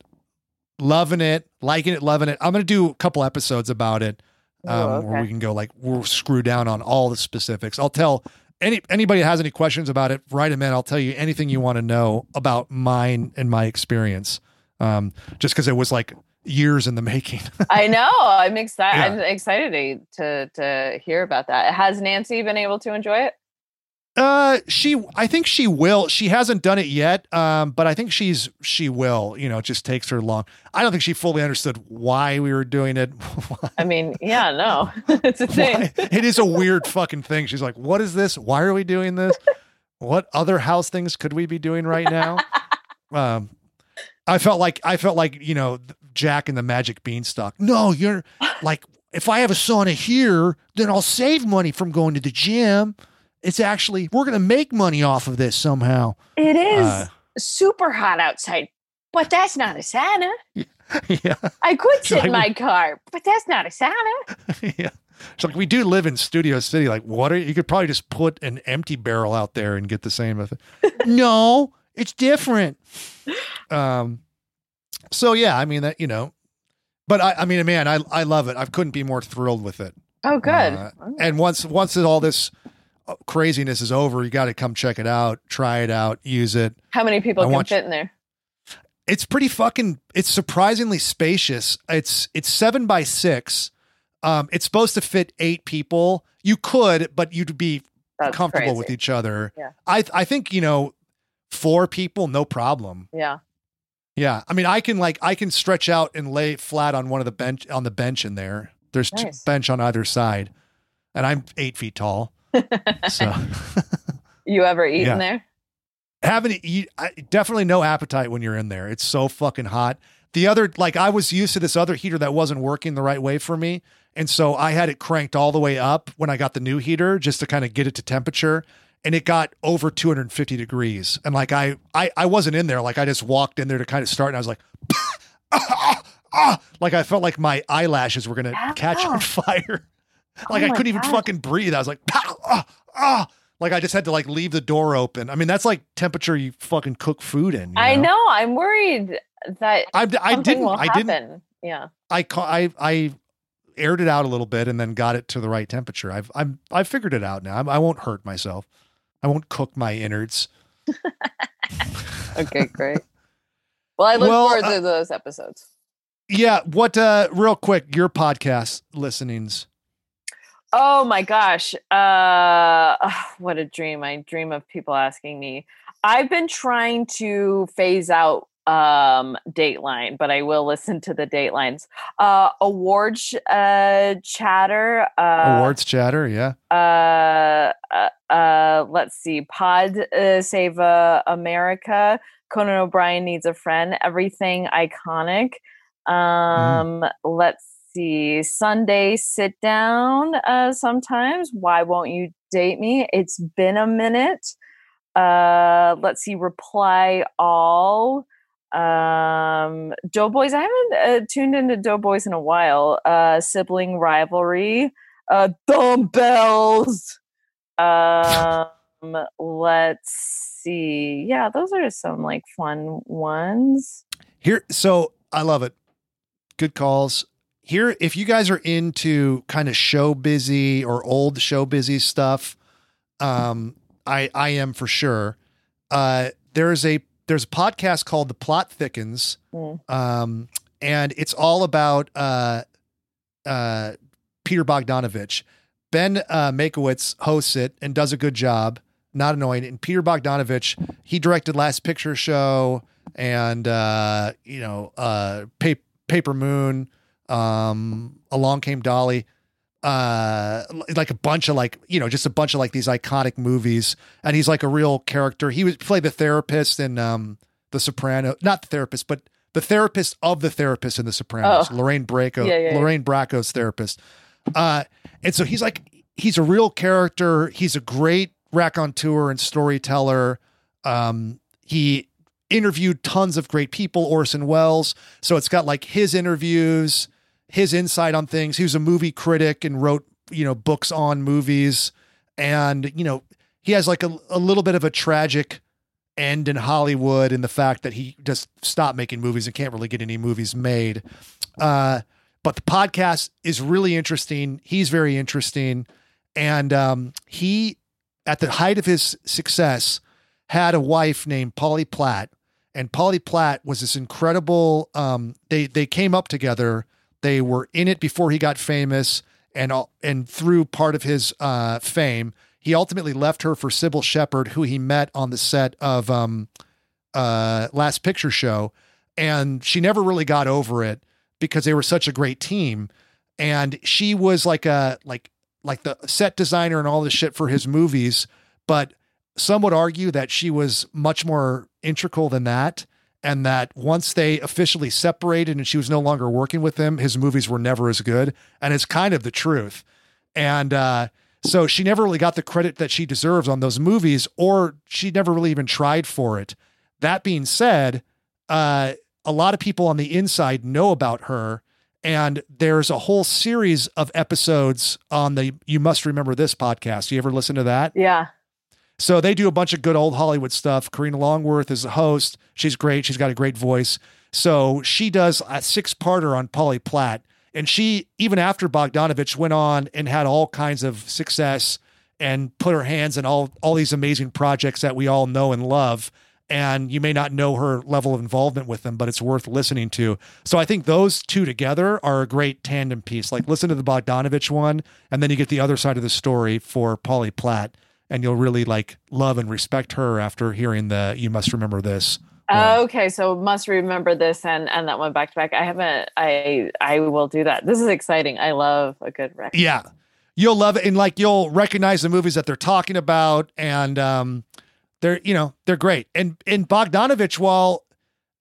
Speaker 2: loving it, liking it, loving it. I'm going to do a couple episodes about it um,
Speaker 3: Oh,
Speaker 2: where we can go like, we'll screw down on all the specifics. I'll tell any anybody has any questions about it, write them in. I'll tell you anything you want to know about mine and my experience. Um, just because it was like years in the [LAUGHS] making.
Speaker 3: I know. I'm excited.
Speaker 2: Yeah.
Speaker 3: I'm excited to to hear about that. Has Nancy been able to enjoy it?
Speaker 2: Uh, she, I think she will. She hasn't done it yet. Um, but I think she's, she will, you know, it just takes her long. I don't think she fully understood why we were doing it. [LAUGHS]
Speaker 3: I mean, yeah, no, [LAUGHS] it's insane.
Speaker 2: Why- it is a weird fucking thing. She's like, what is this? Why are we doing this? What other house things could we be doing right now? [LAUGHS] Um, I felt like, I felt like, you know, Jack and the magic beanstalk. No, you're like, if I have a sauna here, then I'll save money from going to the gym. It's actually, we're going to make money off of this somehow.
Speaker 3: It is
Speaker 2: Uh,
Speaker 3: super hot outside, but that's not a sauna. [LAUGHS]
Speaker 2: yeah.
Speaker 3: I could [LAUGHS] sit
Speaker 2: Like-
Speaker 3: in my car, but that's not a sauna. [LAUGHS]
Speaker 2: yeah. It's like we do live in Studio City. Like, what are you could probably just put an empty barrel out there and get the same effect. no, it's different. Um, so yeah, I mean that you know, but I, I mean, man, I I love it. I couldn't be more thrilled with it.
Speaker 3: Oh, good.
Speaker 2: Uh, And once once all this craziness is over, you got to come check it out, try it out, use it.
Speaker 3: How many people
Speaker 2: I
Speaker 3: can
Speaker 2: want you-
Speaker 3: fit in there?
Speaker 2: it's pretty fucking it's surprisingly spacious it's it's seven by six um it's supposed to fit eight people you could but you'd be
Speaker 3: That's
Speaker 2: comfortable with each other
Speaker 3: Yeah.
Speaker 2: i i think you know four people no problem
Speaker 3: Yeah.
Speaker 2: yeah i mean i can like i can stretch out and lay flat on one of the bench on the bench in there there's two
Speaker 3: Nice.
Speaker 2: bench on either side and i'm eight feet tall so [LAUGHS]
Speaker 3: You ever eat
Speaker 2: Yeah.
Speaker 3: in there?
Speaker 2: haven't eat I, definitely no appetite when you're in there. It's so fucking hot. The other like I was used to this other heater that wasn't working the right way for me, and so I had it cranked all the way up when I got the new heater just to kind of get it to temperature, and it got over 250 degrees. And like I I I wasn't in there. Like I just walked in there to kind of start, and I was like. [LAUGHS] ah, ah, like I felt like my eyelashes were gonna
Speaker 3: Ah.
Speaker 2: catch on fire. Like
Speaker 3: Oh
Speaker 2: I couldn't even
Speaker 3: God.
Speaker 2: fucking breathe. I was like, [LAUGHS] ah, ah, ah. Like I just had to like leave the door open. I mean, that's like temperature you fucking cook food in. you
Speaker 3: I know. I'm worried that
Speaker 2: I, I didn't.
Speaker 3: will
Speaker 2: I
Speaker 3: happen.
Speaker 2: didn't.
Speaker 3: Yeah.
Speaker 2: I I I aired it out a little bit and then got it to the right temperature. I've I'm I've figured it out now. I'm, I won't hurt myself. I won't cook my innards. [LAUGHS]
Speaker 3: Okay, great. well, I look
Speaker 2: Well,
Speaker 3: forward
Speaker 2: uh,
Speaker 3: to those episodes.
Speaker 2: Yeah. What? Uh. Real quick, your podcast listenings.
Speaker 3: Oh my gosh. Uh [SIGHS] what a dream. I dream of people asking me. I've been trying to phase out um Dateline, but I will listen to the Datelines. Uh awards uh chatter uh
Speaker 2: Awards chatter. Yeah.
Speaker 3: uh, uh, uh, let's see, Pod uh, Save uh, America, Conan O'Brien Needs a Friend, Everything Iconic, Um, let's see. Sunday sit down uh sometimes. Why won't you date me? It's been a minute. Uh let's see, reply all. Um Doughboys. I haven't uh, tuned into Doughboys in a while. Uh sibling rivalry. Uh dumbbells. Um let's see. Yeah, those are some like fun ones.
Speaker 2: Here, so I love it. Good calls. Here, if you guys are into kind of show busy or old show busy stuff, um, I I am for sure. Uh, there's a there's a podcast called The Plot Thickens,
Speaker 3: Mm.
Speaker 2: um, and it's all about uh, uh, Peter Bogdanovich. Ben uh, Mankiewicz hosts it and does a good job. Not annoying. And Peter Bogdanovich, he directed Last Picture Show and uh, you know uh, pa- Paper Moon. Um, Along Came Dolly. Uh, like a bunch of like you know just a bunch of like these iconic movies, and he's like a real character. He was played the therapist in um, The Soprano, not the therapist, but the therapist of the therapist in The Sopranos,
Speaker 3: Oh.
Speaker 2: Lorraine Bracco,
Speaker 3: Yeah, yeah, yeah.
Speaker 2: Lorraine Bracco's therapist. Uh, and so he's like, he's a real character. He's a great raconteur and storyteller. Um, he interviewed tons of great people, Orson Welles. So it's got like his interviews, his insight on things. He was a movie critic and wrote, you know, books on movies. And, you know, he has like a, a little bit of a tragic end in Hollywood in the fact that he just stopped making movies and can't really get any movies made. Uh, but the podcast is really interesting. He's very interesting. And um, he, at the height of his success, had a wife named Polly Platt. And Polly Platt was this incredible. Um, they they came up together. They were in it before he got famous, and and through part of his uh, fame, he ultimately left her for Cybill Shepherd, who he met on the set of um, uh, Last Picture Show, and she never really got over it because they were such a great team. And she was like a like like the set designer and all this shit for his movies, but some would argue that she was much more integral than that. And that once they officially separated and she was no longer working with him, his movies were never as good. And it's kind of the truth. And uh, so she never really got the credit that she deserves on those movies, or she never really even tried for it. That being said, uh, a lot of people on the inside know about her. And there's a whole series of episodes on the You Must Remember This podcast. You ever listen to that?
Speaker 3: Yeah.
Speaker 2: So they do a bunch of good old Hollywood stuff. Karina Longworth is the host. She's great. She's got a great voice. So she does a six parter on Polly Platt. And she, even after Bogdanovich went on and had all kinds of success and put her hands in all, all these amazing projects that we all know and love. And you may not know her level of involvement with them, but it's worth listening to. So I think those two together are a great tandem piece. Like listen to the Bogdanovich one, and then you get the other side of the story for Polly Platt and you'll really like love and respect her after hearing the you must remember this Yeah.
Speaker 3: Okay, so must remember this and and that one back to back. I haven't. I I will do that. This is exciting. I love a good record.
Speaker 2: yeah you'll love it and like you'll recognize the movies that they're talking about and um they're you know they're great and and bogdanovich while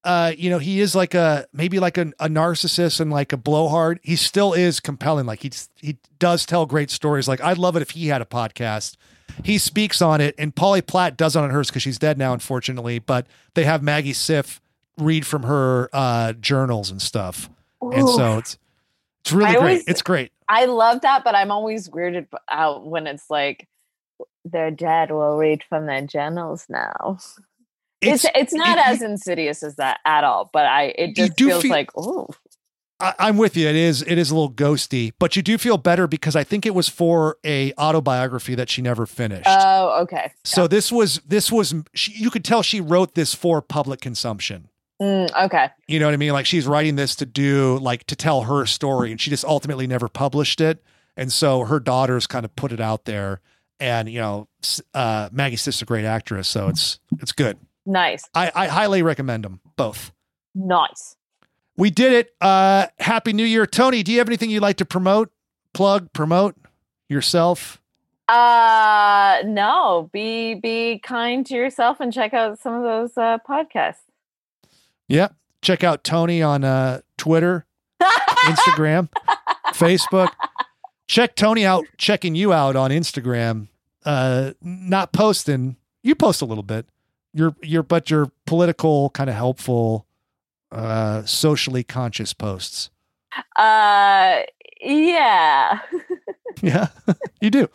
Speaker 2: uh you know he is like a maybe like a, a narcissist and like a blowhard he still is compelling like he's he does tell great stories like i'd love it if he had a podcast he speaks on it and polly platt does it on hers because she's dead now unfortunately but they have maggie siff read from her uh journals and stuff. And so it's it's really
Speaker 3: I
Speaker 2: great.
Speaker 3: always-
Speaker 2: it's great.
Speaker 3: I love that, but I'm always weirded out when it's like their dad will read from their journals now. It's it's, not
Speaker 2: it-
Speaker 3: as insidious as that at all, but I it just feels
Speaker 2: feel-
Speaker 3: like oh
Speaker 2: I, I'm with you. It is it is a little ghosty, but you do feel better because I think it was for a autobiography that she never finished.
Speaker 3: oh okay.
Speaker 2: so this was this was she, you could tell she wrote this for public consumption.
Speaker 3: Mm, okay.
Speaker 2: You know what I mean? Like she's writing this to do like to tell her story, and she just ultimately never published it. And so her daughters kind of put it out there, and you know, uh, Maggie Siff's a great actress, so it's it's good.
Speaker 3: Nice.
Speaker 2: I, I highly recommend them both.
Speaker 3: Nice.
Speaker 2: We did it. Uh, Happy New Year, Toni. Do you have anything you'd like to promote, plug, promote yourself?
Speaker 3: Uh no, be be kind to yourself and check out some of those uh podcasts.
Speaker 2: Yeah. Check out Toni on uh, Twitter, Instagram, [LAUGHS] Facebook. Check Toni out, checking you out on Instagram. Uh, not posting. You post a little bit. You're you're but you're political, kind of helpful, uh, socially conscious posts.
Speaker 3: Uh, yeah. [LAUGHS]
Speaker 2: Yeah, [LAUGHS] you do.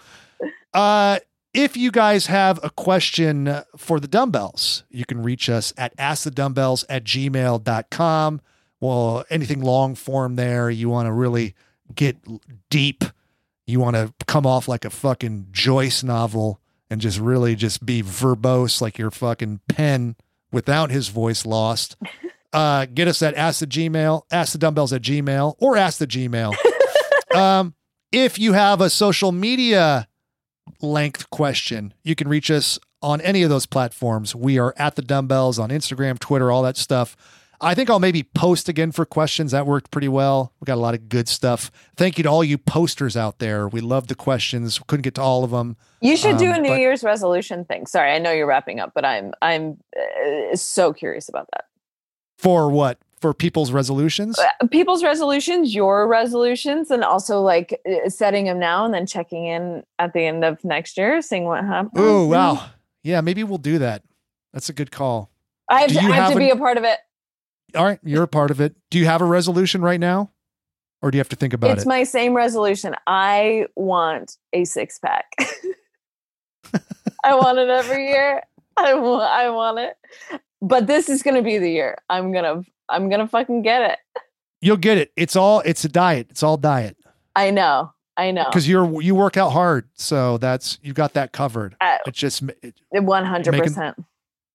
Speaker 2: Uh, if you guys have a question for the dumbbells, you can reach us at askthedumbbells at gmail.com. Well, anything long form there, you want to really get deep, you want to come off like a fucking Joyce novel and just really just be verbose like your fucking pen without his voice lost. [LAUGHS] Uh, get us at ask the Gmail, ask the dumbbells at Gmail, or ask the Gmail. [LAUGHS] um, if you have a social media length question, you can reach us on any of those platforms. We are at the dumbbells on Instagram, Twitter, all that stuff. I think I'll maybe post again for questions. That worked pretty well. We got a lot of good stuff. Thank you to all you posters out there. We love the questions. Couldn't get to all of them.
Speaker 3: You should do
Speaker 2: Um,
Speaker 3: a New
Speaker 2: but-
Speaker 3: Year's resolution thing. Sorry, I know you're wrapping up, but I'm I'm uh, so curious about that.
Speaker 2: For what? For people's resolutions?
Speaker 3: Uh, People's resolutions, your resolutions, and also like uh, setting them now and then checking in at the end of next year, seeing what happens.
Speaker 2: Oh, wow. Yeah, maybe we'll do that. That's a good call.
Speaker 3: I have, to, I have
Speaker 2: have
Speaker 3: to
Speaker 2: an-
Speaker 3: be a part of it.
Speaker 2: All right, you're a part of it. Do you have a resolution right now? Or do you have to think about
Speaker 3: It's
Speaker 2: it?
Speaker 3: It's my same resolution. I want a six pack. [LAUGHS] I want it every year. I want, I want it. But this is going to be the year. I'm going to I'm to fucking get it.
Speaker 2: You'll get it. It's all it's a diet. It's all diet.
Speaker 3: I know. I know.
Speaker 2: Because you're you work out hard. So that's you got that covered.
Speaker 3: Uh,
Speaker 2: It's just it,
Speaker 3: 100%.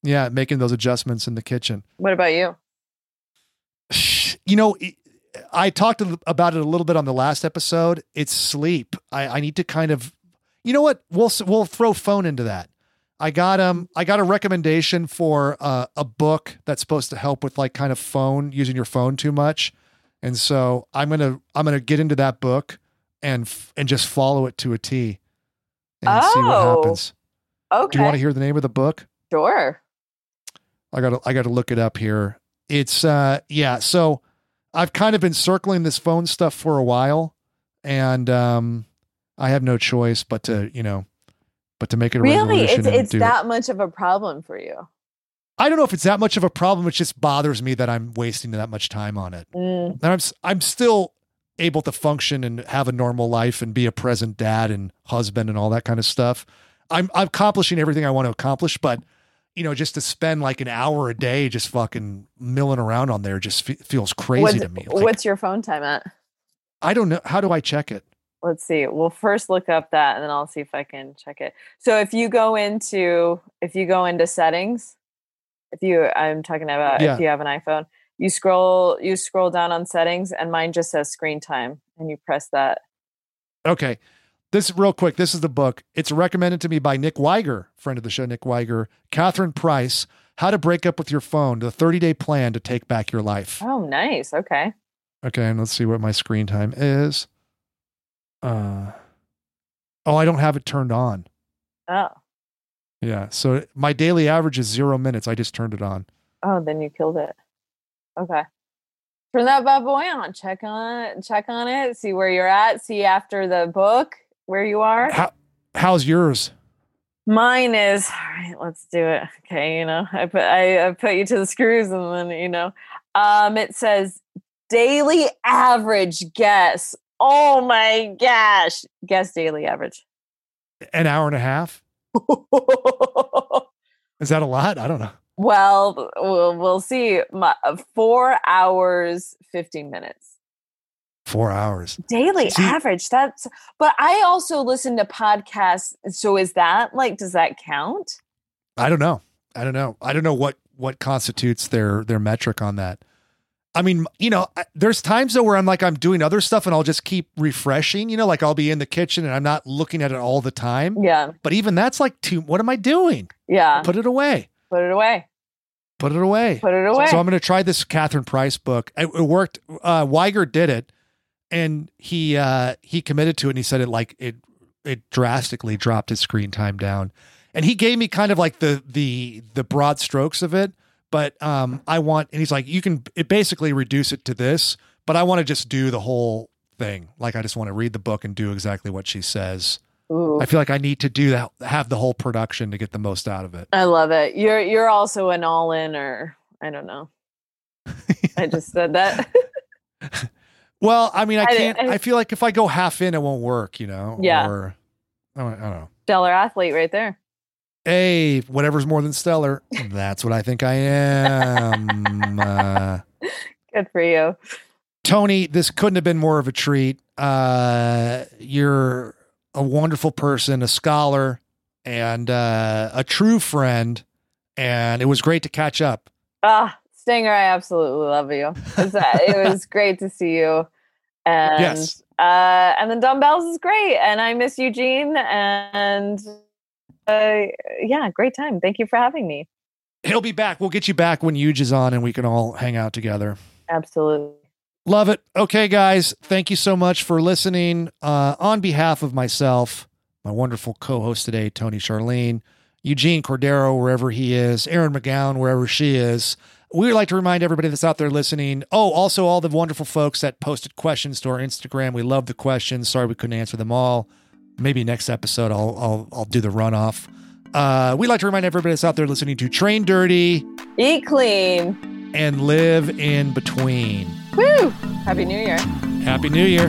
Speaker 2: yeah, making those adjustments in the kitchen.
Speaker 3: What about you? [SIGHS]
Speaker 2: you know, I talked about it a little bit on the last episode. It's sleep. I, I need to kind of, you know what? We'll we'll throw phone into that. I got um I got a recommendation for uh, a book that's supposed to help with like kind of phone using your phone too much, and so I'm gonna I'm gonna get into that book and f- and just follow it to a T and see what
Speaker 3: Oh,
Speaker 2: happens.
Speaker 3: Okay.
Speaker 2: Do you want to hear the name of the book?
Speaker 3: Sure.
Speaker 2: I gotta I gotta look it up here. It's uh yeah, so I've kind of been circling this phone stuff for a while and um I have no choice but to, you know, but to make it a
Speaker 3: Really? It's it's
Speaker 2: it.
Speaker 3: that much of a problem for you.
Speaker 2: I don't know if it's that much of a problem. It just bothers me that I'm wasting that much time on it.
Speaker 3: Mm.
Speaker 2: And I'm I'm still able to function and have a normal life and be a present dad and husband and all that kind of stuff. I'm I'm accomplishing everything I want to accomplish, but you know, just to spend like an hour a day just fucking milling around on there just fe- feels crazy
Speaker 3: What's,
Speaker 2: to me. Like,
Speaker 3: what's your phone time at?
Speaker 2: I don't know. How do I check it?
Speaker 3: Let's see. We'll first look up that and then I'll see if I can check it. So if you go into if you go into settings, if you I'm talking about
Speaker 2: Yeah.
Speaker 3: if you have an iPhone, you scroll you scroll down on settings and mine just says screen time and you press that.
Speaker 2: Okay. This real quick. This is the book. It's recommended to me by Nick Wiger, friend of the show, Nick Wiger, Catherine Price, How to Break Up with Your Phone, the 30 day plan to take back your life.
Speaker 3: Oh, nice. Okay.
Speaker 2: Okay, and let's see what my screen time is. Uh oh, I don't have it turned on.
Speaker 3: Oh.
Speaker 2: Yeah. So my daily average is zero minutes. I just turned it on.
Speaker 3: Oh, then you killed it. Okay. Turn that bad boy on. Check on it. Check on it. See where you're at. See after the book where you are.
Speaker 2: How how's yours?
Speaker 3: Mine is all right. Let's do it. Okay, you know, I put I, I put you to the screws, and then you know, um, it says daily average guess. Oh my gosh, guess daily average.
Speaker 2: An hour and a half? [LAUGHS] Is that a lot? I don't know.
Speaker 3: well, we'll we'll see. My, uh, four hours, fifteen minutes.
Speaker 2: Four hours.
Speaker 3: daily
Speaker 2: See-
Speaker 3: average that's but i also listen to podcasts so is that like does that count
Speaker 2: I don't know. I don't know. I don't know what what constitutes their their metric on that. I mean, you know, there's times though where I'm like I'm doing other stuff and I'll just keep refreshing. You know, like I'll be in the kitchen and I'm not looking at it all the time.
Speaker 3: yeah
Speaker 2: But even that's like too. What am I doing?
Speaker 3: yeah
Speaker 2: Put it away.
Speaker 3: put it away
Speaker 2: Put it away.
Speaker 3: put it away
Speaker 2: So I'm going to try this Catherine Price book. It, it worked. Uh, Wiger did it, and he uh, he committed to it. And he said it like it it drastically dropped his screen time down. And he gave me kind of like the the the broad strokes of it. But um, I want, and he's like, you can it basically reduce it to this, but I want to just do the whole thing. Like, I just want to read the book and do exactly what she says.
Speaker 3: Ooh.
Speaker 2: I feel like I need to do that, have the whole production to get the most out of it.
Speaker 3: I love it. You're you're also an all in or I don't know. I just said that. [LAUGHS]
Speaker 2: Well, I mean, I
Speaker 3: I-
Speaker 2: can't. I,
Speaker 3: I-
Speaker 2: feel like if I go half in, it won't work. You know?
Speaker 3: Yeah.
Speaker 2: Or I don't, I don't know.
Speaker 3: Stellar athlete right there.
Speaker 2: Hey, whatever's more than stellar, that's what I think I am. uh,
Speaker 3: Good for you.
Speaker 2: Toni, this couldn't have been more of a treat. Uh, you're a wonderful person, a scholar, and uh, a true friend. And it was great to catch up.
Speaker 3: Ah, Stanger, I absolutely love you. It's, uh, it [LAUGHS] was great to see you. And
Speaker 2: Yes.
Speaker 3: uh, and the dumbbells is great. And I miss Eugene. And uh, yeah, great time. Thank you for having me.
Speaker 2: He'll be back. We'll get you back when Huge is on and we can all hang out together.
Speaker 3: Absolutely.
Speaker 2: Love it. Okay, guys, thank you so much for listening. Uh, on behalf of myself, my wonderful co host today, Toni Charline, Eugene Cordero, wherever he is, Aaron McGowan, wherever she is, we would like to remind everybody that's out there listening. Oh, also, all the wonderful folks that posted questions to our Instagram. We love the questions. Sorry we couldn't answer them all. Maybe next episode I'll, I'll, I'll do the runoff. Uh, we'd like to remind everybody that's out there listening to train dirty
Speaker 3: Eat clean.
Speaker 2: and live in between.
Speaker 3: Woo! Happy New Year.
Speaker 2: Happy New Year.